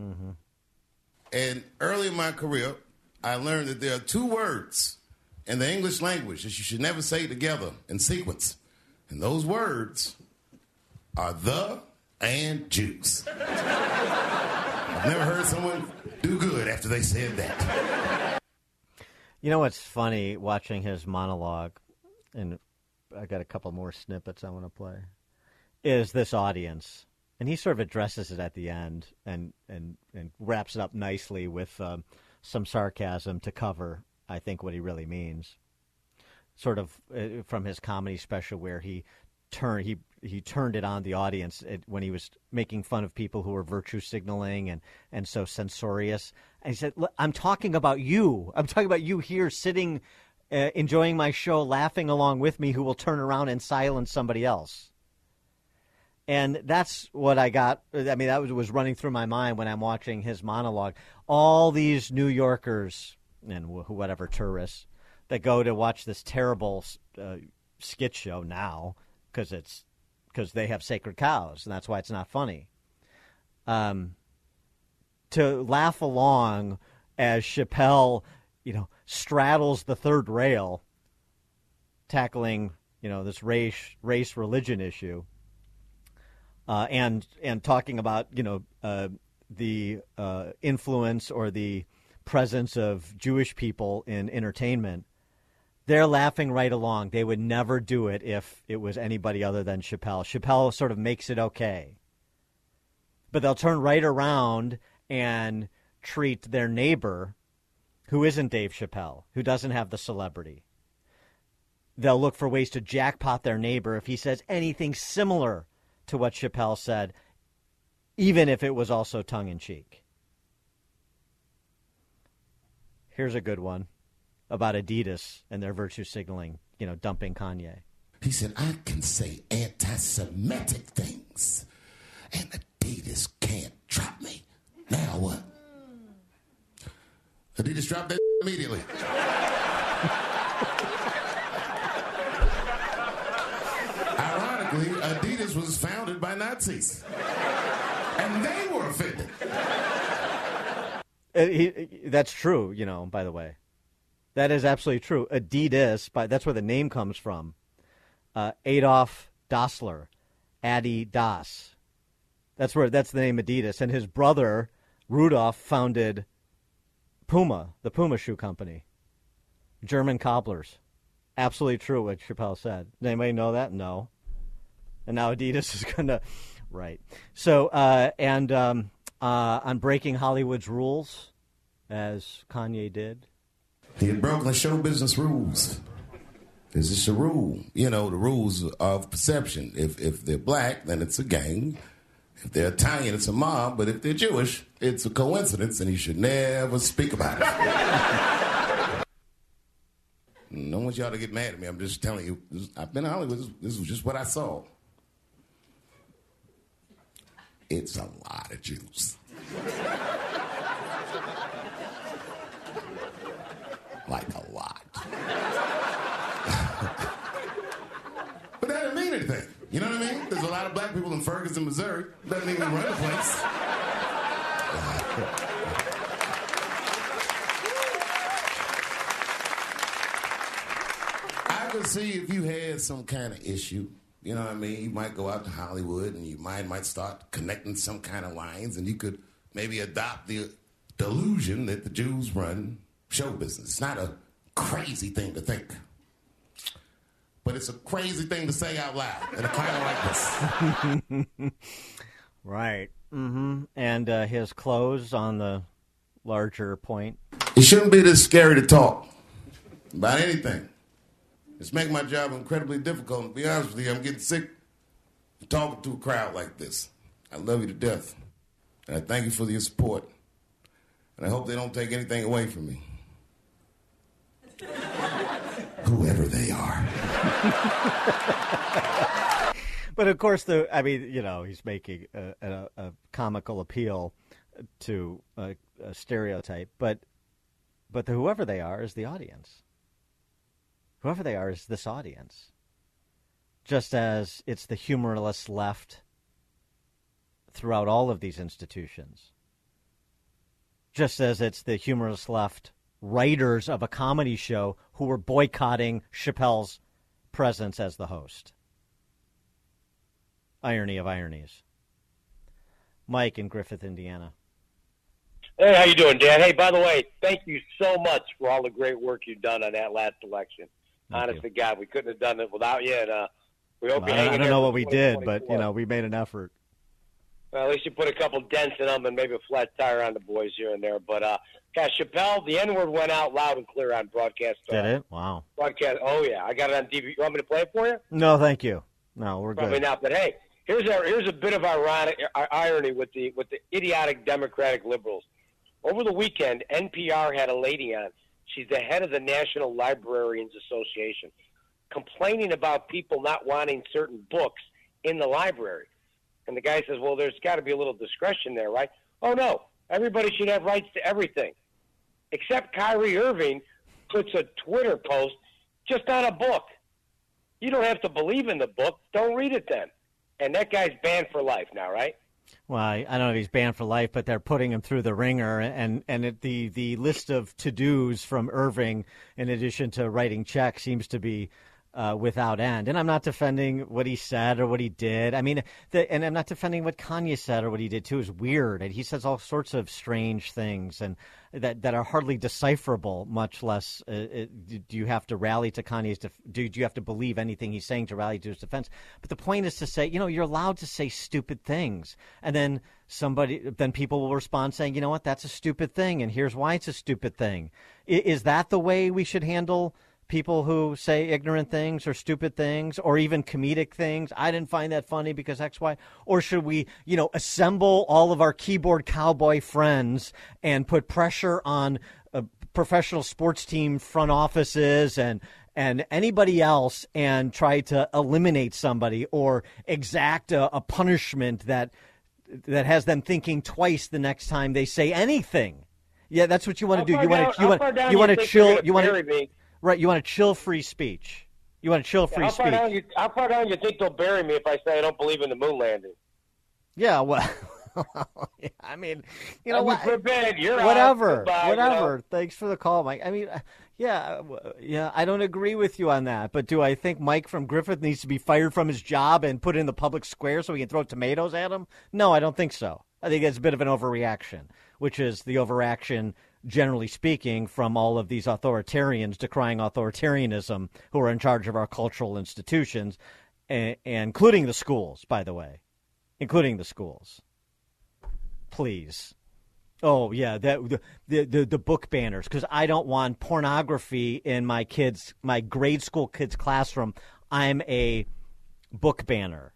Mm-hmm. And early in my career, I learned that there are two words in the English language that you should never say together in sequence. And those words are the and Jews. I've never heard someone do good after they said that. You know what's funny watching his monologue, and I got a couple more snippets I want to play, is this audience and he sort of addresses it at the end and and and wraps it up nicely with um, some sarcasm to cover, I think, what he really means. Sort of uh, from his comedy special where he turned he he turned it on the audience when he was making fun of people who were virtue signaling and and so censorious. And he said, "I'm talking about you. I'm talking about you here sitting." Uh, enjoying my show, laughing along with me, who will turn around and silence somebody else. And that's what I got. I mean, that was, was running through my mind when I'm watching his monologue. All these New Yorkers and whatever tourists that go to watch this terrible uh, skit show now because it's because they have sacred cows, and that's why it's not funny. Um, to laugh along as Chappelle, you know, straddles the third rail, tackling you know this race race religion issue uh, and and talking about you know uh, the uh, influence or the presence of Jewish people in entertainment, they're laughing right along. They would never do it if it was anybody other than Chappelle. Chappelle sort of makes it okay, but they'll turn right around and treat their neighbor, who isn't Dave Chappelle, who doesn't have the celebrity. They'll look for ways to jackpot their neighbor if he says anything similar to what Chappelle said, even if it was also tongue in cheek. Here's a good one about Adidas and their virtue signaling, you know, dumping Kanye. He said, I can say anti Semitic things, and Adidas can't drop me. Now what? Adidas dropped that immediately. Ironically, Adidas was founded by Nazis. And they were offended. Uh, he, that's true, you know, by the way. That is absolutely true. Adidas, by, that's where the name comes from. Uh, Adolf Dassler, Addy Das. That's where that's the name Adidas. And his brother, Rudolf, founded Puma, the Puma shoe company. German cobblers. Absolutely true what Chappelle said. Does anybody know that? No. And now Adidas is going to Right. So, uh, and um, uh, on breaking Hollywood's rules, as Kanye did. He had broken the show business rules. This is a rule. You know, the rules of perception. If if they're black, then it's a gang. If they're Italian, it's a mob. But if they're Jewish, it's a coincidence, and he should never speak about it. Don't want y'all to get mad at me. I'm just telling you. I've been in Hollywood. This, this was just what I saw. It's a lot of Jews. like a lot. but that didn't mean anything. You know what I mean? There's a lot of black people in Ferguson, Missouri. Doesn't even run the place. I could see if you had some kind of issue. You know what I mean? You might go out to Hollywood and you might might start connecting some kind of lines, and you could maybe adopt the delusion that the Jews run show business. It's not a crazy thing to think, but it's a crazy thing to say out loud in a climate like this. Right. Mm-hmm. And uh, his clothes on the larger point. It shouldn't be this scary to talk about anything. It's making my job incredibly difficult. And to be honest with you, I'm getting sick of talking to a crowd like this. I love you to death. And I thank you for your support. And I hope they don't take anything away from me. Whoever they are. But of course, the I mean, you know, he's making a, a, a comical appeal to a, a stereotype, but but the, whoever they are is the audience. Whoever they are is this audience. Just as it's the humorless left throughout all of these institutions. Just as it's the humorless left writers of a comedy show who were boycotting Chappelle's presence as the host. Irony of ironies. Mike in Griffith, Indiana. Hey, how you doing, Dan? Hey, by the way, thank you so much for all the great work you've done on that last election. Thank Honest to God, we couldn't have done it without you. And uh, we hope Well, you I, I don't know what we did, but you know, we made an effort. Well, at least you put a couple dents in them and maybe a flat tire on the boys here and there. But uh, gosh, Chappelle, the N word went out loud and clear on broadcast. Uh, Did it? Wow. Broadcast. Oh yeah, I got it on TV. You want me to play it for you? No, thank you. No, we're Probably good. not. But hey, here's a here's a bit of ironic ir- irony with the with the idiotic Democratic liberals. Over the weekend, NPR had a lady on. She's the head of the National Librarians Association, complaining about people not wanting certain books in the library. And the guy says, "Well, there's got to be a little discretion there, right?" Oh no, everybody should have rights to everything, except Kyrie Irving puts a Twitter post just on a book. You don't have to believe in the book. Don't read it then. And that guy's banned for life now, right? Well, I, don't know if he's banned for life, but they're putting him through the ringer, and and it, the the list of to dos from Irving, in addition to writing checks, seems to be uh, without end. And I'm not defending what he said or what he did. I mean, the, and I'm not defending what Kanye said or what he did too. Is weird, and he says all sorts of strange things, and that that are hardly decipherable. Much less, uh, uh, do you have to rally to Kanye's? Def- do, do you have to believe anything he's saying to rally to his defense? But the point is to say, you know, you're allowed to say stupid things, and then somebody, then people will respond saying, you know what, that's a stupid thing, and here's why it's a stupid thing. Is that the way we should handle? People who say ignorant things or stupid things or even comedic things. I didn't find that funny because X, Y. Or should we, you know, assemble all of our keyboard cowboy friends and put pressure on uh, professional sports team front offices and and anybody else and try to eliminate somebody or exact a, a punishment that that has them thinking twice the next time they say anything. Yeah, that's what you want to do. You want to you want you want to chill. You want to? Right. You want to chill free speech. You want to chill free how speech. down you how far down you think they'll bury me if I say I don't believe in the moon landing? Yeah, well, I mean, you know what? forbid, you're out. whatever, you whatever. know. Thanks for the call, Mike. I mean, uh, yeah, yeah. I don't agree with you on that, but do I think Mike from Griffith needs to be fired from his job and put in the public square so we can throw tomatoes at him? No, I don't think so. I think it's a bit of an overreaction, which is the overreaction, generally speaking, from all of these authoritarians decrying authoritarianism who are in charge of our cultural institutions, and, including the schools, by the way. including the schools. Please. Oh yeah, that the the, the book banners because I don't want pornography in my kids my grade school kids classroom. I'm a book banner.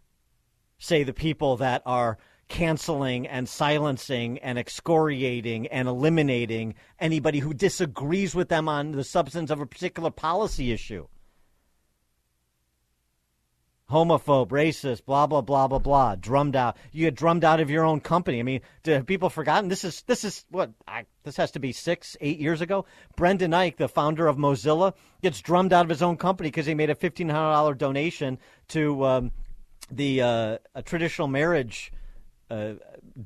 Say the people that are canceling and silencing and excoriating and eliminating anybody who disagrees with them on the substance of a particular policy issue homophobe, racist, blah blah blah blah blah, drummed out. You get drummed out of your own company. I mean, have people forgotten? This is this is what I, this has to be six, eight years ago. Brendan Eich, the founder of Mozilla, gets drummed out of his own company because he made a fifteen hundred dollar donation to um, the uh, traditional marriage uh,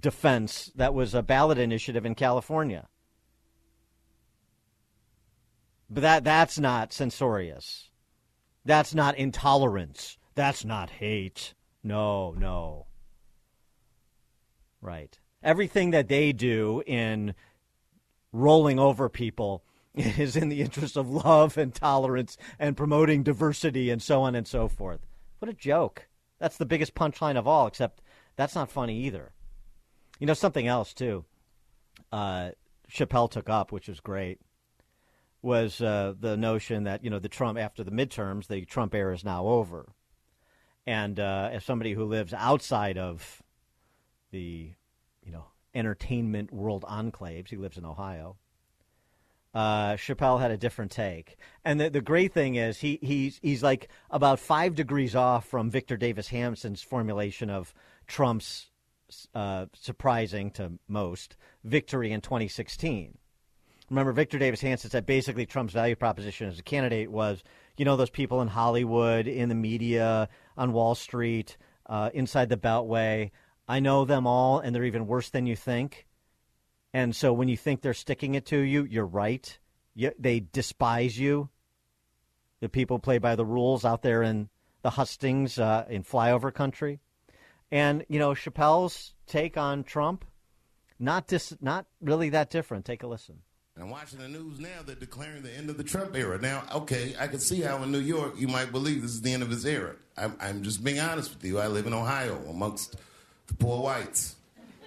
defense that was a ballot initiative in California. But that that's not censorious. That's not intolerance. That's not hate. No, no. Right. Everything that they do in rolling over people is in the interest of love and tolerance and promoting diversity and so on and so forth. What a joke. That's the biggest punchline of all, except that's not funny either. You know, something else, too, uh, Chappelle took up, which was great, was uh, the notion that, you know, the Trump, after the midterms, the Trump era is now over. And uh, as somebody who lives outside of the, you know, entertainment world enclaves, he lives in Ohio. Uh, Chappelle had a different take, and the the great thing is he he's he's like about five degrees off from Victor Davis Hanson's formulation of Trump's uh, surprising to most victory in 2016. Remember, Victor Davis Hanson said basically Trump's value proposition as a candidate was, you know, those people in Hollywood, in the media, on Wall Street, uh, inside the Beltway. I know them all, and they're even worse than you think. And so when you think they're sticking it to you, you're right. You, they despise you. The people play by the rules out there in the hustings uh, in flyover country. And, you know, Chappelle's take on Trump, not, dis- not really that different. Take a listen. I'm watching the news now. They're declaring the end of the Trump era. Now, okay, I can see how in New York you might believe this is the end of his era. I'm, I'm just being honest with you. I live in Ohio amongst the poor whites.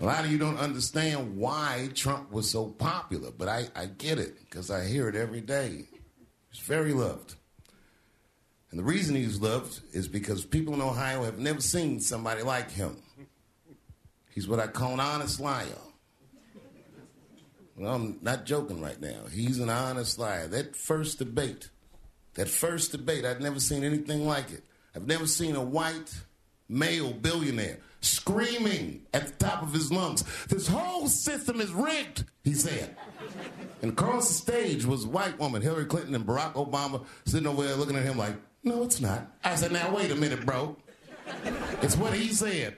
A lot of you don't understand why Trump was so popular, but I, I get it because I hear it every day. He's very loved. And the reason he's loved is because people in Ohio have never seen somebody like him. He's what I call an honest liar. Well, I'm not joking right now. He's an honest liar. That first debate, that first debate, I've never seen anything like it. I've never seen a white male billionaire screaming at the top of his lungs, This whole system is rigged, he said. And across the stage was a white woman, Hillary Clinton and Barack Obama, sitting over there looking at him like, No, it's not. I said, Now, wait a minute, bro. It's what he said.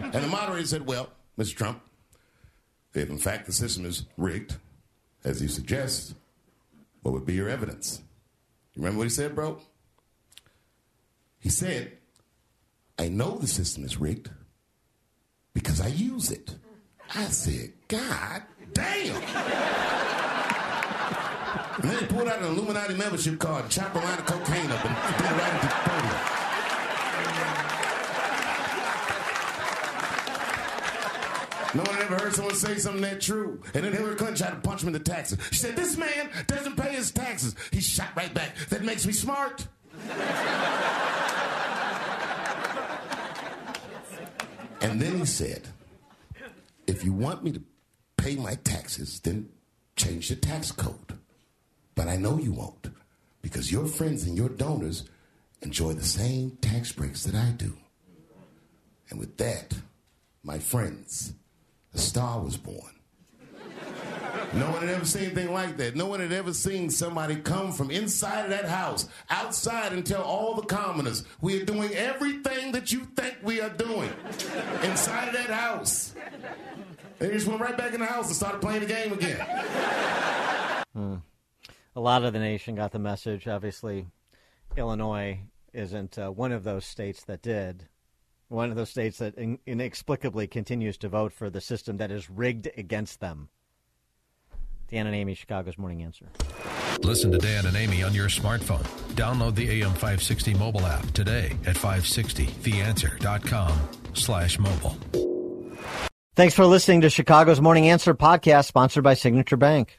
And the moderator said, Well, Mr. Trump, if in fact the system is rigged, as you suggest, what would be your evidence? You remember what he said, bro? He said, I know the system is rigged because I use it. I said, God damn. And then he pulled out an Illuminati membership card, chopped a line of cocaine up, and put it right into the podium. No one ever heard someone say something that true. And then Hillary Clinton tried to punch him in the taxes. She said, This man doesn't pay his taxes. He shot right back. That makes me smart. and then he said, If you want me to pay my taxes, then change the tax code. But I know you won't because your friends and your donors enjoy the same tax breaks that I do. And with that, my friends, a star was born. No one had ever seen anything like that. No one had ever seen somebody come from inside of that house, outside, and tell all the commoners, we are doing everything that you think we are doing inside of that house. They just went right back in the house and started playing the game again. Hmm. A lot of the nation got the message. Obviously, Illinois isn't uh, one of those states that did one of those states that in- inexplicably continues to vote for the system that is rigged against them. Dan and Amy, Chicago's Morning Answer. Listen to Dan and Amy on your smartphone. Download the AM560 mobile app today at 560theanswer.com slash mobile. Thanks for listening to Chicago's Morning Answer podcast sponsored by Signature Bank.